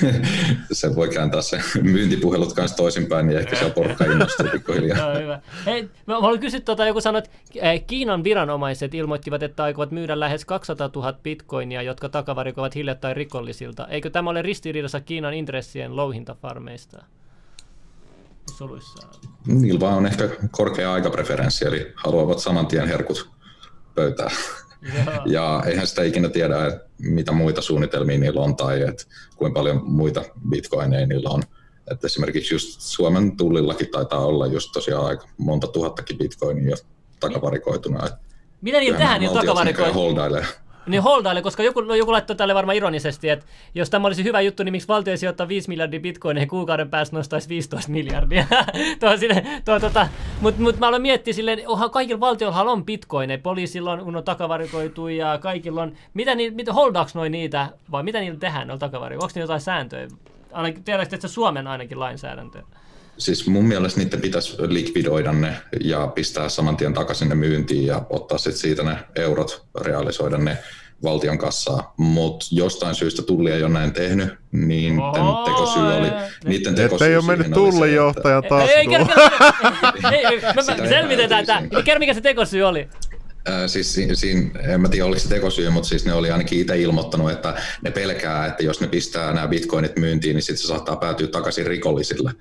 Speaker 5: se voi kääntää se myyntipuhelut kanssa toisinpäin, niin ehkä siellä porukka innostuu pikkuhiljaa.
Speaker 1: Joo, hyvä. Hei, mä haluan kysyä tuota, joku sanoi, että eh, Kiinan viranomaiset ilmoittivat, että aikovat myydä lähes 200 000 bitcoinia, jotka takavarikoivat hiljattain rikollisilta. Eikö tämä ole ristiriidassa Kiinan intressien louhintafarmeista? Soluissa.
Speaker 5: Niillä vaan on ehkä korkea aikapreferenssi, eli haluavat saman tien herkut pöytään.
Speaker 1: Joo.
Speaker 5: Ja eihän sitä ikinä tiedä, että mitä muita suunnitelmia niillä on tai että kuinka paljon muita bitcoineja niillä on. Että esimerkiksi just Suomen tullillakin taitaa olla just tosiaan aika monta tuhattakin bitcoinia jo takavarikoituna.
Speaker 1: Mitä niillä tehdään niillä
Speaker 5: holdailee.
Speaker 1: Niin holdaille, koska joku, no joku laittoi tälle varmaan ironisesti, että jos tämä olisi hyvä juttu, niin miksi valtio ei sijoittaa 5 miljardia bitcoineihin kuukauden päästä nostaisi 15 miljardia. tuo sille, tuo, tota, Mutta mut mä aloin miettiä silleen, onhan kaikilla valtioilla on bitcoineja, poliisilla on, kun on takavarikoitu ja kaikilla on, mitä, ni, mitä holdaaks noin niitä, vai mitä niillä tehdään noilla takavarikoilla, onko niillä jotain sääntöjä? Ainakin, tiedätkö, että se Suomen ainakin lainsäädäntö?
Speaker 5: Siis mun mielestä niiden pitäisi likvidoida ne ja pistää saman tien takaisin ne myyntiin ja ottaa sitten siitä ne eurot, realisoida ne valtion kassaa. Mutta jostain syystä tulli ei ole näin tehnyt, niin
Speaker 1: Oho,
Speaker 5: tekosyy oli, niiden tekosyy
Speaker 2: ei ole mennyt tullijohtajan
Speaker 1: Ei, ei, kerro, ei, ei, me, selvitetään tämä. Kerro, mikä se tekosyy oli.
Speaker 5: Siis si- siinä, en mä tiedä oliko se tekosyy, mutta siis ne oli ainakin itse ilmoittanut, että ne pelkää, että jos ne pistää nämä bitcoinit myyntiin, niin sitten se saattaa päätyä takaisin rikollisille.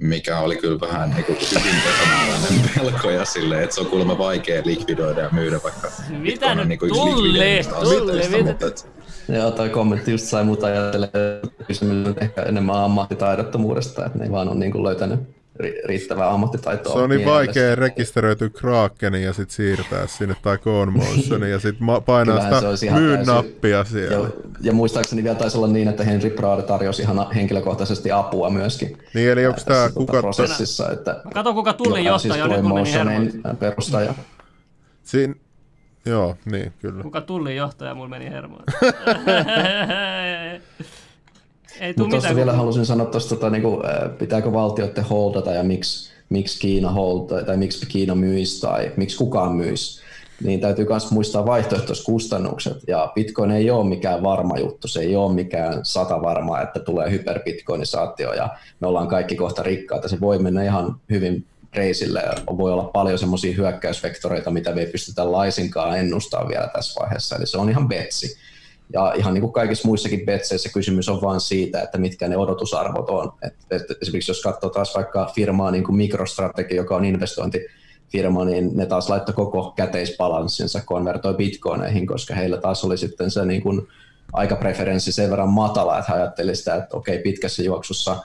Speaker 5: Mikä oli kyllä vähän niin kuin hyvin epämääräinen pelko ja silleen, että se on kuulemma vaikea likvidoida ja myydä vaikka
Speaker 1: Mitä
Speaker 5: on
Speaker 1: nyt?
Speaker 5: niinku yksi
Speaker 1: Tulli, tulli,
Speaker 5: mutta et-
Speaker 4: Joo, toi kommentti just sai mut ajattelemaan kysymys on ehkä enemmän ammattitaidottomuudesta, että ne ei vaan ole niin löytänyt ri- riittävää ammattitaitoa.
Speaker 2: Se on niin
Speaker 4: mielessä.
Speaker 2: vaikea rekisteröityä Krakeniin ja sitten siirtää sinne tai Coinmotioniin ja sitten ma- painaa
Speaker 4: Kyllähän
Speaker 2: sitä myyn nappia siellä.
Speaker 4: Ja, ja muistaakseni vielä taisi olla niin, että Henry Prade tarjosi ihan henkilökohtaisesti apua myöskin.
Speaker 2: Niin eli onko tämä kuka...
Speaker 4: tota prosessissa, että
Speaker 1: Kato, kuka tullin
Speaker 4: joka on siis
Speaker 1: johtaja on, nyt mulla meni
Speaker 4: perustaja.
Speaker 2: Siin... Joo, niin kyllä.
Speaker 1: Kuka tullin johtaja, mulla meni hermo. Ei
Speaker 4: Mutta tuosta vielä halusin sanoa tuosta, tota, niinku, äh, pitääkö valtioiden holdata ja miksi, miksi Kiina holdata tai miksi Kiina myisi tai miksi kukaan myisi. Niin täytyy myös muistaa vaihtoehtoiset kustannukset. Ja Bitcoin ei ole mikään varma juttu, se ei ole mikään sata varmaa, että tulee hyperbitcoinisaatio ja me ollaan kaikki kohta rikkaita. Se voi mennä ihan hyvin reisille ja voi olla paljon semmoisia hyökkäysvektoreita, mitä me ei pystytä laisinkaan ennustaa vielä tässä vaiheessa. Eli se on ihan betsi. Ja ihan niin kuin kaikissa muissakin betseissä kysymys on vain siitä, että mitkä ne odotusarvot on. Et, et esimerkiksi jos katsoo taas vaikka firmaa niin kuin MicroStrategy, joka on investointifirma, niin ne taas laittoi koko käteisbalanssinsa konvertoi bitcoineihin, koska heillä taas oli sitten se niin kuin aikapreferenssi sen verran matala, että he ajattelivat sitä, että okei, pitkässä juoksussa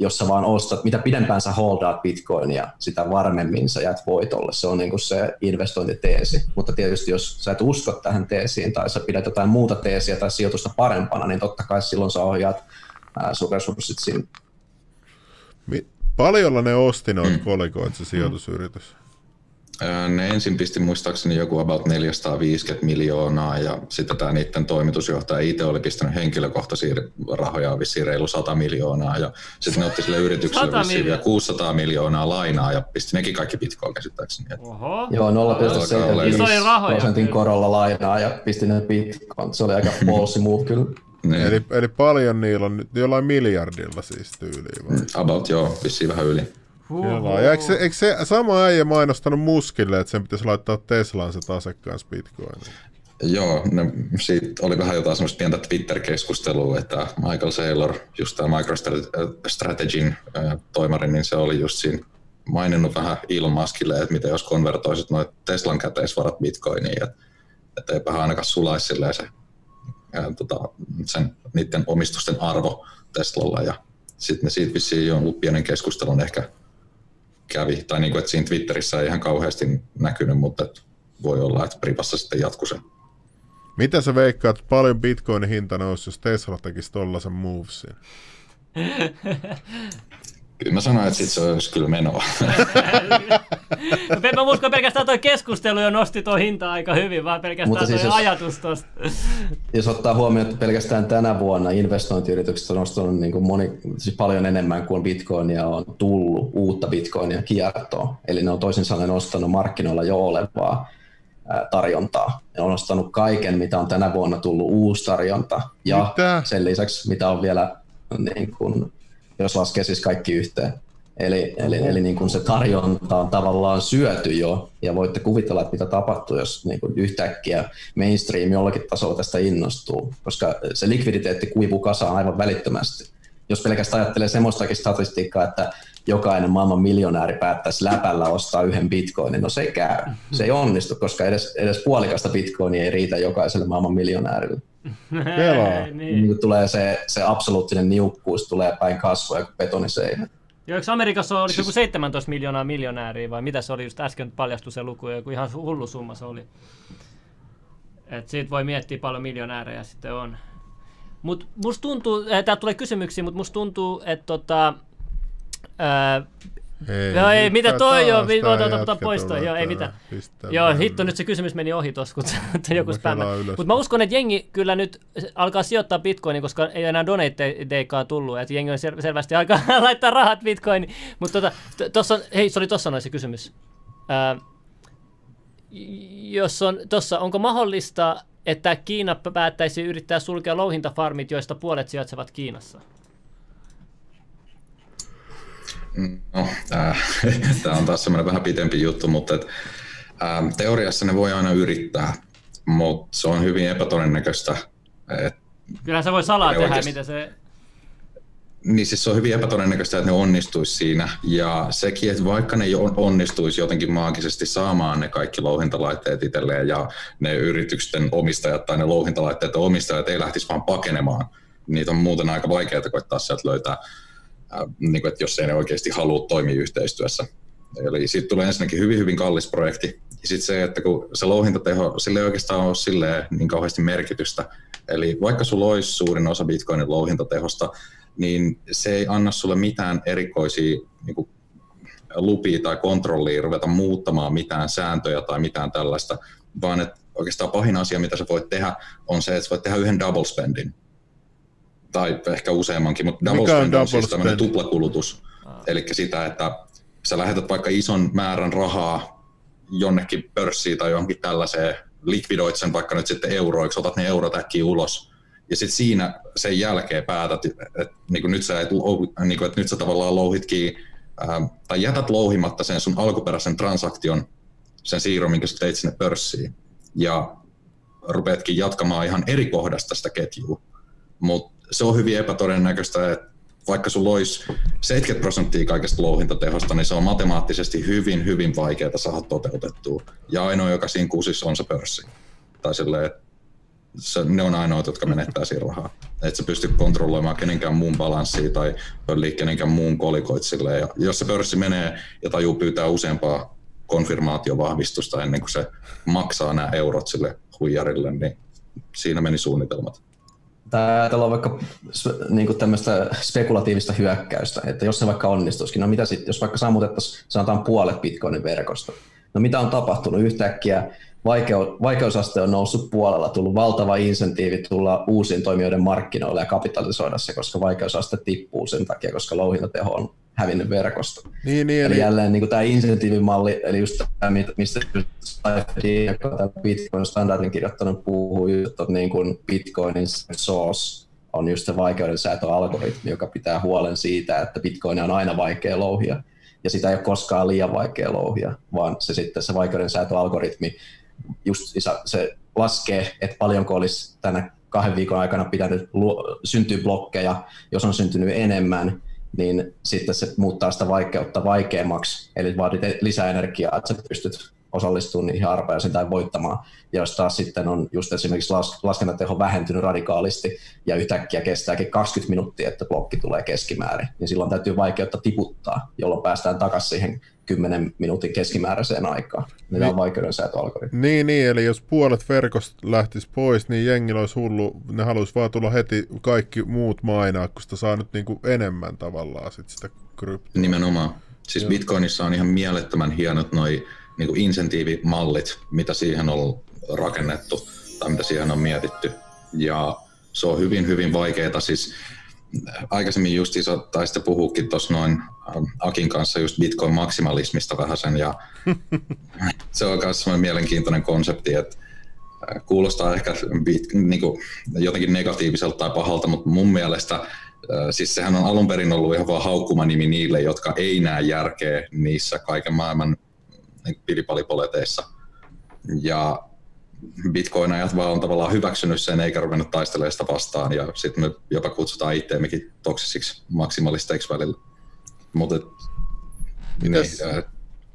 Speaker 4: jos sä vaan ostat, mitä pidempään sä holdaat bitcoinia, sitä varmemmin sä jäät voitolle. Se on niin kuin se investointiteesi. Mutta tietysti jos sä et usko tähän teesiin tai sä pidät jotain muuta teesiä tai sijoitusta parempana, niin totta kai silloin sä ohjaat sun resurssit sinne.
Speaker 2: Paljolla ne osti noita kolikoita se sijoitusyritys.
Speaker 5: Ne ensin pisti muistaakseni joku about 450 miljoonaa ja sitten tämä niiden toimitusjohtaja itse oli pistänyt henkilökohtaisia rahoja vissiin reilu 100 miljoonaa ja sitten ne otti sille
Speaker 1: 100
Speaker 5: yritykselle vissiin vielä
Speaker 1: miljoonaa.
Speaker 5: 600 miljoonaa lainaa ja pisti nekin kaikki bitcoin käsittääkseni.
Speaker 1: Oho.
Speaker 4: Joo,
Speaker 5: Alkaa olla
Speaker 4: 0,75
Speaker 1: isoja rahoja.
Speaker 4: prosentin korolla lainaa ja pisti ne bitcoin. Se oli aika ballsy move kyllä.
Speaker 5: ne,
Speaker 2: Eli, eli paljon niillä on nyt jollain miljardilla siis tyyliin. Vai?
Speaker 5: about joo, vissiin vähän yli.
Speaker 2: Joo, ja eikö se, eikö se sama äijä mainostanut muskille, että sen pitäisi laittaa Teslaan se tase kanssa bitcoiniin?
Speaker 5: Joo, ne, siitä oli vähän jotain semmoista pientä Twitter-keskustelua, että Michael Saylor, just tämä MicroStrategyn ää, toimari, niin se oli just siinä maininnut vähän Elon Muskille, että mitä jos konvertoisit noin Teslan käteisvarat bitcoiniin, että, että eipähän ainakaan sulaisi silleen se, ää, tota, sen, niiden omistusten arvo Teslalla. Ja sitten ne siitä vissiin jonkun pienen keskustelun ehkä kävi, tai niin kuin, että siinä Twitterissä ei ihan kauheasti näkynyt, mutta voi olla, että privassa sitten jatkuu se.
Speaker 2: Mitä sä veikkaat, paljon bitcoinin hinta nousi, jos Tesla tekisi tollasen movesin?
Speaker 5: Kyllä mä sanoin, että sit se olisi kyllä menoa.
Speaker 1: mä uskon pelkästään toi keskustelu jo nosti tuo hinta aika hyvin, vaan pelkästään Mutta siis jos, ajatus tosta.
Speaker 4: Jos ottaa huomioon, että pelkästään tänä vuonna investointiyritykset on nostanut niin kuin moni, siis paljon enemmän kuin bitcoinia on tullut uutta bitcoinia kiertoon. Eli ne on toisin sanoen nostanut markkinoilla jo olevaa tarjontaa. Ne on nostanut kaiken, mitä on tänä vuonna tullut uusi tarjonta. Ja mitä? sen lisäksi, mitä on vielä niin kuin, jos laskee siis kaikki yhteen. Eli, eli, eli niin kuin se tarjonta on tavallaan syöty jo, ja voitte kuvitella, että mitä tapahtuu, jos niin kuin yhtäkkiä mainstream jollakin tasolla tästä innostuu, koska se likviditeetti kuivuu kasaan aivan välittömästi. Jos pelkästään ajattelee semmoistakin statistiikkaa, että jokainen maailman miljonääri päättäisi läpällä ostaa yhden bitcoinin, no se ei käy. Se ei onnistu, koska edes, edes puolikasta bitcoinia ei riitä jokaiselle maailman miljonäärille. niin. niin tulee se, se absoluuttinen niukkuus tulee päin kasvoja kuin betoniseinä.
Speaker 1: Joo, eikö Amerikassa oli siis... joku 17 miljoonaa miljonääriä vai mitä se oli, just äsken paljastui se luku, joku ihan hullu summa se oli. Et siitä voi miettiä paljon miljonäärejä sitten on. Mut musta tuntuu, äh, tää tulee kysymyksiä, mutta musta tuntuu, että tota,
Speaker 2: ei,
Speaker 1: Joo, ei, mitä toi on, ota, ota pois toi, joo, ei mitä. Joo, hitto, nyt se kysymys meni ohi tuossa, kun joku spämmä. Mutta mä uskon, että jengi kyllä nyt alkaa sijoittaa bitcoiniin, koska ei enää donate tullut, että jengi on selvästi aika laittaa rahat bitcoiniin. Mutta tota, tossa on, hei, se oli tossa noin se kysymys. Ää, jos on, tossa, onko mahdollista, että Kiina päättäisi yrittää sulkea louhintafarmit, joista puolet sijaitsevat Kiinassa?
Speaker 5: No, tämä on taas semmoinen vähän pitempi juttu, mutta et, ää, teoriassa ne voi aina yrittää, mutta se on hyvin epätodennäköistä. Et
Speaker 1: Kyllä se voi salaa tehdä, oikeasti... mitä se...
Speaker 5: Niin siis se on hyvin epätodennäköistä, että ne onnistuisi siinä. Ja sekin, että vaikka ne onnistuisi jotenkin maagisesti saamaan ne kaikki louhintalaitteet itselleen ja ne yritysten omistajat tai ne louhintalaitteiden omistajat ei lähtisi vaan pakenemaan, niitä on muuten aika vaikeaa koittaa sieltä löytää niin kuin, että jos ei ne oikeasti halua toimia yhteistyössä. Eli siitä tulee ensinnäkin hyvin, hyvin kallis projekti. Ja sitten se, että kun se louhintateho, sille ei oikeastaan ole silleen niin kauheasti merkitystä. Eli vaikka sulla olisi suurin osa Bitcoinin louhintatehosta, niin se ei anna sulle mitään erikoisia niin kuin, lupia tai kontrollia ruveta muuttamaan mitään sääntöjä tai mitään tällaista, vaan että oikeastaan pahin asia, mitä sä voit tehdä, on se, että sä voit tehdä yhden double spendin tai ehkä useammankin, mutta double Mikä spend on, on siis tämmöinen tuplakulutus. Ah. Eli sitä, että sä lähetät vaikka ison määrän rahaa jonnekin pörssiin tai johonkin tällaiseen, likvidoit sen vaikka nyt sitten euroiksi, otat ne eurot äkkiä ulos, ja sitten siinä sen jälkeen päätät, että, niin kuin nyt, sä et, niin kuin, että nyt sä tavallaan louhitkin, ää, tai jätät louhimatta sen sun alkuperäisen transaktion, sen siirron, minkä sä teit sinne pörssiin, ja rupeatkin jatkamaan ihan eri kohdasta sitä ketjua. Mutta se on hyvin epätodennäköistä, että vaikka sulla olisi 70 prosenttia kaikesta louhintatehosta, niin se on matemaattisesti hyvin, hyvin vaikeaa saada toteutettua. Ja ainoa, joka siinä kusissa on se pörssi. Tai silleen, se, ne on ainoat, jotka menettää siinä rahaa. Et sä pysty kontrolloimaan kenenkään muun balanssia tai pölliä kenenkään muun kolikoit silleen. Ja jos se pörssi menee ja tajuu pyytää useampaa konfirmaatiovahvistusta ennen kuin se maksaa nämä eurot sille huijarille, niin siinä meni suunnitelmat
Speaker 4: tai ajatellaan vaikka niin tämmöistä spekulatiivista hyökkäystä, että jos se vaikka onnistuisikin, no mitä sitten, jos vaikka sammutettaisiin sanotaan puolet bitcoinin verkosta, no mitä on tapahtunut? Yhtäkkiä, vaikeusaste on noussut puolella, tullut valtava insentiivi tulla uusien toimijoiden markkinoille ja kapitalisoida se, koska vaikeusaste tippuu sen takia, koska louhintateho on hävinnyt verkosta.
Speaker 2: Niin, niin,
Speaker 4: eli, eli jälleen niin kuin tämä insentiivimalli, eli just tämä, mistä Bitcoin standardin kirjoittanut puhuu, että niin kuin Bitcoinin source on just se vaikeuden säätöalgoritmi, joka pitää huolen siitä, että Bitcoin on aina vaikea louhia. Ja sitä ei ole koskaan liian vaikea louhia, vaan se sitten se vaikeuden säätöalgoritmi just se laskee, että paljonko olisi tänä kahden viikon aikana pitänyt syntyä blokkeja, jos on syntynyt enemmän, niin sitten se muuttaa sitä vaikeutta vaikeammaksi, eli vaadit lisää energiaa, että sä pystyt osallistua niihin arpajaisiin tai voittamaan. Ja jos taas sitten on just esimerkiksi las, laskentateho vähentynyt radikaalisti ja yhtäkkiä kestääkin 20 minuuttia, että blokki tulee keskimäärin, niin silloin täytyy vaikeutta tiputtaa, jolloin päästään takaisin siihen 10 minuutin keskimääräiseen aikaan. Mitä on vaikeuden säätöalgoritmi.
Speaker 2: Niin, niin, eli jos puolet verkosta lähtisi pois, niin jengillä olisi hullu, ne haluaisi vaan tulla heti kaikki muut mainaa, kun sitä saa nyt niin kuin enemmän tavallaan sit sitä kryptoa.
Speaker 5: Nimenomaan. Siis Joo. Bitcoinissa on ihan mielettömän hienot noi niin insentiivimallit, mitä siihen on rakennettu tai mitä siihen on mietitty. Ja se on hyvin, hyvin vaikeaa. Siis aikaisemmin just iso, tai sitten puhuukin tuossa noin ähm, Akin kanssa just Bitcoin-maksimalismista vähän sen, ja se on myös semmoinen mielenkiintoinen konsepti, että äh, kuulostaa ehkä bit, niin kuin jotenkin negatiiviselta tai pahalta, mutta mun mielestä äh, siis sehän on alun perin ollut ihan vaan haukkumanimi niille, jotka ei näe järkeä niissä kaiken maailman niin pilipalipoleteissa. Ja bitcoinajat vaan on tavallaan hyväksynyt sen eikä ruvennut taistelemaan sitä vastaan ja sitten me jopa kutsutaan itteemmekin toksisiksi maksimalisteiksi välillä. Mutta
Speaker 2: Mites, niin,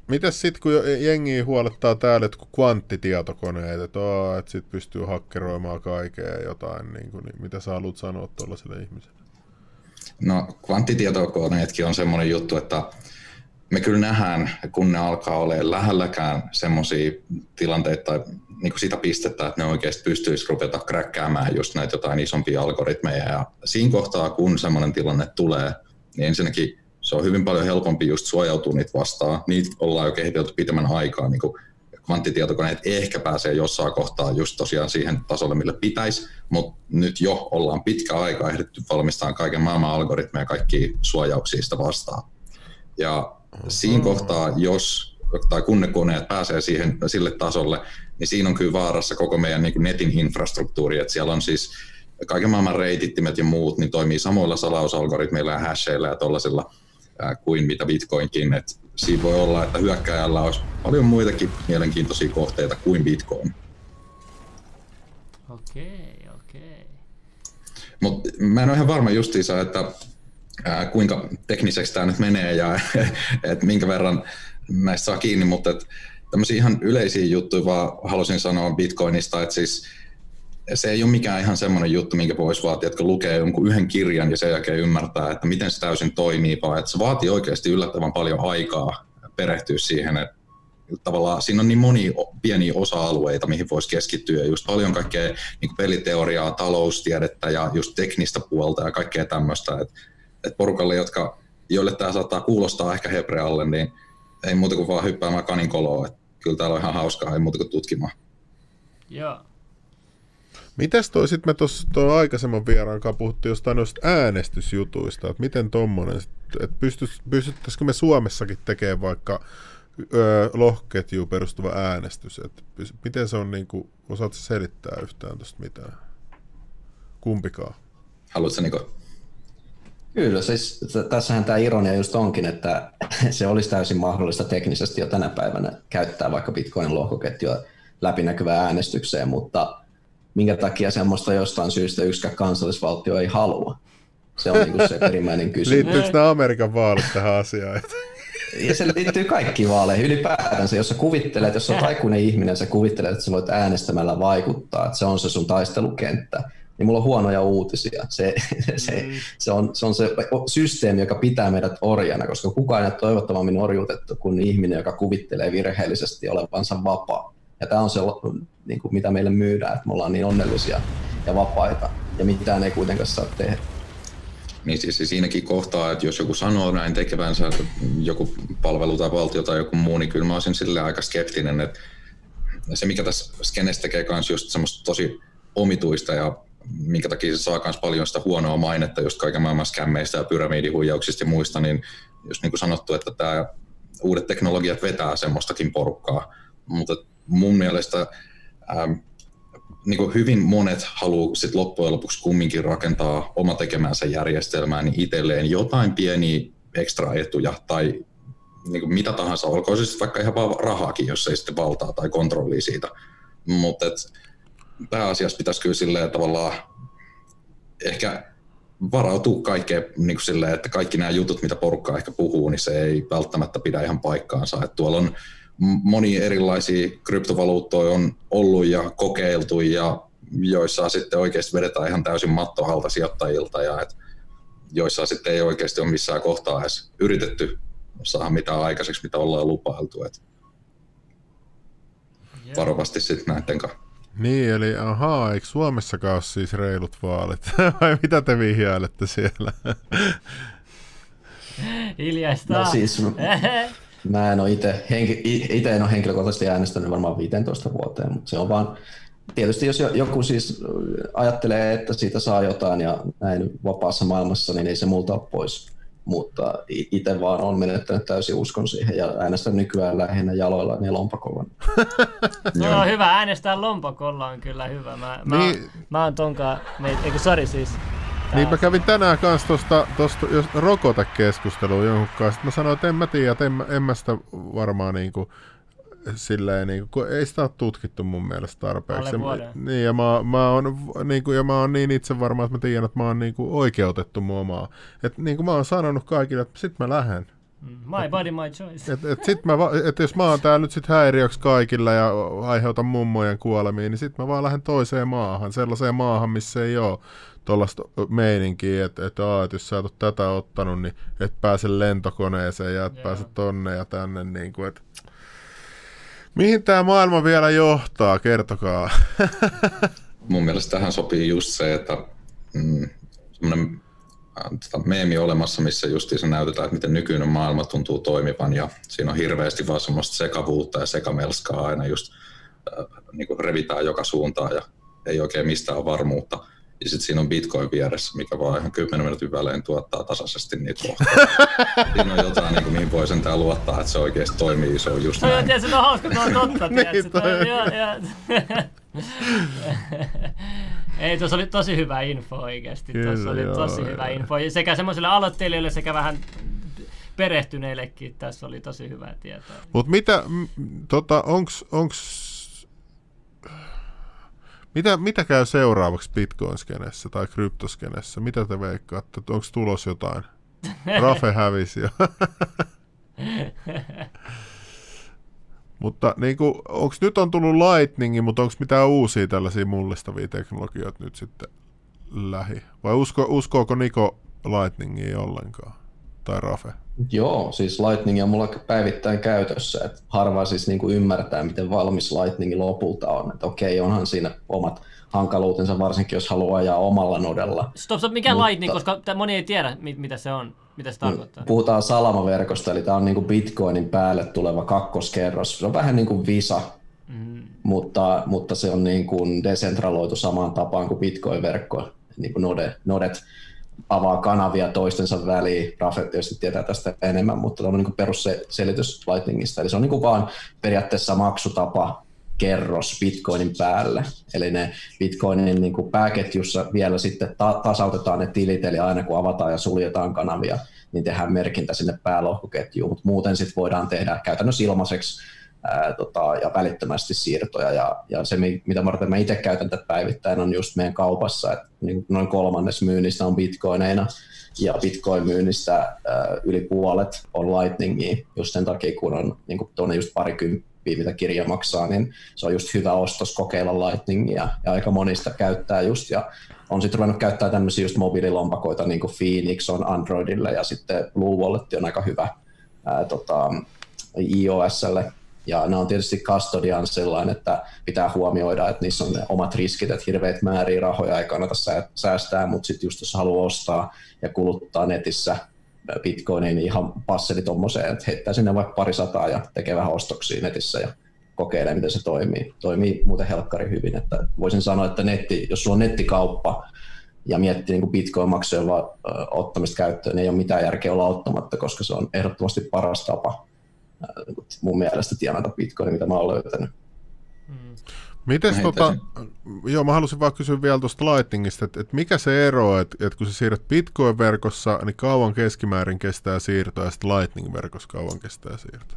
Speaker 2: mitäs sitten kun jengi huolettaa täällä, että kun kvanttitietokoneet, että, oh, että sit pystyy hakkeroimaan kaikkea ja jotain, niin, kuin, niin mitä sä haluat sanoa tuollaiselle ihmiselle?
Speaker 5: No kvanttitietokoneetkin on semmoinen juttu, että me kyllä nähdään, kun ne alkaa olemaan lähelläkään semmoisia tilanteita tai niin kuin sitä pistettä, että ne oikeasti pystyisi ruveta kräkkäämään just näitä jotain isompia algoritmeja. Ja siinä kohtaa, kun semmoinen tilanne tulee, niin ensinnäkin se on hyvin paljon helpompi just suojautua niitä vastaan. Niitä ollaan jo kehitelty pitemmän aikaa. Niin kvanttitietokoneet ehkä pääsee jossain kohtaa just tosiaan siihen tasolle, millä pitäisi, mutta nyt jo ollaan pitkä aika ehditty valmistamaan kaiken maailman algoritmeja ja kaikki suojauksia sitä vastaan. Ja siinä kohtaa, jos tai kun ne koneet pääsee siihen, sille tasolle, niin siinä on kyllä vaarassa koko meidän niin netin infrastruktuuri, että siellä on siis kaiken maailman reitittimet ja muut, niin toimii samoilla salausalgoritmeilla ja hasheilla ja tuollaisilla kuin mitä Bitcoinkin. Et siinä voi olla, että hyökkäjällä olisi paljon muitakin mielenkiintoisia kohteita kuin Bitcoin.
Speaker 1: Okei, okay, okei. Okay.
Speaker 5: Mutta mä en ole ihan varma justiinsa, että ää, kuinka tekniseksi tämä nyt menee ja että minkä verran näistä saa kiinni, mutta et, tämmöisiä ihan yleisiä juttuja vaan halusin sanoa Bitcoinista, että siis se ei ole mikään ihan semmoinen juttu, minkä voisi vaatia, että lukee jonkun yhden kirjan ja sen jälkeen ymmärtää, että miten se täysin toimii, vaan että se vaatii oikeasti yllättävän paljon aikaa perehtyä siihen, että tavallaan siinä on niin moni pieniä osa-alueita, mihin voisi keskittyä, just paljon kaikkea niin peliteoriaa, taloustiedettä ja just teknistä puolta ja kaikkea tämmöistä, että et porukalle, jotka, joille tämä saattaa kuulostaa ehkä hebrealle, niin ei muuta kuin vaan hyppäämään kaninkoloa. Että kyllä täällä on ihan hauskaa, ei muuta kuin tutkimaan.
Speaker 1: Joo.
Speaker 2: Mites toi sitten me tuossa aikaisemman vieraan kanssa puhuttiin jostain noista äänestysjutuista, että miten tommonen, että pystyttäisikö me Suomessakin tekemään vaikka öö, lohketjuun perustuva äänestys, että miten se on niinku, osaatko selittää yhtään tuosta mitään? Kumpikaan.
Speaker 5: Haluatko Niko?
Speaker 4: Kyllä, siis tässähän tämä ironia just onkin, että se olisi täysin mahdollista teknisesti jo tänä päivänä käyttää vaikka Bitcoinin lohkoketjua läpinäkyvään äänestykseen, mutta minkä takia semmoista jostain syystä yksikään kansallisvaltio ei halua? Se on niin se perimmäinen kysymys.
Speaker 2: Liittyykö nämä Amerikan vaalit tähän asiaan?
Speaker 4: Ja se liittyy kaikkiin vaaleihin ylipäätänsä. Jos sä kuvittelet, jos on taikuinen ihminen, sä kuvittelet, että sä voit äänestämällä vaikuttaa, että se on se sun taistelukenttä niin mulla on huonoja uutisia. Se, se, mm. se, on, se on se systeemi, joka pitää meidät orjana, koska kukaan ei ole toivottavammin orjuutettu kuin ihminen, joka kuvittelee virheellisesti olevansa vapaa. Ja tämä on se, niin kuin mitä meille myydään, että me ollaan niin onnellisia ja vapaita, ja mitään ei kuitenkaan saa tehdä.
Speaker 5: Niin siis siinäkin kohtaa, että jos joku sanoo näin tekevänsä joku palvelu tai valtio tai joku muu, niin kyllä mä olisin sille aika skeptinen, että se mikä tässä skenessä tekee kanssa just semmoista tosi omituista ja minkä takia se saa myös paljon sitä huonoa mainetta just kaiken maailman skämmeistä ja pyramidihuijauksista ja muista, niin just niin kuin sanottu, että tämä uudet teknologiat vetää semmoistakin porukkaa, mutta mun mielestä ähm, niin kuin hyvin monet haluaa sit loppujen lopuksi kumminkin rakentaa oma tekemänsä järjestelmää niin itselleen jotain pieniä ekstra etuja tai niin kuin mitä tahansa, olkoon se vaikka ihan vaan rahaakin, jos ei sitten valtaa tai kontrollia siitä. Mutta pääasiassa pitäisi kyllä silleen tavallaan ehkä varautua kaikkeen niin kuin silleen, että kaikki nämä jutut, mitä porukka ehkä puhuu, niin se ei välttämättä pidä ihan paikkaansa. Että tuolla on moni erilaisia kryptovaluuttoja on ollut ja kokeiltu ja joissa sitten oikeasti vedetään ihan täysin mattohalta sijoittajilta ja et, joissa sitten ei oikeasti ole missään kohtaa edes yritetty saada mitään aikaiseksi, mitä ollaan lupailtu. Et varovasti sitten näiden kanssa.
Speaker 2: Niin, eli ahaa, eikö Suomessakaan ole siis reilut vaalit? Vai mitä te vihjailette siellä?
Speaker 1: Hiljaista.
Speaker 4: No siis, mä en ole itse, henki, itse en ole henkilökohtaisesti äänestänyt varmaan 15 vuoteen, mutta se on vaan, tietysti jos joku siis ajattelee, että siitä saa jotain ja näin vapaassa maailmassa, niin ei se multa ole pois. Mutta itse vaan on menettänyt täysin uskon siihen ja äänestän nykyään lähinnä jaloilla ja lompakolla.
Speaker 1: no hyvä, äänestää lompakolla on kyllä hyvä. Mä, mä, niin. mä oon tonkaan, eikö sori siis,
Speaker 2: niin mä kävin tänään kanssa tosta, tosta jos rokotekeskustelua jonkun kanssa. Mä sanoin, että en mä tiedä, että en, en mä sitä varmaan niinku, silleen, niinku, kun ei sitä ole tutkittu mun mielestä tarpeeksi.
Speaker 1: Ja,
Speaker 2: niin, ja mä, mä, oon, niinku, ja mä oon niin itse varma, että mä tiedän, että mä oon niinku, oikeutettu mun omaa. Et, niinku, mä oon sanonut kaikille, että sit mä lähden.
Speaker 1: Mm, my body, my choice.
Speaker 2: Et, et, sit mä, et jos mä oon täällä nyt sit häiriöksi kaikille ja aiheutan mummojen kuolemiin, niin sit mä vaan lähden toiseen maahan, sellaiseen maahan, missä ei ole tuollaista meininkiä, että, että, että jos sä et tätä ottanut, niin et pääse lentokoneeseen ja et Joo. pääse tonne ja tänne. Niin kuin, että... Mihin tämä maailma vielä johtaa? Kertokaa.
Speaker 5: Mun mielestä tähän sopii just se, että mm, semmoinen äh, tota, meemi olemassa, missä se näytetään, että miten nykyinen maailma tuntuu toimivan ja siinä on hirveästi vaan semmoista sekavuutta ja sekamelskaa aina just äh, niin kuin revitään joka suuntaan ja ei oikein mistään varmuutta ja sitten siinä on Bitcoin vieressä, mikä vaan ihan 10 minuutin välein tuottaa tasaisesti niitä lohkoja. siinä on jotain, niin kuin, mihin voi sentään luottaa, että se oikeasti toimii, se on just
Speaker 1: näin. Tiedät, se on hauska, että on totta, niin, toi... Ei, tuossa oli tosi hyvä info oikeasti. Tuossa oli tosi joo, hyvä info. Sekä semmoisille aloittelijoille sekä vähän perehtyneillekin tässä oli tosi hyvää tietoa.
Speaker 2: Mutta mitä, m, tota, onks, onks mitä, mitä käy seuraavaksi Bitcoin-skenessä tai kryptoskenessä? Mitä te veikkaatte? Onko tulos jotain? Rafe hävisi jo. mutta niin kuin, onks nyt on tullut Lightningi, mutta onko mitään uusia tällaisia mullistavia teknologioita nyt sitten lähi? Vai usko, uskooko Niko Lightningia ollenkaan? Tai Rafe?
Speaker 4: Joo, siis Lightning on mulla päivittäin käytössä. Et harva siis niinku ymmärtää, miten valmis Lightning lopulta on. Että okei, onhan siinä omat hankaluutensa, varsinkin jos haluaa ajaa omalla nodella.
Speaker 1: Stop, stop mikä Mutta, Lightning, koska moni ei tiedä, mitä se on, mitä se tarkoittaa.
Speaker 4: Puhutaan salamaverkosta, eli tämä on niinku Bitcoinin päälle tuleva kakkoskerros. Se on vähän niin kuin Visa, mm. mutta, mutta se on niin kuin desentraloitu samaan tapaan kuin Bitcoin-verkko, niin kuin node, nodet avaa kanavia toistensa väliin. Rafe tietysti tietää tästä enemmän, mutta on niin perusselitys Lightningista. Eli se on niin vaan periaatteessa maksutapa kerros Bitcoinin päälle. Eli ne Bitcoinin niin pääketjussa vielä sitten ta- tasautetaan ne tilit, eli aina kun avataan ja suljetaan kanavia, niin tehdään merkintä sinne päälohkoketjuun, mutta muuten sitten voidaan tehdä käytännössä ilmaiseksi ää, tota, ja välittömästi siirtoja. Ja, ja se, mitä varten mä itse käytän tätä päivittäin, on just meidän kaupassa, että niin noin kolmannes myynnistä on bitcoineina, ja bitcoin-myynnistä ää, yli puolet on lightningia, just sen takia, kun on niin tuonne just parikymppiä, mitä kirja maksaa, niin se on just hyvä ostos kokeilla lightningia, ja aika monista käyttää just, ja on sitten ruvennut käyttää tämmöisiä just mobiililompakoita, niin kuin Phoenix on Androidille, ja sitten Blue Wallet on aika hyvä ää, tota, iOSlle, ja nämä on tietysti custodian sellainen, että pitää huomioida, että niissä on ne omat riskit, että hirveät määriä rahoja ei kannata säästää, mutta sitten just jos haluaa ostaa ja kuluttaa netissä bitcoiniin, niin ihan passeli tuommoiseen, että heittää sinne vaikka pari sataa ja tekee vähän ostoksia netissä ja kokeilee, miten se toimii. Toimii muuten helkkari hyvin, että voisin sanoa, että netti, jos sulla on nettikauppa ja miettii niin bitcoin-maksujen ottamista käyttöön, niin ei ole mitään järkeä olla ottamatta, koska se on ehdottomasti paras tapa mun mielestä tienata bitcoin, mitä mä oon löytänyt.
Speaker 2: Mm. Mites tota, joo, mä halusin vaan kysyä vielä tuosta Lightningista, että, että mikä se ero, että, että kun sä siirrät Bitcoin-verkossa, niin kauan keskimäärin kestää siirto ja sitten Lightning-verkossa kauan kestää siirto?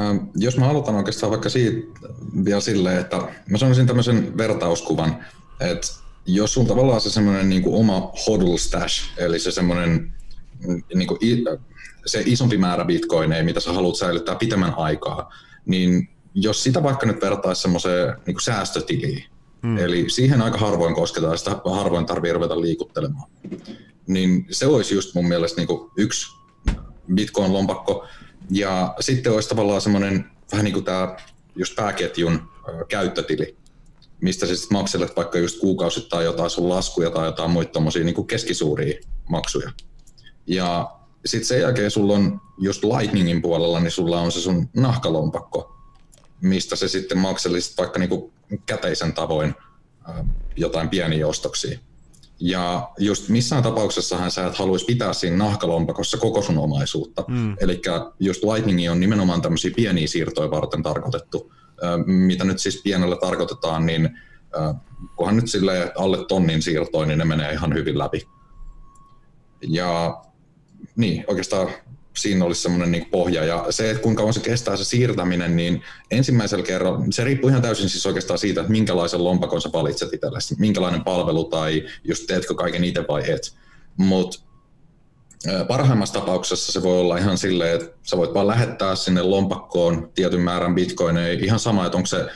Speaker 5: Ähm, jos mä aloitan oikeastaan vaikka siitä vielä silleen, että mä sanoisin tämmöisen vertauskuvan, että jos sulla tavallaan se semmoinen niin oma hodl stash, eli se semmoinen niin kuin, se isompi määrä bitcoineja, mitä sä haluat säilyttää pitemmän aikaa, niin jos sitä vaikka nyt vertaisi semmoiseen niin säästötiliin, mm. eli siihen aika harvoin kosketaan, sitä harvoin tarvii ruveta liikuttelemaan, niin se olisi just mun mielestä niin kuin yksi bitcoin-lompakko, ja sitten olisi tavallaan semmoinen vähän niin kuin tämä just pääketjun käyttötili, mistä sä sitten makselet vaikka just kuukausittain jotain sun laskuja tai jotain muita tommosia niin kuin keskisuuria maksuja. Ja sitten sen jälkeen sulla on just Lightningin puolella, niin sulla on se sun nahkalompakko, mistä se sitten makselisit vaikka niin kuin käteisen tavoin jotain pieniä ostoksia. Ja just missään tapauksessahan sä et haluaisi pitää siinä nahkalompakossa koko sun omaisuutta. Mm. Eli just Lightning on nimenomaan tämmöisiä pieniä siirtoja varten tarkoitettu. Mitä nyt siis pienellä tarkoitetaan, niin kunhan nyt sille alle tonnin siirtoin, niin ne menee ihan hyvin läpi. Ja niin, oikeastaan siinä olisi semmoinen niin pohja. Ja se, että kuinka kauan se kestää se siirtäminen, niin ensimmäisellä kerralla, se riippuu ihan täysin siis oikeastaan siitä, että minkälaisen lompakon sä valitset itsellesi, minkälainen palvelu tai just teetkö kaiken itse vai et. Mutta parhaimmassa tapauksessa se voi olla ihan silleen, että sä voit vaan lähettää sinne lompakkoon tietyn määrän bitcoineja, ihan sama, että onko se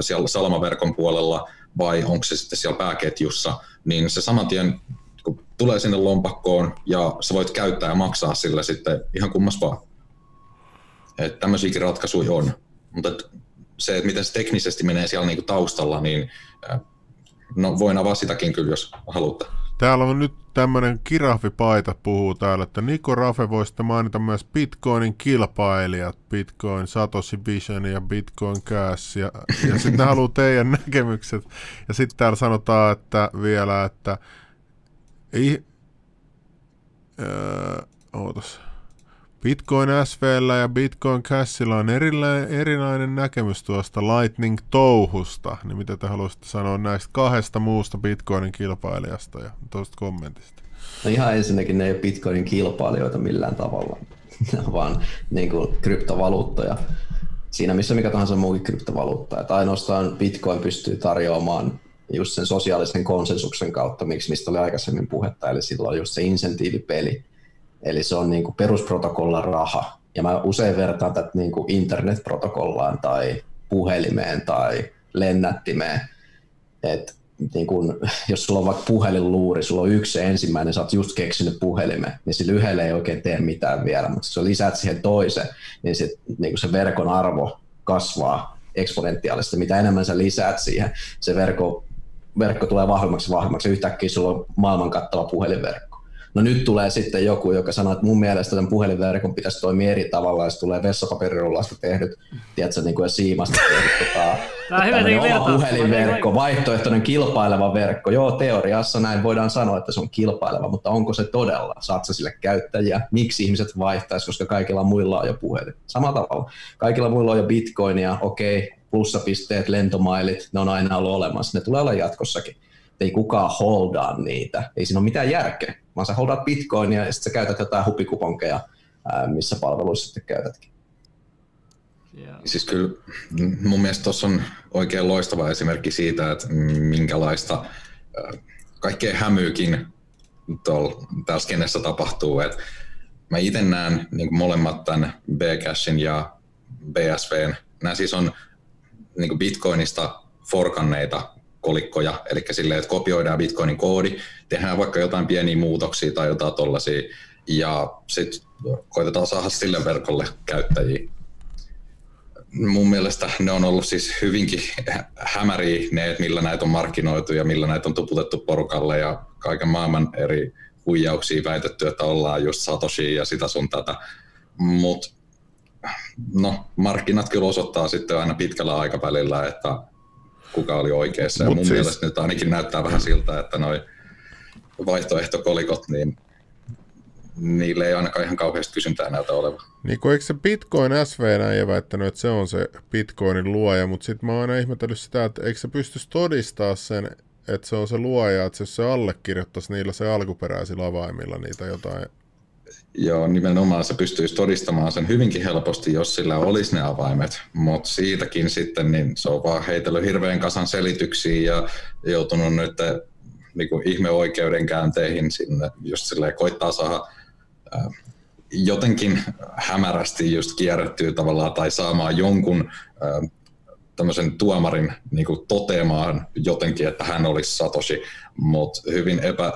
Speaker 5: siellä salamaverkon puolella vai onko se sitten siellä pääketjussa, niin se saman tien tulee sinne lompakkoon ja sä voit käyttää ja maksaa sille sitten ihan kummas vaan. Että tämmöisiäkin ratkaisuja on. Mutta se, että miten se teknisesti menee siellä niinku taustalla, niin no voin avaa sitäkin kyllä, jos haluatte.
Speaker 2: Täällä on nyt tämmöinen kirahvipaita puhuu täällä, että Niko Rafe voi sitten mainita myös Bitcoinin kilpailijat, Bitcoin Satoshi Vision ja Bitcoin Cash, ja, ja sitten haluaa teidän näkemykset. Ja sitten täällä sanotaan, että vielä, että ei, öö, ootas. Bitcoin SVL ja Bitcoin Cashilla on erillä, erilainen näkemys tuosta Lightning-touhusta. Niin mitä te haluaisitte sanoa näistä kahdesta muusta Bitcoinin kilpailijasta ja tuosta kommentista?
Speaker 4: No ihan ensinnäkin ne ei ole Bitcoinin kilpailijoita millään tavalla, vaan niin kuin kryptovaluuttoja. Siinä missä mikä tahansa muukin kryptovaluutta. Että ainoastaan Bitcoin pystyy tarjoamaan just sen sosiaalisen konsensuksen kautta, miksi mistä oli aikaisemmin puhetta, eli silloin just se insentiivipeli. Eli se on niin kuin perusprotokollan raha. Ja mä usein vertaan tätä niin kuin internetprotokollaan tai puhelimeen tai lennättimeen. Et niin kun, jos sulla on vaikka puhelinluuri, sulla on yksi ensimmäinen, sä oot just keksinyt puhelimen, niin sillä yhdellä ei oikein tee mitään vielä, mutta jos sä lisäät siihen toisen, niin se, niin se verkon arvo kasvaa eksponentiaalisesti. Mitä enemmän sä lisäät siihen, se verkko verkko tulee vahvemmaksi ja vahvemmaksi, yhtäkkiä sulla on maailman kattava puhelinverkko. No nyt tulee sitten joku, joka sanoo, että mun mielestä tämän puhelinverkon pitäisi toimia eri tavalla, jos tulee vessapaperirullasta tehdyt, tiedätkö, niin kuin siimasta tehdyt tota,
Speaker 1: hyvä
Speaker 4: puhelinverkko, vaihtoehtoinen kilpaileva verkko. Joo, teoriassa näin voidaan sanoa, että se on kilpaileva, mutta onko se todella? Saat sä sille käyttäjiä? Miksi ihmiset vaihtaisi, koska kaikilla muilla on jo puhelin? Samalla tavalla. Kaikilla muilla on jo bitcoinia, okei, plussapisteet, lentomailit, ne on aina ollut olemassa. Ne tulee olla jatkossakin. Ei kukaan holdaa niitä. Ei siinä ole mitään järkeä, vaan sä holdaat bitcoinia ja sitten sä käytät jotain hupikuponkeja, missä palveluissa sitten käytätkin.
Speaker 5: Yeah. Siis kyllä mun mielestä tuossa on oikein loistava esimerkki siitä, että minkälaista kaikkea hämyykin täällä skenessä tapahtuu. Et mä itse näen niin molemmat tämän Bcashin ja BSVn. Nämä siis on niin Bitcoinista forkanneita kolikkoja, eli silleen, että kopioidaan Bitcoinin koodi, tehdään vaikka jotain pieniä muutoksia tai jotain tollaisia, ja sitten koitetaan saada sille verkolle käyttäjiä. Mun mielestä ne on ollut siis hyvinkin hämäriä ne, että millä näitä on markkinoitu ja millä näitä on tuputettu porukalle ja kaiken maailman eri huijauksia väitetty, että ollaan just Satoshi ja sitä sun tätä. Mutta no, markkinat kyllä osoittaa sitten aina pitkällä aikavälillä, että kuka oli oikeassa. Ja mun siis... mielestä nyt ainakin näyttää vähän siltä, että noi vaihtoehtokolikot, niin niille ei ainakaan ihan kauheasti kysyntää näytä olevan.
Speaker 2: Niin kun eikö se Bitcoin SV ei väittänyt, että se on se Bitcoinin luoja, mutta sitten mä oon aina ihmetellyt sitä, että eikö se pystyisi todistaa sen, että se on se luoja, että jos se allekirjoittaisi niillä se alkuperäisillä avaimilla niitä jotain
Speaker 5: Joo, nimenomaan se pystyisi todistamaan sen hyvinkin helposti, jos sillä olisi ne avaimet, mutta siitäkin sitten niin se on vaan heitellyt hirveän kasan selityksiä ja joutunut nyt niin kuin ihmeoikeudenkäänteihin sinne, jos sille koittaa saada jotenkin hämärästi just kierrettyä tavallaan tai saamaan jonkun tämmöisen tuomarin niin toteamaan jotenkin, että hän olisi Satoshi, mutta hyvin epä,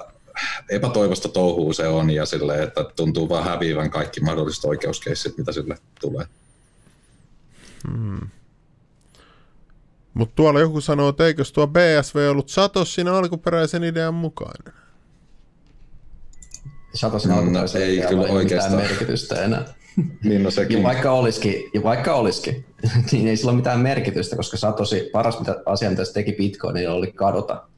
Speaker 5: epätoivosta touhuu se on ja sille, että tuntuu vaan häviävän kaikki mahdolliset oikeuskeissit, mitä sille tulee.
Speaker 2: Hmm. Mutta tuolla joku sanoo, että eikö tuo BSV ollut Satoshin alkuperäisen idean mukainen?
Speaker 4: Satosin no, alkuperäisen
Speaker 5: ei kyllä ei oikeastaan
Speaker 4: mitään merkitystä enää.
Speaker 5: niin no sekin.
Speaker 4: Ja vaikka olisikin, ja vaikka olisikin niin ei sillä ole mitään merkitystä, koska Satoshi, paras mitä asia, mitä se teki Bitcoinilla, oli kadota.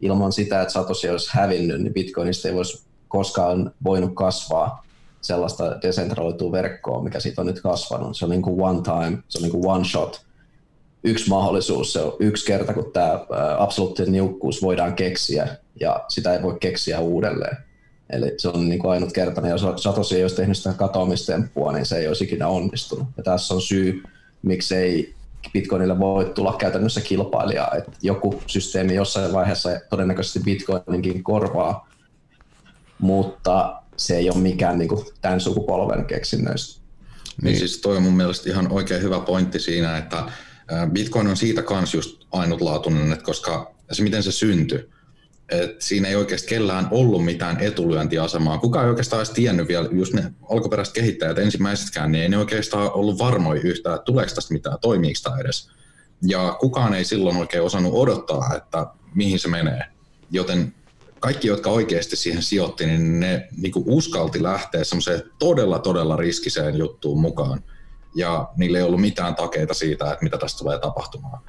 Speaker 4: Ilman sitä, että Satoshi olisi hävinnyt, niin Bitcoinista ei olisi koskaan voinut kasvaa sellaista desentraloitua verkkoa, mikä siitä on nyt kasvanut. Se on niin kuin one time, se on niin kuin one shot yksi mahdollisuus, se on yksi kerta, kun tämä absoluuttinen niukkuus voidaan keksiä, ja sitä ei voi keksiä uudelleen. Eli se on niin kuin ainutkertainen, jos Satoshi ei olisi tehnyt sitä katoamistemppua, niin se ei olisi ikinä onnistunut. Ja tässä on syy, miksei Bitcoinille voi tulla käytännössä kilpailijaa. Että joku systeemi jossain vaiheessa todennäköisesti Bitcoininkin korvaa, mutta se ei ole mikään niin kuin tämän sukupolven keksinnöistä.
Speaker 5: Niin. niin siis toi on mun mielestä ihan oikein hyvä pointti siinä, että Bitcoin on siitä kans just ainutlaatuinen, että koska se miten se syntyi, et siinä ei oikeasti kellään ollut mitään etulyöntiasemaa. Kukaan ei oikeastaan edes tiennyt vielä, just ne alkuperäiset kehittäjät ensimmäisetkään, niin ei ne oikeastaan ollut varmoja yhtään, että tuleeko tästä mitään, toimiiko tämä edes. Ja kukaan ei silloin oikein osannut odottaa, että mihin se menee. Joten kaikki, jotka oikeasti siihen sijoitti, niin ne niin uskalti lähteä semmoiseen todella, todella riskiseen juttuun mukaan ja niillä ei ollut mitään takeita siitä, että mitä tästä tulee tapahtumaan.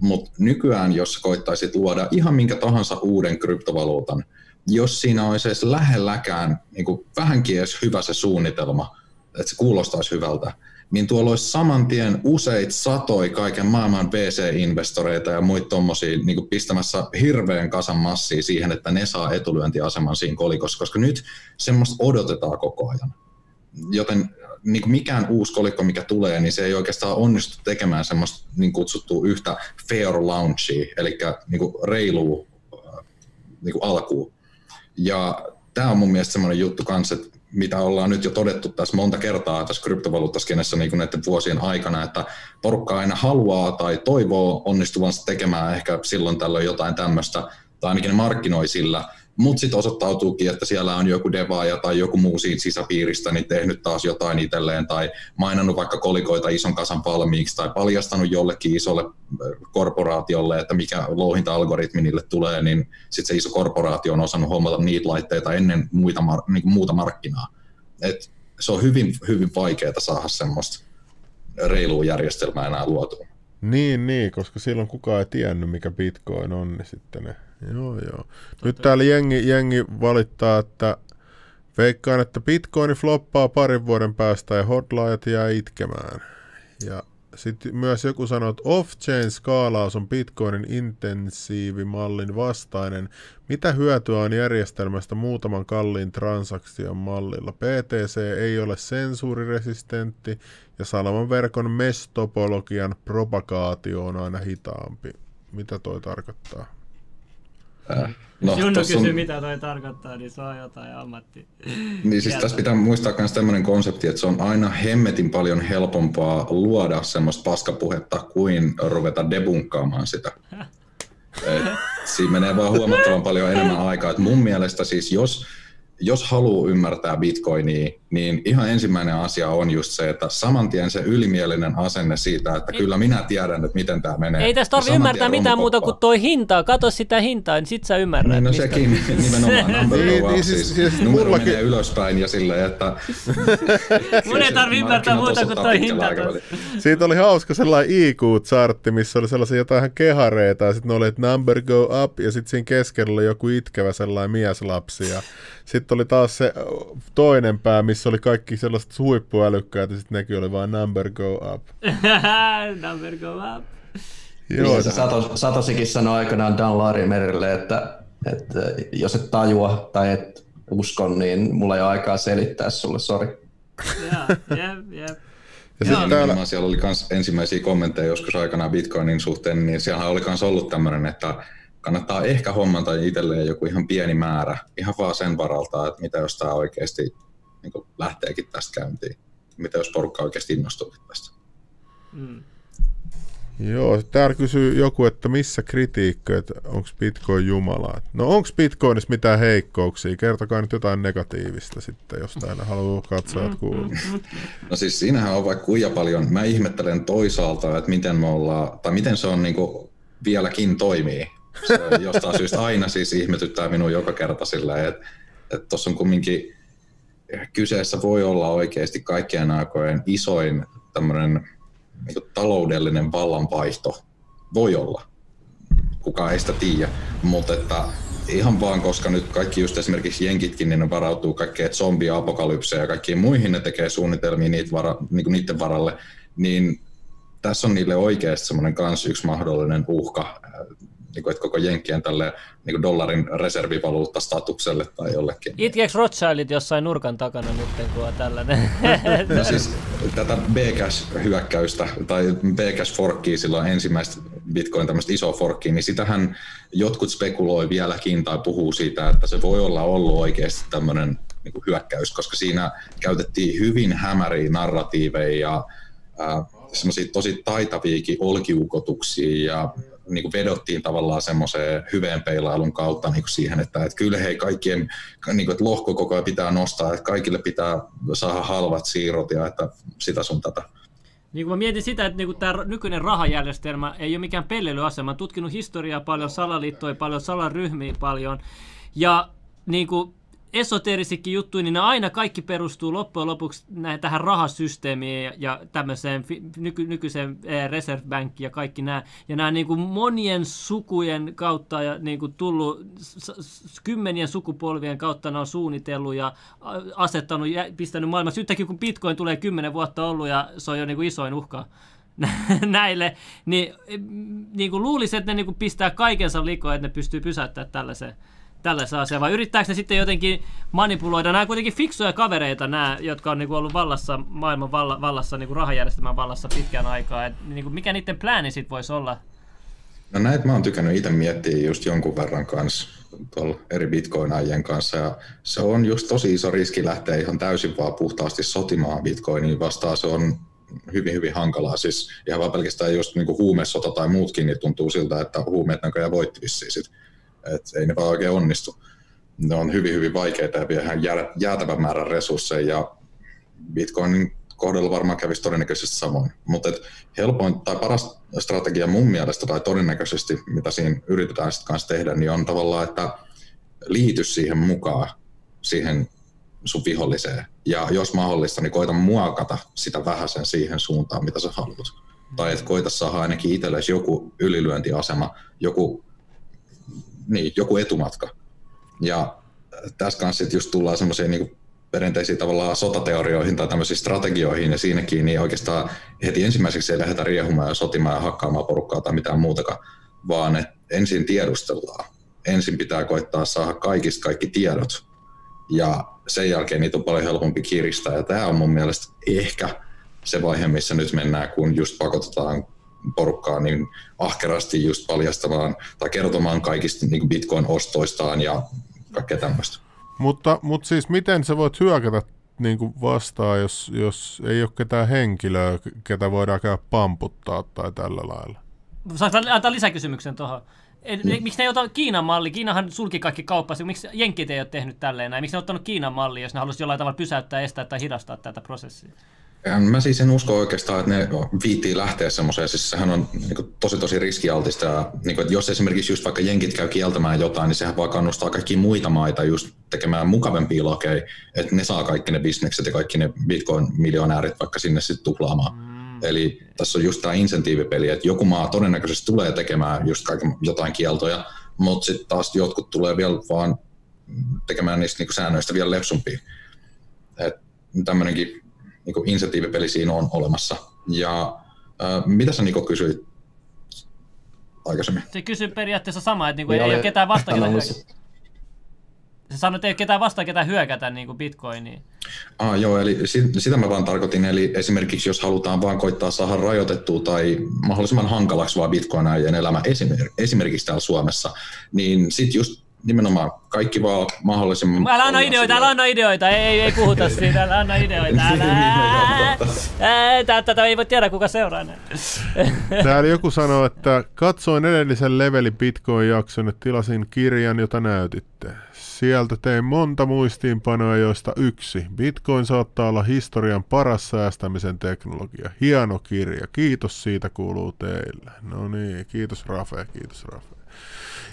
Speaker 5: Mutta nykyään, jos koittaisit luoda ihan minkä tahansa uuden kryptovaluutan, jos siinä olisi edes lähelläkään niin kuin vähänkin edes hyvä se suunnitelma, että se kuulostaisi hyvältä, niin tuolla olisi saman tien useita satoi kaiken maailman VC-investoreita ja muita tuommoisia niin pistämässä hirveän kasan massia siihen, että ne saa etulyöntiaseman siinä kolikossa, koska nyt semmoista odotetaan koko ajan. Joten niin kuin mikään uusi kolikko, mikä tulee, niin se ei oikeastaan onnistu tekemään semmoista niin kutsuttua yhtä fair launchia, eli niin kuin reilua äh, niin kuin alkuun. Ja tämä on mun mielestä semmoinen juttu kanssa, että mitä ollaan nyt jo todettu tässä monta kertaa tässä kryptovaluuttaskenessä niin näiden vuosien aikana, että porukka aina haluaa tai toivoo onnistuvansa tekemään ehkä silloin tällöin jotain tämmöistä, tai ainakin ne markkinoi sillä, mutta sitten osoittautuukin, että siellä on joku devaaja tai joku muu siitä sisäpiiristä niin tehnyt taas jotain itselleen tai mainannut vaikka kolikoita ison kasan valmiiksi tai paljastanut jollekin isolle korporaatiolle, että mikä louhinta-algoritmi niille tulee, niin sitten se iso korporaatio on osannut hommata niitä laitteita ennen muita, niin kuin muuta markkinaa. Et se on hyvin, hyvin vaikeaa saada semmoista reilua järjestelmää enää luotua.
Speaker 2: Niin, niin, koska silloin kukaan ei tiennyt, mikä Bitcoin on, niin sitten ne Joo, joo. Nyt täällä jengi, jengi valittaa, että veikkaan, että Bitcoin floppaa parin vuoden päästä ja hotlaajat jää itkemään. Ja sitten myös joku sanoo, että off-chain skaalaus on Bitcoinin intensiivimallin vastainen. Mitä hyötyä on järjestelmästä muutaman kalliin transaktion mallilla? PTC ei ole sensuuriresistentti ja salaman verkon mesh-topologian propagaatio on aina hitaampi. Mitä toi tarkoittaa?
Speaker 1: No, Junno kysyy, on... mitä toi tarkoittaa, niin se on jotain ammatti.
Speaker 5: Niin siis tässä pitää muistaa myös tämmöinen konsepti, että se on aina hemmetin paljon helpompaa luoda semmoista paskapuhetta kuin ruveta debunkkaamaan sitä. Et siinä menee vaan huomattavan paljon enemmän aikaa. Et mun mielestä siis jos jos haluaa ymmärtää bitcoinia, niin ihan ensimmäinen asia on just se, että saman tien se ylimielinen asenne siitä, että kyllä minä tiedän, että miten tämä menee.
Speaker 1: Ei tästä tarvitse ymmärtää mitään muuta kuin toi hintaa. Kato sitä hintaa, niin sit sä ymmärrät.
Speaker 5: Niin, no sekin nimenomaan number niin, niin, siis, siis numero mullakin... menee ylöspäin ja silleen, että...
Speaker 1: Mun ei tarvitse ymmärtää muuta kuin toi hinta.
Speaker 2: Siitä oli hauska sellainen IQ-chartti, missä oli sellaisia jotain kehareita ja sitten ne oli, että number go up ja sitten siinä keskellä oli joku itkevä sellainen mieslapsi ja sitten oli taas se toinen pää, missä oli kaikki sellaiset huippuälykkäät ja sitten nekin oli vain number go up.
Speaker 1: number go up.
Speaker 4: Joo. Niin, Satos, Satosikin sanoi aikanaan Dan Larimerille, että, että jos et tajua tai et usko, niin mulla ei ole aikaa selittää sulle, sori.
Speaker 1: Jep, jep.
Speaker 5: Ja sitten täällä... siellä oli myös ensimmäisiä kommentteja joskus aikanaan Bitcoinin suhteen, niin siellä oli myös ollut tämmöinen, että kannattaa ehkä hommata itselleen joku ihan pieni määrä, ihan vaan sen varalta, että mitä jos tämä oikeasti niin lähteekin tästä käyntiin. Mitä jos porukka oikeasti innostuu tästä? Mm.
Speaker 2: Joo, täällä kysyy joku, että missä kritiikki, että onko Bitcoin Jumala. No onko Bitcoinissa mitään heikkouksia? Kertokaa nyt jotain negatiivista sitten, jos täällä haluaa katsoa kuulla.
Speaker 5: No siis siinähän on vaikka kuinka paljon. Mä ihmettelen toisaalta, että miten me ollaan, tai miten se on niin kuin vieläkin toimii. Se jostain syystä aina siis ihmetyttää minua joka kerta sillä, että tuossa on kumminkin kyseessä voi olla oikeasti kaikkien aikojen isoin tämmöinen niin taloudellinen vallanvaihto. Voi olla. Kukaan ei sitä tiedä. Mutta että ihan vaan, koska nyt kaikki just esimerkiksi jenkitkin, niin ne varautuu kaikkeen zombiapokalypseen ja kaikkiin muihin, ne tekee suunnitelmia niitä vara, niin niiden varalle, niin tässä on niille oikeasti semmoinen kans yksi mahdollinen uhka niin kuin, että koko Jenkkien tälle niin kuin dollarin reservivaluuttastatukselle tai jollekin.
Speaker 1: Itkeekö Rothschildit jossain nurkan takana nyt, kun on tällainen?
Speaker 5: No siis tätä B-Cash-hyökkäystä tai B-Cash-forkkiä silloin ensimmäistä Bitcoin tämmöistä isoa forkkiä, niin sitähän jotkut spekuloi vieläkin tai puhuu siitä, että se voi olla ollut oikeasti tämmöinen niin kuin hyökkäys, koska siinä käytettiin hyvin hämäriä narratiiveja ja äh, semmoisia tosi taitaviikin olkiukotuksia ja niin kuin vedottiin tavallaan semmoiseen hyveen peilailun kautta niin kuin siihen, että, että kyllä hei kaikkien, niin kuin, että lohko koko ajan pitää nostaa, että kaikille pitää saada halvat siirrot ja että sitä sun tätä.
Speaker 1: Niin kuin mä mietin sitä, että niin tämä nykyinen rahajärjestelmä ei ole mikään pelleilyasema. Mä tutkinut historiaa paljon, salaliittoja paljon, salaryhmiä paljon. Ja niin kuin, esoteerisikin juttuja, niin ne aina kaikki perustuu loppujen lopuksi näin, tähän rahasysteemiin ja, ja tämmöiseen nyky, nykyiseen reserve bankiin ja kaikki nämä. Ja nämä niin kuin monien sukujen kautta ja niin kuin tullut kymmenien sukupolvien kautta ne on suunnitellut ja asettanut, ja pistänyt maailmassa. Yhtäkkiä kun Bitcoin tulee kymmenen vuotta ollut ja se on jo niin kuin isoin uhka näille, niin, niin kuin luulisin, että ne niin kuin pistää kaikensa likoon, että ne pystyy pysäyttämään tällaisen tällaisen asian, vai yrittääkö ne sitten jotenkin manipuloida? Nämä kuitenkin fiksuja kavereita, nämä, jotka on niin kuin ollut vallassa, maailman valla, vallassa, niin kuin rahajärjestelmän vallassa pitkän aikaa. Et, niin kuin mikä niiden plääni sitten voisi olla?
Speaker 5: No näitä mä oon tykännyt itse miettiä just jonkun verran kanssa tuolla eri bitcoinajien kanssa. Ja se on just tosi iso riski lähteä ihan täysin vaan puhtaasti sotimaan bitcoiniin vastaan. Se on hyvin, hyvin hankalaa. Siis ihan vaan pelkästään just niin huumesota tai muutkin, niin tuntuu siltä, että huumeet näköjään voitti vissiin sit et ei ne vaan oikein onnistu. Ne on hyvin, hyvin vaikeita ja vie ihan jäätävän määrän resursseja ja Bitcoinin kohdalla varmaan kävisi todennäköisesti samoin. Mutta helpoin tai paras strategia mun mielestä tai todennäköisesti, mitä siinä yritetään sitten kanssa tehdä, niin on tavallaan, että liity siihen mukaan, siihen sun viholliseen. Ja jos mahdollista, niin koita muokata sitä vähäsen siihen suuntaan, mitä sä haluat. Tai että koita saada ainakin itsellesi joku ylilyöntiasema, joku niin, joku etumatka. Ja tässä kanssa just tullaan semmoisiin niin perinteisiin tavallaan sotateorioihin tai tämmöisiin strategioihin, ja siinäkin niin oikeastaan heti ensimmäiseksi ei lähdetä riehumaan ja sotimaan ja hakkaamaan porukkaa tai mitään muutakaan, vaan että ensin tiedustellaan. Ensin pitää koittaa saada kaikista kaikki tiedot, ja sen jälkeen niitä on paljon helpompi kiristää, ja tämä on mun mielestä ehkä se vaihe, missä nyt mennään, kun just pakotetaan porukkaa niin ahkerasti just paljastamaan tai kertomaan kaikista niin Bitcoin-ostoistaan ja kaikkea tämmöistä.
Speaker 2: Mutta, mutta siis miten sä voit hyökätä niin kuin vastaan, jos, jos ei ole ketään henkilöä, ketä voidaan käydä pamputtaa tai tällä lailla?
Speaker 1: Saanko antaa lisäkysymyksen tuohon? Mm. Miksi ne ei ota Kiinan malli? Kiinahan sulki kaikki kauppansa. Miksi Jenkit ei ole tehnyt tälleen näin? Miksi ne on ottanut Kiinan malli, jos ne haluaisivat jollain tavalla pysäyttää, estää tai hidastaa tätä prosessia?
Speaker 5: Mä siis en usko oikeastaan, että ne viittii lähteä semmoiseen. Siis sehän on niin kuin, tosi tosi riskialtista. Ja, niin kuin, että jos esimerkiksi just vaikka jenkit käy kieltämään jotain, niin sehän vaan kannustaa kaikki muita maita just tekemään mukavempia lakeja, että ne saa kaikki ne bisnekset ja kaikki ne bitcoin-miljonäärit vaikka sinne sitten tuplaamaan. Mm. Eli tässä on just tämä insentiivipeli, että joku maa todennäköisesti tulee tekemään just kaiken, jotain kieltoja, mutta sitten taas jotkut tulee vielä vaan tekemään niistä niin säännöistä vielä lepsumpia. Tämmöinenkin niin insentiivipeli siinä on olemassa. Ja äh, mitä sä Niko kysyit aikaisemmin?
Speaker 1: Se kysyy periaatteessa sama, että niinku ei, ei ole ketään vasta, ketä hyökätä. Se sanoi, että ei ole ketään vasta, ketä hyökätä niin kuin Bitcoiniin.
Speaker 5: Ah, joo, eli sitä mä vaan tarkoitin. Eli esimerkiksi jos halutaan vaan koittaa saada rajoitettua tai mahdollisimman hankalaksi vaan Bitcoinien elämä esimerkiksi täällä Suomessa, niin sitten just nimenomaan kaikki vaan mahdollisimman...
Speaker 1: Älä anna ideoita, älä anna ideoita, ei, ei, ei puhuta siitä, älä anna ideoita, älä. Tätä ei voi tiedä, kuka seuraa näin.
Speaker 2: Täällä joku sanoo, että katsoin edellisen levelin Bitcoin-jakson ja tilasin kirjan, jota näytitte. Sieltä tein monta muistiinpanoa, joista yksi. Bitcoin saattaa olla historian paras säästämisen teknologia. Hieno kirja. Kiitos siitä kuuluu teille. No niin, kiitos Rafe, kiitos Rafe.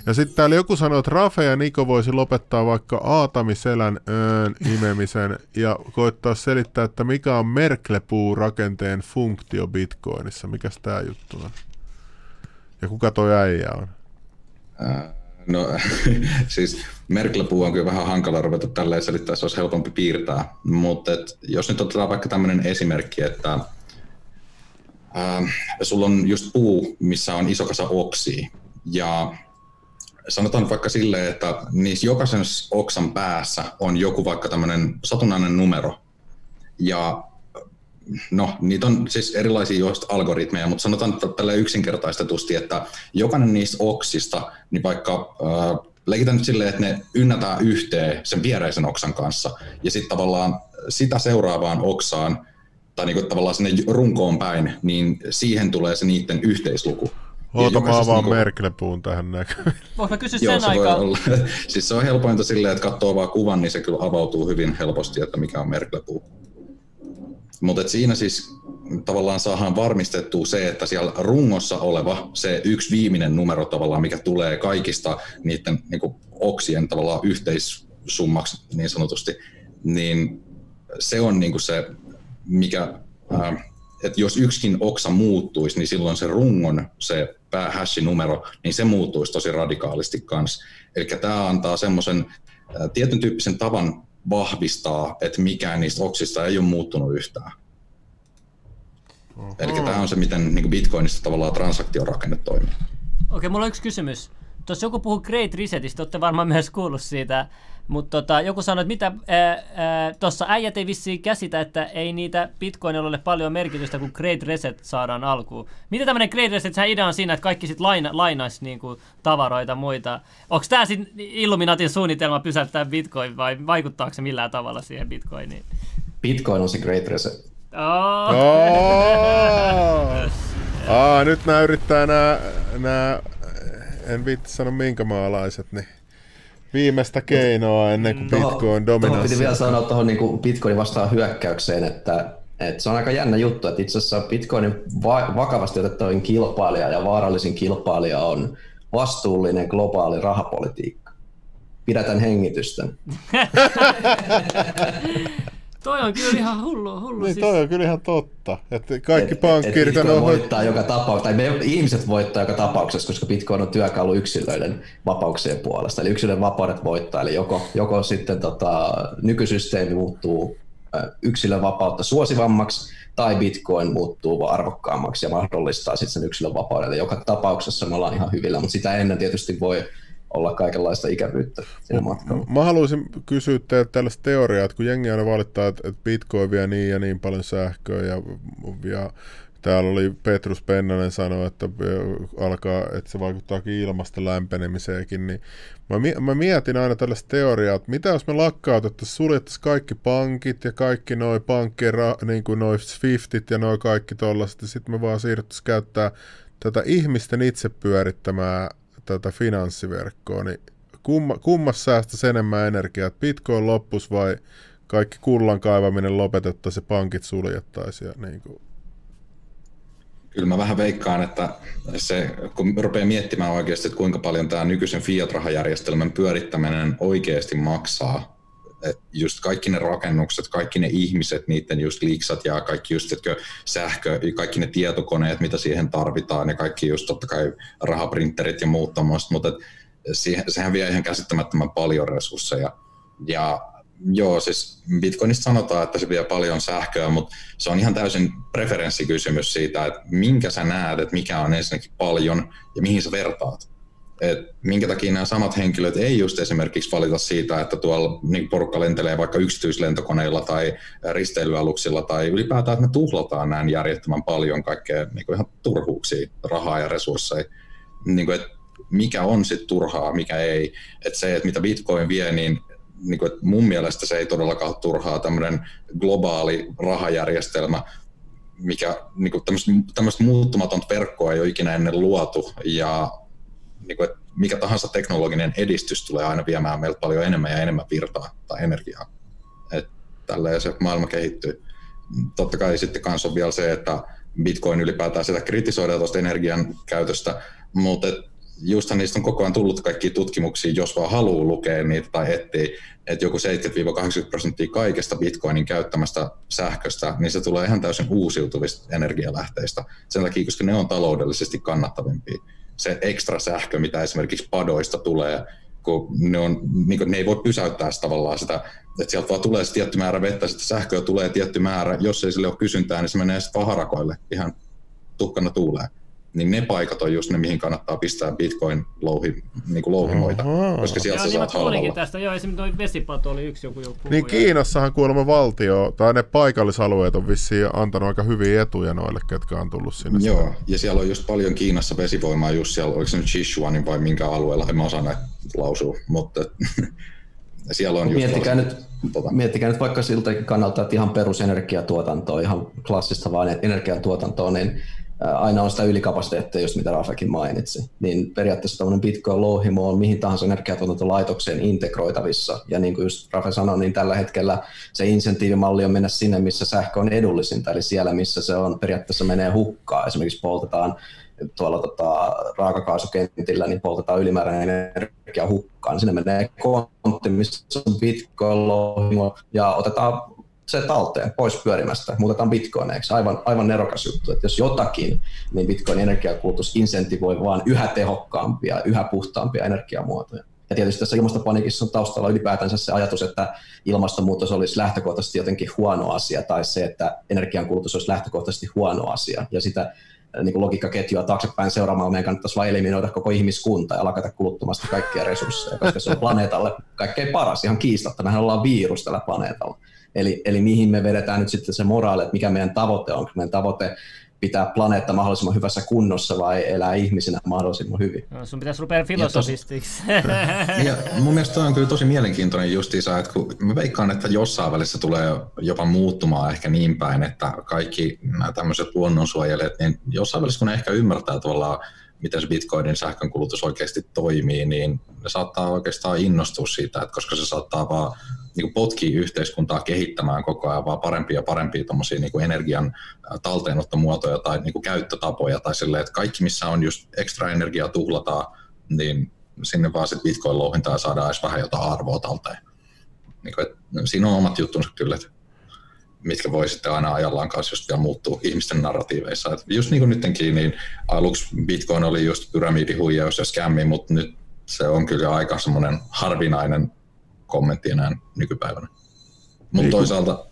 Speaker 2: Ja sitten täällä joku sanoi, että Rafe ja Niko voisi lopettaa vaikka Aatamiselän öön imemisen ja koittaa selittää, että mikä on Merkle-puu-rakenteen funktio Bitcoinissa. Mikäs tämä juttu on? Ja kuka toi äijä on?
Speaker 5: No siis Merklepuu on kyllä vähän hankala ruveta tälleen selittää, se olisi helpompi piirtää. Mutta jos nyt otetaan vaikka tämmöinen esimerkki, että äh, sulla on just puu, missä on iso kasa oksia, ja sanotaan vaikka silleen, että niissä jokaisen oksan päässä on joku vaikka tämmöinen satunnainen numero, ja no, niitä on siis erilaisia algoritmeja, mutta sanotaan tällä yksinkertaistetusti, että jokainen niistä oksista, niin vaikka äh, leikitään nyt silleen, että ne ynnätään yhteen sen viereisen oksan kanssa, ja sitten tavallaan sitä seuraavaan oksaan, tai niinku tavallaan sinne runkoon päin, niin siihen tulee se niiden yhteisluku.
Speaker 2: Oota, mä vaan niinku... Merklepuun tähän näkyy.
Speaker 1: Voinko mä kysyä sen aikaa? Olla.
Speaker 5: siis se on helpointa silleen, että katsoo vaan kuvan, niin se kyllä avautuu hyvin helposti, että mikä on Merklepuu. Mutta siinä siis tavallaan saadaan varmistettua se, että siellä rungossa oleva se yksi viimeinen numero tavallaan, mikä tulee kaikista niiden niin kuin, oksien tavallaan yhteissummaksi niin sanotusti, niin se on niin kuin se, mikä, ää, että jos yksikin oksa muuttuisi, niin silloin se rungon, se päähashinumero, niin se muuttuisi tosi radikaalisti kanssa. Eli tämä antaa semmoisen tietyn tyyppisen tavan vahvistaa, että mikään niistä oksista ei ole muuttunut yhtään. Eli tämä on se, miten niin Bitcoinista tavallaan transaktiorakenne toimii.
Speaker 1: Okei, mulla on yksi kysymys. Tuossa joku puhuu Great Resetistä, olette varmaan myös kuullut siitä, mutta tota, joku sanoi, että mitä, tuossa äijät ei vissiin käsitä, että ei niitä bitcoinilla ole paljon merkitystä, kun Great Reset saadaan alkuun. Mitä tämmöinen Great Reset, sehän idea on siinä, että kaikki sitten laina, lainaisi niinku tavaroita muita. Onko tämä sitten Illuminatin suunnitelma pysäyttää bitcoin vai vaikuttaako se millään tavalla siihen bitcoiniin?
Speaker 4: Bitcoin on se Great Reset.
Speaker 1: Oh.
Speaker 2: Oh. Aa, nyt nämä yrittää nämä, nämä en viitti sanoa minkä maalaiset, niin viimeistä keinoa ennen kuin Bitcoin dominanssi.
Speaker 4: piti vielä sanoa tuohon niin Bitcoinin vastaan hyökkäykseen, että, että se on aika jännä juttu, että itse asiassa Bitcoinin va- vakavasti otettavin kilpailija ja vaarallisin kilpailija on vastuullinen globaali rahapolitiikka. Pidätän hengitysten.
Speaker 1: Toi on kyllä ihan hullu. hullu
Speaker 2: niin,
Speaker 1: siis...
Speaker 2: toi on kyllä ihan totta. Että kaikki et, pankkiirit
Speaker 4: on... voittaa joka tapauksessa, tai me ihmiset voittaa joka tapauksessa, koska Bitcoin on työkalu yksilöiden vapauksien puolesta. Eli yksilöiden vapaudet voittaa. Eli joko, joko sitten tota, nykysysteemi muuttuu yksilön vapautta suosivammaksi, tai Bitcoin muuttuu arvokkaammaksi ja mahdollistaa sitten sen yksilön vapauden. Joka tapauksessa me ollaan ihan hyvillä, mutta sitä ennen tietysti voi olla kaikenlaista ikävyyttä siinä matkalla.
Speaker 2: Mä haluaisin kysyä teiltä tällaista teoriaa, että kun jengi aina valittaa, että Bitcoin vie niin ja niin paljon sähköä ja, ja täällä oli Petrus Pennanen sanoi, että alkaa, että se vaikuttaakin ilmasta lämpenemiseenkin, niin mä, mä mietin aina tällaista teoriaa, että mitä jos me lakkautettaisiin, suljettaisiin kaikki pankit ja kaikki noi pankkien, niin kuin noi Swiftit ja noi kaikki tollaiset, ja sitten me vaan siirryttäisiin käyttää tätä ihmisten itse pyörittämää tätä finanssiverkkoa, niin kumma, kummassa säästäisi enemmän energiaa, että Bitcoin loppus vai kaikki kullan kaivaminen lopetettaisiin ja pankit suljettaisiin? Ja niin kuin.
Speaker 5: Kyllä mä vähän veikkaan, että se, kun rupeaa miettimään oikeasti, että kuinka paljon tämä nykyisen fiat-rahajärjestelmän pyörittäminen oikeasti maksaa, että just kaikki ne rakennukset, kaikki ne ihmiset, niiden just liiksat ja kaikki just etkö, sähkö, kaikki ne tietokoneet, mitä siihen tarvitaan ja kaikki just totta kai rahaprinterit ja muut tämmöistä, mutta siihen, sehän vie ihan käsittämättömän paljon resursseja. Ja joo, siis Bitcoinista sanotaan, että se vie paljon sähköä, mutta se on ihan täysin preferenssikysymys siitä, että minkä sä näet, että mikä on ensinnäkin paljon ja mihin sä vertaat et minkä takia nämä samat henkilöt ei just esimerkiksi valita siitä, että tuolla niin porukka lentelee vaikka yksityislentokoneilla tai risteilyaluksilla tai ylipäätään, että me tuhlataan näin järjettömän paljon kaikkea niin ihan turhuuksia, rahaa ja resursseja. Niin kuin, että mikä on sitten turhaa, mikä ei. Että se, että mitä Bitcoin vie, niin niin kuin, että mun mielestä se ei todellakaan ole turhaa tämmöinen globaali rahajärjestelmä, mikä niin tämmöistä muuttumatonta verkkoa ei ole ikinä ennen luotu ja niin kuin, että mikä tahansa teknologinen edistys tulee aina viemään meiltä paljon enemmän ja enemmän virtaa tai energiaa. Että tälleen se maailma kehittyy. Totta kai sitten kanssa on vielä se, että Bitcoin ylipäätään sitä kritisoidaan tuosta energian käytöstä, mutta justhan niistä on koko ajan tullut kaikki tutkimuksia, jos vaan haluaa lukea niitä tai etsiä, että joku 70-80 prosenttia kaikesta bitcoinin käyttämästä sähköstä, niin se tulee ihan täysin uusiutuvista energialähteistä. Sen takia, koska ne on taloudellisesti kannattavimpia. Se ekstra sähkö, mitä esimerkiksi padoista tulee, kun ne, on, niin kuin, ne ei voi pysäyttää sitä tavallaan sitä, että sieltä vaan tulee se tietty määrä vettä, sitten sähköä tulee tietty määrä, jos ei sille ole kysyntää, niin se menee sitten vaan harakoille ihan tuhkana tuuleen niin ne paikat on just ne, mihin kannattaa pistää bitcoin-louhi, niin kuin louhimoita, Oho. koska sieltä joo, sä niin saat halvalla.
Speaker 1: tästä, joo, esimerkiksi toi vesipato oli yksi joku joku.
Speaker 2: Niin Kiinassahan kuulemma valtio, tai ne paikallisalueet on vissiin antanut aika hyviä etuja noille, ketkä on tullut sinne.
Speaker 5: Joo, ja siellä on just paljon Kiinassa vesivoimaa just siellä, oliko se nyt Sichuanin vai minkä alueella, en mä osaa näitä lausua, mutta siellä on just
Speaker 4: miettikää, nyt, tota. miettikää nyt vaikka siltä kannalta, että ihan perusenergiatuotantoa, ihan klassista vain energiantuotantoa, niin aina on sitä ylikapasiteettia, just mitä Rafakin mainitsi, niin periaatteessa tämmöinen Bitcoin-louhimo on mihin tahansa energiatuotantolaitokseen integroitavissa. Ja niin kuin just Rafa sanoi, niin tällä hetkellä se insentiivimalli on mennä sinne, missä sähkö on edullisinta, eli siellä, missä se on periaatteessa menee hukkaan. Esimerkiksi poltetaan tuolla tota, raakakaasukentillä, niin poltetaan ylimääräinen energia hukkaan. Sinne menee kontti, missä on Bitcoin-louhimo, ja otetaan se talteen pois pyörimästä, muutetaan bitcoineiksi. Aivan, aivan nerokas juttu, että jos jotakin, niin bitcoin energiakulutus insentivoi vaan yhä tehokkaampia, yhä puhtaampia energiamuotoja. Ja tietysti tässä ilmastopanikissa on taustalla ylipäätänsä se ajatus, että ilmastonmuutos olisi lähtökohtaisesti jotenkin huono asia, tai se, että energiankulutus olisi lähtökohtaisesti huono asia. Ja sitä niin kuin logiikkaketjua taaksepäin seuraamaan meidän kannattaisi vain eliminoida koko ihmiskunta ja lakata kuluttamasta kaikkia resursseja, koska se on planeetalle kaikkein paras, ihan kiistatta. Mehän ollaan virus tällä planeetalla. Eli, eli mihin me vedetään nyt sitten se moraali, että mikä meidän tavoite on. Meidän tavoite pitää planeetta mahdollisimman hyvässä kunnossa vai elää ihmisenä mahdollisimman hyvin.
Speaker 1: No, sun pitäisi rupea filosofistiksi.
Speaker 5: ja mun mielestä on kyllä tosi mielenkiintoinen justiinsa, että kun mä veikkaan, että jossain välissä tulee jopa muuttumaan ehkä niin päin, että kaikki nämä tämmöiset luonnonsuojelijat, niin jossain välissä kun ne ehkä ymmärtää tavallaan, miten se bitcoinin sähkönkulutus oikeasti toimii, niin ne saattaa oikeastaan innostua siitä, että koska se saattaa vaan niin potkii yhteiskuntaa kehittämään koko ajan vaan parempia ja parempia niin energian talteenottomuotoja tai niin käyttötapoja tai silleen, että kaikki missä on just ekstra energiaa tuhlataan, niin sinne vaan sitten bitcoin-louhintaa saadaan edes vähän jotain arvoa talteen. Niin kuin, että siinä on omat juttunsa kyllä, että mitkä voi sitten aina ajallaan kanssa just vielä muuttua ihmisten narratiiveissa. Et just niin kuin nytkin, niin aluksi Bitcoin oli just pyramidihuijaus ja skämmi, mutta nyt se on kyllä aika semmoinen harvinainen kommentti enää nykypäivänä. Mutta niin. toisaalta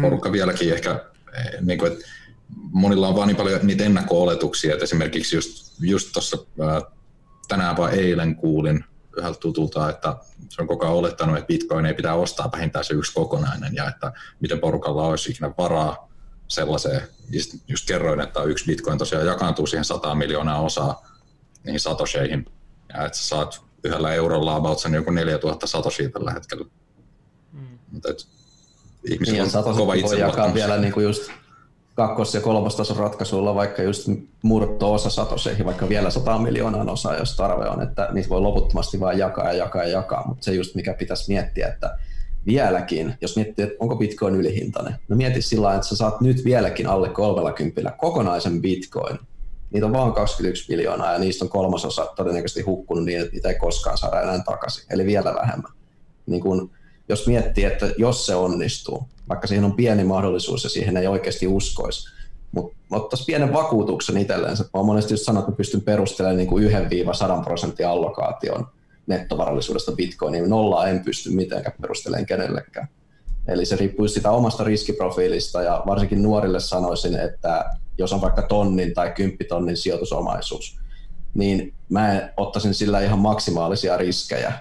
Speaker 5: porukka vieläkin ehkä, eh, niin kuin, että monilla on vaan niin paljon niitä ennakko-oletuksia, että esimerkiksi just, just tuossa tänään vai eilen kuulin yhdeltä tutulta, että se on koko ajan olettanut, että bitcoin ei pitää ostaa vähintään se yksi kokonainen ja että miten porukalla olisi ikinä varaa sellaiseen. Just, just kerroin, että yksi bitcoin tosiaan jakaantuu siihen 100 miljoonaa osaa niihin satosheihin ja että sä saat yhdellä eurolla about sen joku 4000 satoshia tällä hetkellä. Mm. Mutta et, ihmisillä niin, on kova
Speaker 4: voi jakaa vielä niin kuin just kakkos- ja kolmostason ratkaisuilla vaikka just murto-osa satoseihin, vaikka vielä 100 miljoonaa osaa, jos tarve on, että niitä voi loputtomasti vain jakaa ja jakaa ja jakaa, mutta se just mikä pitäisi miettiä, että vieläkin, jos miettii, että onko bitcoin ylihintainen, no mieti sillä että sä saat nyt vieläkin alle 30 kokonaisen bitcoin, niitä on vain 21 miljoonaa ja niistä on kolmasosa todennäköisesti hukkunut niin, että niitä ei koskaan saada enää takaisin, eli vielä vähemmän. Niin kun, jos miettii, että jos se onnistuu, vaikka siihen on pieni mahdollisuus ja siihen ei oikeasti uskoisi, mutta ottaisi pienen vakuutuksen itsellensä. Mä monesti just sanonut, että pystyn perustelemaan niin 1-100 prosentin allokaation nettovarallisuudesta bitcoiniin. Nollaa en pysty mitenkään perustelemaan kenellekään. Eli se riippuu sitä omasta riskiprofiilista ja varsinkin nuorille sanoisin, että jos on vaikka tonnin tai kymppitonnin sijoitusomaisuus, niin mä ottaisin sillä ihan maksimaalisia riskejä,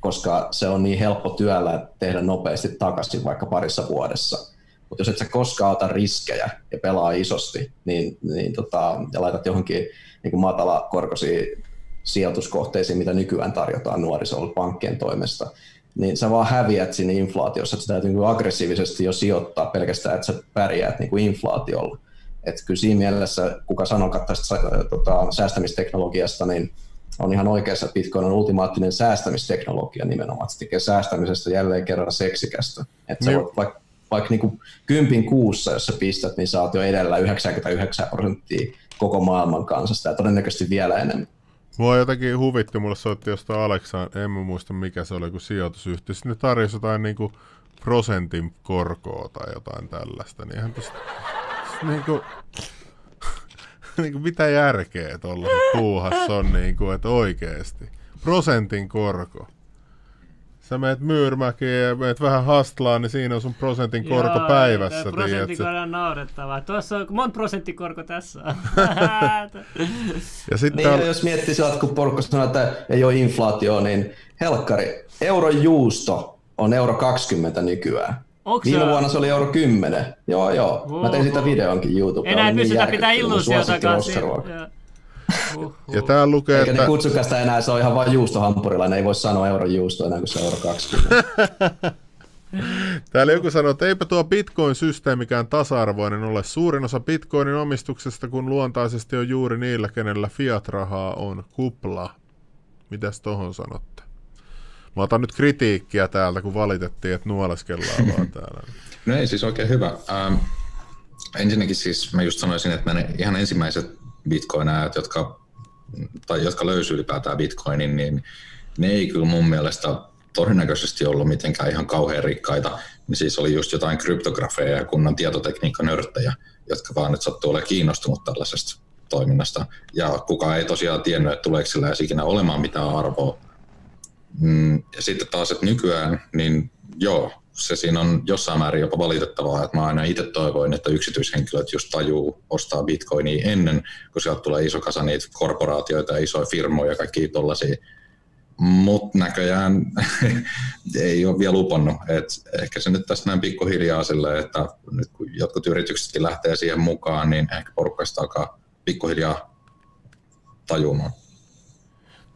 Speaker 4: koska se on niin helppo työllä tehdä nopeasti takaisin vaikka parissa vuodessa. Mutta jos et sä koskaan ota riskejä ja pelaa isosti, niin, niin tota, ja laitat johonkin niin kuin matala korkoisia sijoituskohteisiin, mitä nykyään tarjotaan nuorisolle pankkien toimesta, niin sä vaan häviät sinne inflaatiossa, että sä täytyy niin aggressiivisesti jo sijoittaa pelkästään, että sä pärjäät niin kuin inflaatiolla. Että kyllä siinä mielessä, kuka sanoo tästä tota, säästämisteknologiasta, niin on ihan oikeassa, että Bitcoin on ultimaattinen säästämisteknologia nimenomaan. Se tekee säästämisestä jälleen kerran seksikästä. Että sä niin. voit vaikka vaikka niin kympin kuussa, jos sä pistät, niin sä oot jo edellä 99 prosenttia koko maailman kansasta ja todennäköisesti vielä enemmän.
Speaker 2: Mua jotenkin huvitti, mulle soitti jostain Aleksaan, en mä muista mikä se oli, kun sijoitusyhtiö. Sitten ne tarjosi jotain niinku prosentin korkoa tai jotain tällaista. Niin ihan tosta, niinku, niinku mitä järkeä tuolla puuhassa on, niinku, että oikeesti. Prosentin korko sä meet Myyrmäkiin ja meet vähän hastlaan, niin siinä on sun prosentin korko Joo, päivässä.
Speaker 1: Prosenttikorko on naurettavaa. Tuossa on, monta prosenttikorko tässä on.
Speaker 4: ja sitten niin, on... jos miettii sillä, kun porukka sanoo, että ei ole inflaatio, niin helkkari, euron juusto on euro 20 nykyään. Onko Viime se... vuonna se oli euro 10. Joo, joo. Oho. Mä tein sitä videonkin YouTubella.
Speaker 1: Enää niin pystytä pitää illuusiota kanssa.
Speaker 2: Ja tää lukee,
Speaker 4: Eikä että... ne kutsukaan sitä enää, se on ihan vain juustohampurilla, ne ei voi sanoa euron juusto enää, kun se on euro 20.
Speaker 2: Täällä joku sanoo, että eipä tuo Bitcoin-systeemikään tasa-arvoinen ole. Suurin osa Bitcoinin omistuksesta, kun luontaisesti on juuri niillä, kenellä fiat-rahaa on kupla. Mitäs tohon sanotte? Mä otan nyt kritiikkiä täältä, kun valitettiin, että nuoleskellaan vaan täällä.
Speaker 5: No ei siis oikein hyvä. Ähm, ensinnäkin siis mä just sanoisin, että ne ihan ensimmäiset bitcoinajat, jotka, tai jotka löysi ylipäätään bitcoinin, niin ne ei kyllä mun mielestä todennäköisesti ollut mitenkään ihan kauhean rikkaita. Niin siis oli just jotain kryptografeja ja kunnan tietotekniikkanörttejä, jotka vaan nyt sattuu olemaan kiinnostunut tällaisesta toiminnasta. Ja kukaan ei tosiaan tiennyt, että tuleeko sillä ikinä olemaan mitään arvoa. Mm, ja sitten taas, että nykyään, niin joo, se siinä on jossain määrin jopa valitettavaa, että mä aina itse toivoin, että yksityishenkilöt just tajuu ostaa bitcoinia ennen, kun sieltä tulee iso kasa niitä korporaatioita ja isoja firmoja ja kaikki tollaisia. Mutta näköjään ei ole vielä lupannut. Et ehkä se nyt tässä näin pikkuhiljaa sille, että nyt kun jotkut yrityksetkin lähtee siihen mukaan, niin ehkä porukasta alkaa pikkuhiljaa tajumaan.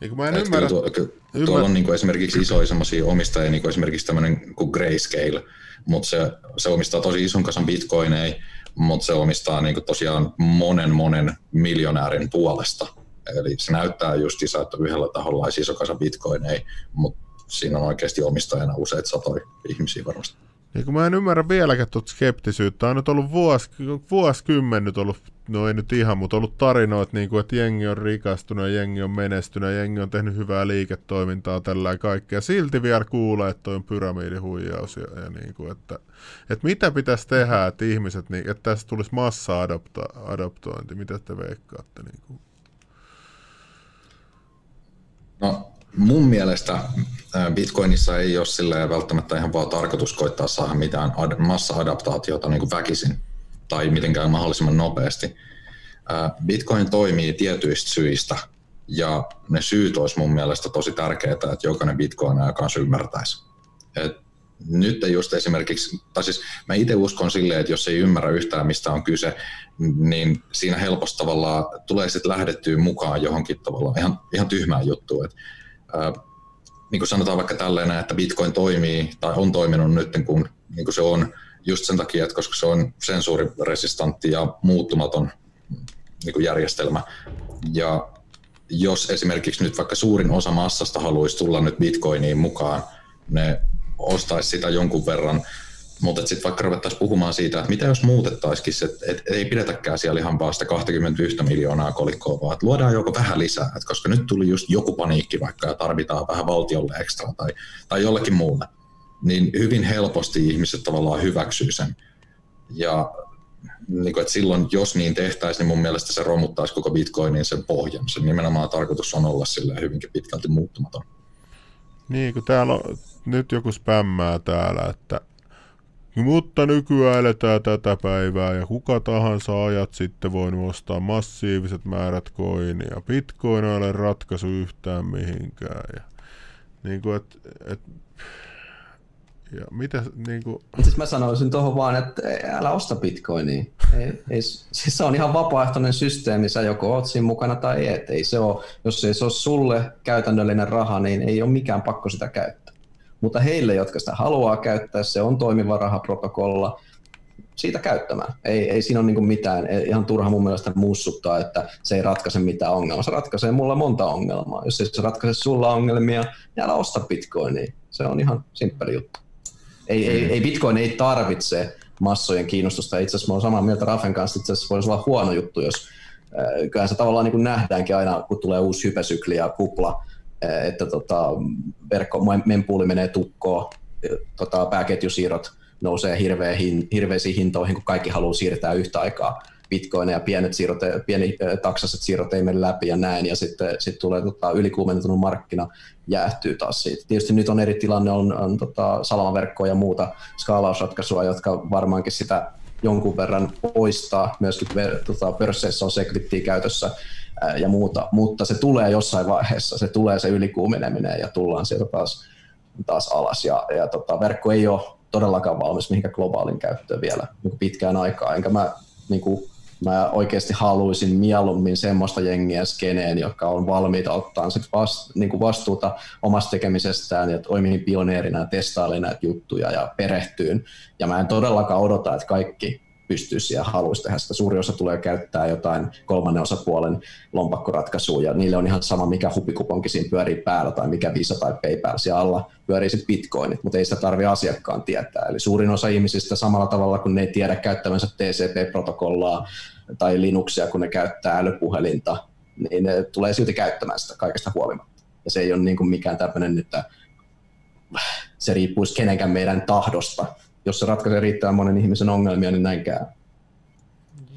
Speaker 2: Niin mä en ymmärrä. Tuo,
Speaker 5: Ymmär... Tuolla on niin kuin esimerkiksi isoja semmoisia omistajia, niin kuin esimerkiksi tämmöinen kuin Grayscale, mutta se, se omistaa tosi ison kasan bitcoineja, mutta se omistaa niin kuin tosiaan monen monen miljonäärin puolesta. Eli se näyttää just isä, että yhdellä taholla olisi iso kasa bitcoineja, mutta siinä on oikeasti omistajana useat satoja ihmisiä varmasti.
Speaker 2: Niin kun mä en ymmärrä vieläkään tuota skeptisyyttä. On nyt ollut vuos, vuosikymmen nyt ollut, no ei nyt ihan, mutta ollut tarinoita, niin kuin, että jengi on rikastunut jengi on menestynyt jengi on tehnyt hyvää liiketoimintaa tällä ja kaikkea. Silti vielä kuulee, että on pyramidihuijaus ja, ja niin kuin, että, että mitä pitäisi tehdä, että ihmiset, niin, että tässä tulisi massa-adoptointi. Mitä te veikkaatte? Niin kuin?
Speaker 5: No mun mielestä Bitcoinissa ei ole välttämättä ihan vaan tarkoitus koittaa saada mitään ad- massa-adaptaatiota niin kuin väkisin tai mitenkään mahdollisimman nopeasti. Bitcoin toimii tietyistä syistä ja ne syyt olisi mun mielestä tosi tärkeää, että jokainen Bitcoin kanssa ymmärtäisi. Et nyt just esimerkiksi, tai siis mä itse uskon silleen, että jos ei ymmärrä yhtään mistä on kyse, niin siinä helposti tavallaan tulee sitten lähdettyä mukaan johonkin tavallaan ihan, ihan tyhmään juttuun. Et niin kuin sanotaan vaikka tällainen, että Bitcoin toimii tai on toiminut nyt, kun niin kuin se on just sen takia, että koska se on sensuuriresistantti ja muuttumaton niin kuin järjestelmä. Ja jos esimerkiksi nyt vaikka suurin osa massasta haluaisi tulla nyt Bitcoiniin mukaan, ne ostaisi sitä jonkun verran mutta sitten vaikka ruvettaisiin puhumaan siitä, että mitä jos muutettaisikin että et ei pidetäkään siellä ihan vaan sitä 21 miljoonaa kolikkoa, vaan että luodaan joko vähän lisää, että koska nyt tuli just joku paniikki vaikka ja tarvitaan vähän valtiolle ekstra tai, tai jollekin muulle, niin hyvin helposti ihmiset tavallaan hyväksyy sen. Ja niin että silloin, jos niin tehtäisiin, niin mun mielestä se romuttaisi koko Bitcoinin sen pohjan. Se nimenomaan tarkoitus on olla sille hyvinkin pitkälti muuttumaton.
Speaker 2: Niin, kun täällä on nyt joku spämmää täällä, että mutta nykyään eletään tätä päivää ja kuka tahansa ajat sitten voi ostaa massiiviset määrät koinia. Bitcoin ei ole ratkaisu yhtään mihinkään. Ja, niin kuin, et, et, Ja mitä niinku...
Speaker 4: Siis mä sanoisin tuohon vaan, että älä osta bitcoinia. Ei, ei, siis se on ihan vapaaehtoinen systeemi, sä joko oot siinä mukana tai et. Ei se ole, jos ei se ole sulle käytännöllinen raha, niin ei ole mikään pakko sitä käyttää. Mutta heille, jotka sitä haluaa käyttää, se on toimiva rahaprotokolla, siitä käyttämään. Ei, ei siinä ole niin mitään, ei, ihan turha mun mielestä mussuttaa, että se ei ratkaise mitään ongelmaa. Se ratkaisee mulla monta ongelmaa. Jos se ratkaise sulla ongelmia, niin älä osta bitcoinia. Se on ihan simppeli juttu. Ei, ei, ei bitcoin ei tarvitse massojen kiinnostusta. Itse asiassa mä olen samaa mieltä Rafen kanssa, itse asiassa voisi olla huono juttu, jos äh, kyllähän se tavallaan niin nähdäänkin aina, kun tulee uusi hypesykli ja kupla, että tota, verkko, mempuuli menee tukkoon, tota, pääketjusiirrot nousee hirveä hirveisiin hintoihin, kun kaikki haluaa siirtää yhtä aikaa bitcoineja, pienet siirrot, pieni taksaset siirrot ei mene läpi ja näin, ja sitten sit tulee tota, ylikuumentunut markkina, jäähtyy taas siitä. Tietysti nyt on eri tilanne, on, on tota, salamaverkkoa ja muuta skaalausratkaisua, jotka varmaankin sitä jonkun verran poistaa. Myöskin tota, pörsseissä on seklittiä käytössä ja muuta, mutta se tulee jossain vaiheessa, se tulee se ylikuumeneminen ja tullaan sieltä taas, taas alas. Ja, ja tota, verkko ei ole todellakaan valmis mihinkään globaalin käyttöön vielä niin pitkään aikaa, enkä mä niin kuin, mä oikeasti haluaisin mieluummin semmoista jengiä skeneen, jotka on valmiita ottaa sit vast, niin kuin vastuuta omasta tekemisestään ja toimii pioneerina ja testailee näitä juttuja ja perehtyyn. Ja mä en todellakaan odota, että kaikki pystyisi ja haluaisi tehdä sitä. Suuri osa tulee käyttää jotain kolmannen osapuolen lompakkoratkaisua ja niille on ihan sama, mikä hupikuponki siinä pyörii päällä tai mikä Visa tai PayPal siellä alla pyörii sitten bitcoinit, mutta ei sitä tarvitse asiakkaan tietää. Eli suurin osa ihmisistä samalla tavalla kuin ne ei tiedä käyttävänsä TCP-protokollaa tai Linuxia, kun ne käyttää älypuhelinta, niin ne tulee silti käyttämään sitä kaikesta huolimatta. Ja se ei ole niin kuin mikään tämmöinen, että se riippuisi kenenkään meidän tahdosta, jos se ratkaisee riittävän monen ihmisen ongelmia, niin näin käy.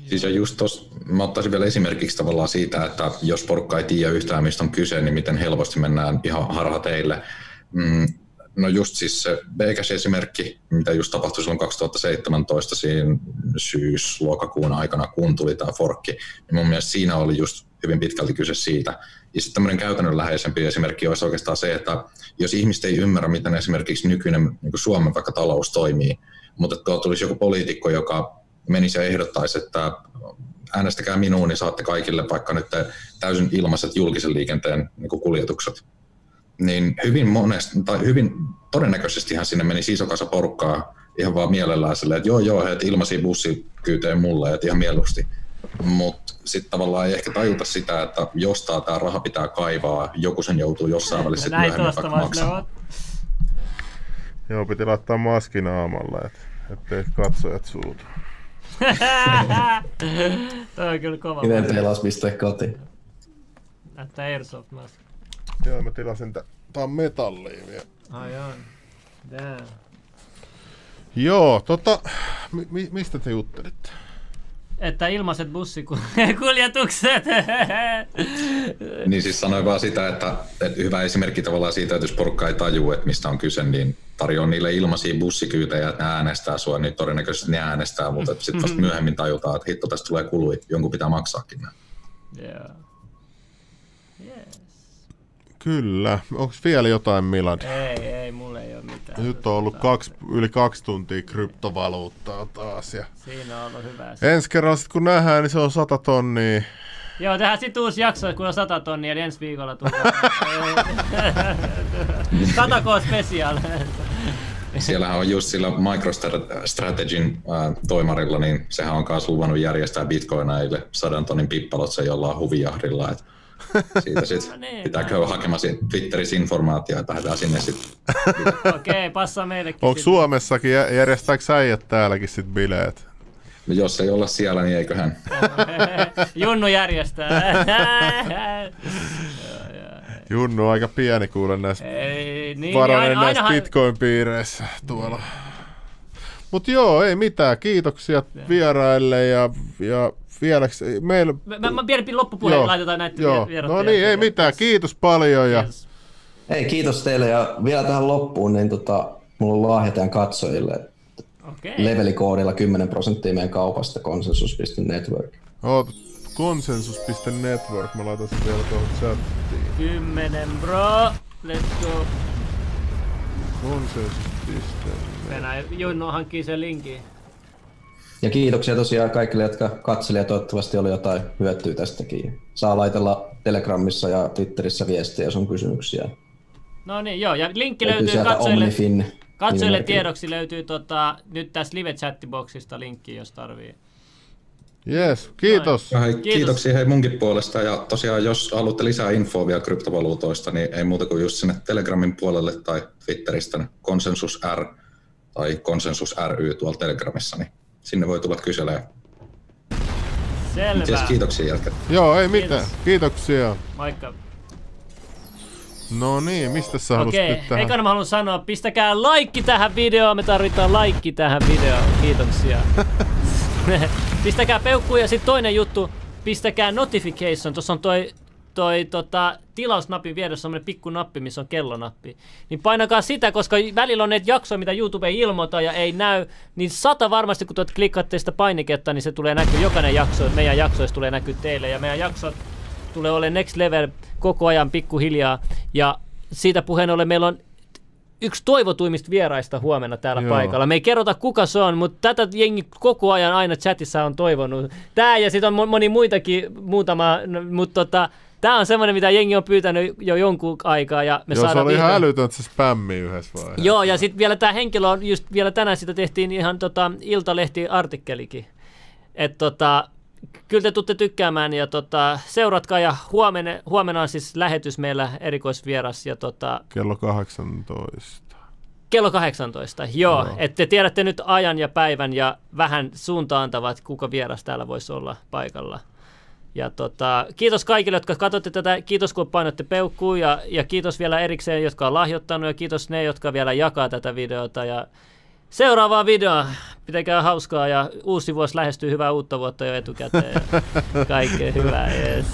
Speaker 5: Siis ja just tos, mä ottaisin vielä esimerkiksi tavallaan siitä, että jos porukka ei tiedä yhtään mistä on kyse, niin miten helposti mennään ihan harhateille. Mm, no just siis se Vegas-esimerkki, mitä just tapahtui silloin 2017 siinä syys-lokakuun aikana, kun tuli tämä forkki, niin mun mielestä siinä oli just hyvin pitkälti kyse siitä. Ja sitten tämmöinen käytännönläheisempi esimerkki olisi oikeastaan se, että jos ihmiset ei ymmärrä, miten esimerkiksi nykyinen niin Suomen vaikka talous toimii, mutta tuolla tulisi joku poliitikko, joka menisi ja ehdottaisi, että äänestäkää minuun, niin saatte kaikille vaikka nyt täysin ilmaiset julkisen liikenteen niin kuljetukset. Niin hyvin, monesti, tai hyvin todennäköisestihän sinne meni iso kasa porukkaa ihan vaan mielellään silleen, että joo joo, että ilmaisia bussikyyteen mulle, että ihan mieluusti mutta sitten tavallaan ei ehkä tajuta sitä, että jostain tämä raha pitää kaivaa, joku sen joutuu jossain välissä sitten myöhemmin vaikka maksamaan.
Speaker 2: Joo, piti laittaa maski naamalle, et, ettei katsojat suutu.
Speaker 1: Toi on kyllä kova.
Speaker 4: Miten peilas pistää kotiin?
Speaker 1: Näyttää Airsoft maski.
Speaker 2: Joo, mä tilasin tä... Tää on metallia vielä.
Speaker 1: Ai on. Damn.
Speaker 2: Joo, tota... Mi- mistä te juttelitte?
Speaker 1: Että ilmaiset bussikuljetukset.
Speaker 5: niin siis sanoin vaan sitä, että, että hyvä esimerkki tavallaan siitä, että jos porukka ei tajua, että mistä on kyse, niin tarjoaa niille ilmaisia bussikyytejä, että ne äänestää sua, niin todennäköisesti ne äänestää, mutta sitten vasta myöhemmin tajutaan, että hitto tästä tulee kului, jonkun pitää maksaakin.
Speaker 1: Yeah.
Speaker 2: Kyllä. Onko vielä jotain Milad?
Speaker 1: Ei, ei, mulla ei ole mitään.
Speaker 2: Nyt on ollut kaksi, yli kaksi tuntia kryptovaluuttaa taas. Ja
Speaker 1: Siinä on ollut hyvä.
Speaker 2: Ensi kerralla sit, kun nähdään, niin se on 100 tonnia.
Speaker 1: Joo, tehdään sitten uusi jakso, kun on 100 tonnia, eli ensi viikolla tulee. 100 k special.
Speaker 5: Siellähän on just sillä MicroStrategyn äh, toimarilla, niin sehän on myös luvannut järjestää bitcoineille sadan tonnin pippalot se jollain huvijahdilla. Että siitä sit no niin, pitää käydä hakemassa Twitterissä informaatiota, että lähdetään sinne sitten.
Speaker 1: Okei, passaa meillekin.
Speaker 2: Onko Suomessakin, järjestääkö äijät täälläkin sit bileet?
Speaker 5: No jos ei olla siellä, niin eiköhän.
Speaker 1: Junnu järjestää.
Speaker 2: Junnu on aika pieni kuule näissä ei, niin, aina, näissä Bitcoin-piireissä tuolla. Mutta joo, ei mitään. Kiitoksia vieraille ja, ja vieläks, meillä...
Speaker 1: Mä, mä pieni loppupuheen laitetaan näitä joo.
Speaker 2: No niin, ei mitään. Kiitos paljon. Ja... Yes.
Speaker 4: Hei, kiitos teille ja vielä tähän loppuun, niin tota, mulla on lahja katsojille. Okay. Levelikoodilla 10 prosenttia meidän kaupasta konsensus.network.
Speaker 2: Oot, konsensus.network, mä laitan sen vielä tuohon chattiin.
Speaker 1: 10 bro, let's go.
Speaker 2: Konsensus
Speaker 1: Venäjä, Junno hankkii sen linkin.
Speaker 4: Ja kiitoksia tosiaan kaikille, jotka katselivat. Toivottavasti oli jotain hyötyä tästäkin. Saa laitella Telegramissa ja Twitterissä viestiä, jos on kysymyksiä.
Speaker 1: No niin, joo, ja linkki
Speaker 4: Löytyy
Speaker 1: löytyy katsojille,
Speaker 4: Omnifin.
Speaker 1: katsojille tiedoksi löytyy tota, nyt tästä live chattiboxista linkki, jos tarvii.
Speaker 2: Yes, kiitos.
Speaker 5: Ja hei,
Speaker 1: Kiitos.
Speaker 5: kiitoksia hei munkin puolesta ja tosiaan jos haluatte lisää infoa vielä kryptovaluutoista, niin ei muuta kuin just sinne Telegramin puolelle tai Twitteristä konsensus R tai konsensus ry tuolla Telegramissa, niin sinne voi tulla kyselemään.
Speaker 1: Selvä.
Speaker 5: Yes, kiitoksia jälkeen.
Speaker 2: Joo, ei mitään.
Speaker 1: Kiitos.
Speaker 2: Kiitoksia.
Speaker 1: Moikka.
Speaker 2: No niin, mistä sä halusit
Speaker 1: Okei,
Speaker 2: nyt tähän?
Speaker 1: ekana mä haluan sanoa, pistäkää laikki tähän videoon, me tarvitaan laikki tähän videoon, kiitoksia. pistäkää peukku ja sitten toinen juttu, pistäkää notification, tuossa on toi, toi tota, tilausnapin vieressä semmonen pikku nappi, missä on kellonappi. Niin painakaa sitä, koska välillä on näitä jaksoja, mitä YouTube ei ilmoita ja ei näy, niin sata varmasti kun tuot klikkaatte sitä painiketta, niin se tulee näkyä, jokainen jakso, meidän jaksoissa tulee näkyä teille ja meidän jaksot tulee olemaan next level koko ajan pikkuhiljaa. Ja siitä puheen ollen meillä on yksi toivotuimmista vieraista huomenna täällä
Speaker 2: Joo.
Speaker 1: Paikalla. Me ei kerrota kuka se on, mutta tätä jengi koko ajan aina chatissa on toivonut. Tää ja sitten on mo- moni muitakin muutama, mutta tota, tää on semmoinen, mitä jengi on pyytänyt jo jonkun aikaa ja me
Speaker 2: Joo, se oli ihan
Speaker 1: vihdoin-
Speaker 2: älytöntä se spämmi yhdessä vaiheessa.
Speaker 1: Joo, ja sitten vielä tämä henkilö on, just vielä tänään sitä tehtiin ihan tota, Iltalehti-artikkelikin. Että tota, kyllä te tutte tykkäämään ja tota, seuratkaa ja huomenna, huomenna on siis lähetys meillä erikoisvieras ja tota,
Speaker 2: Kello 18.
Speaker 1: kello 18. Joo,
Speaker 2: Joo.
Speaker 1: joo. että te tiedätte nyt ajan ja päivän ja vähän suuntaantavat, kuka vieras täällä voisi olla paikalla. Ja tota, kiitos kaikille, jotka katsotte tätä. Kiitos, kun painoitte peukkuun ja, ja kiitos vielä erikseen, jotka on lahjoittanut ja kiitos ne, jotka vielä jakaa tätä videota. Ja seuraavaa videoa. Pitäkää hauskaa ja uusi vuosi lähestyy. Hyvää uutta vuotta jo etukäteen. ja Kaikkea hyvää. Yes.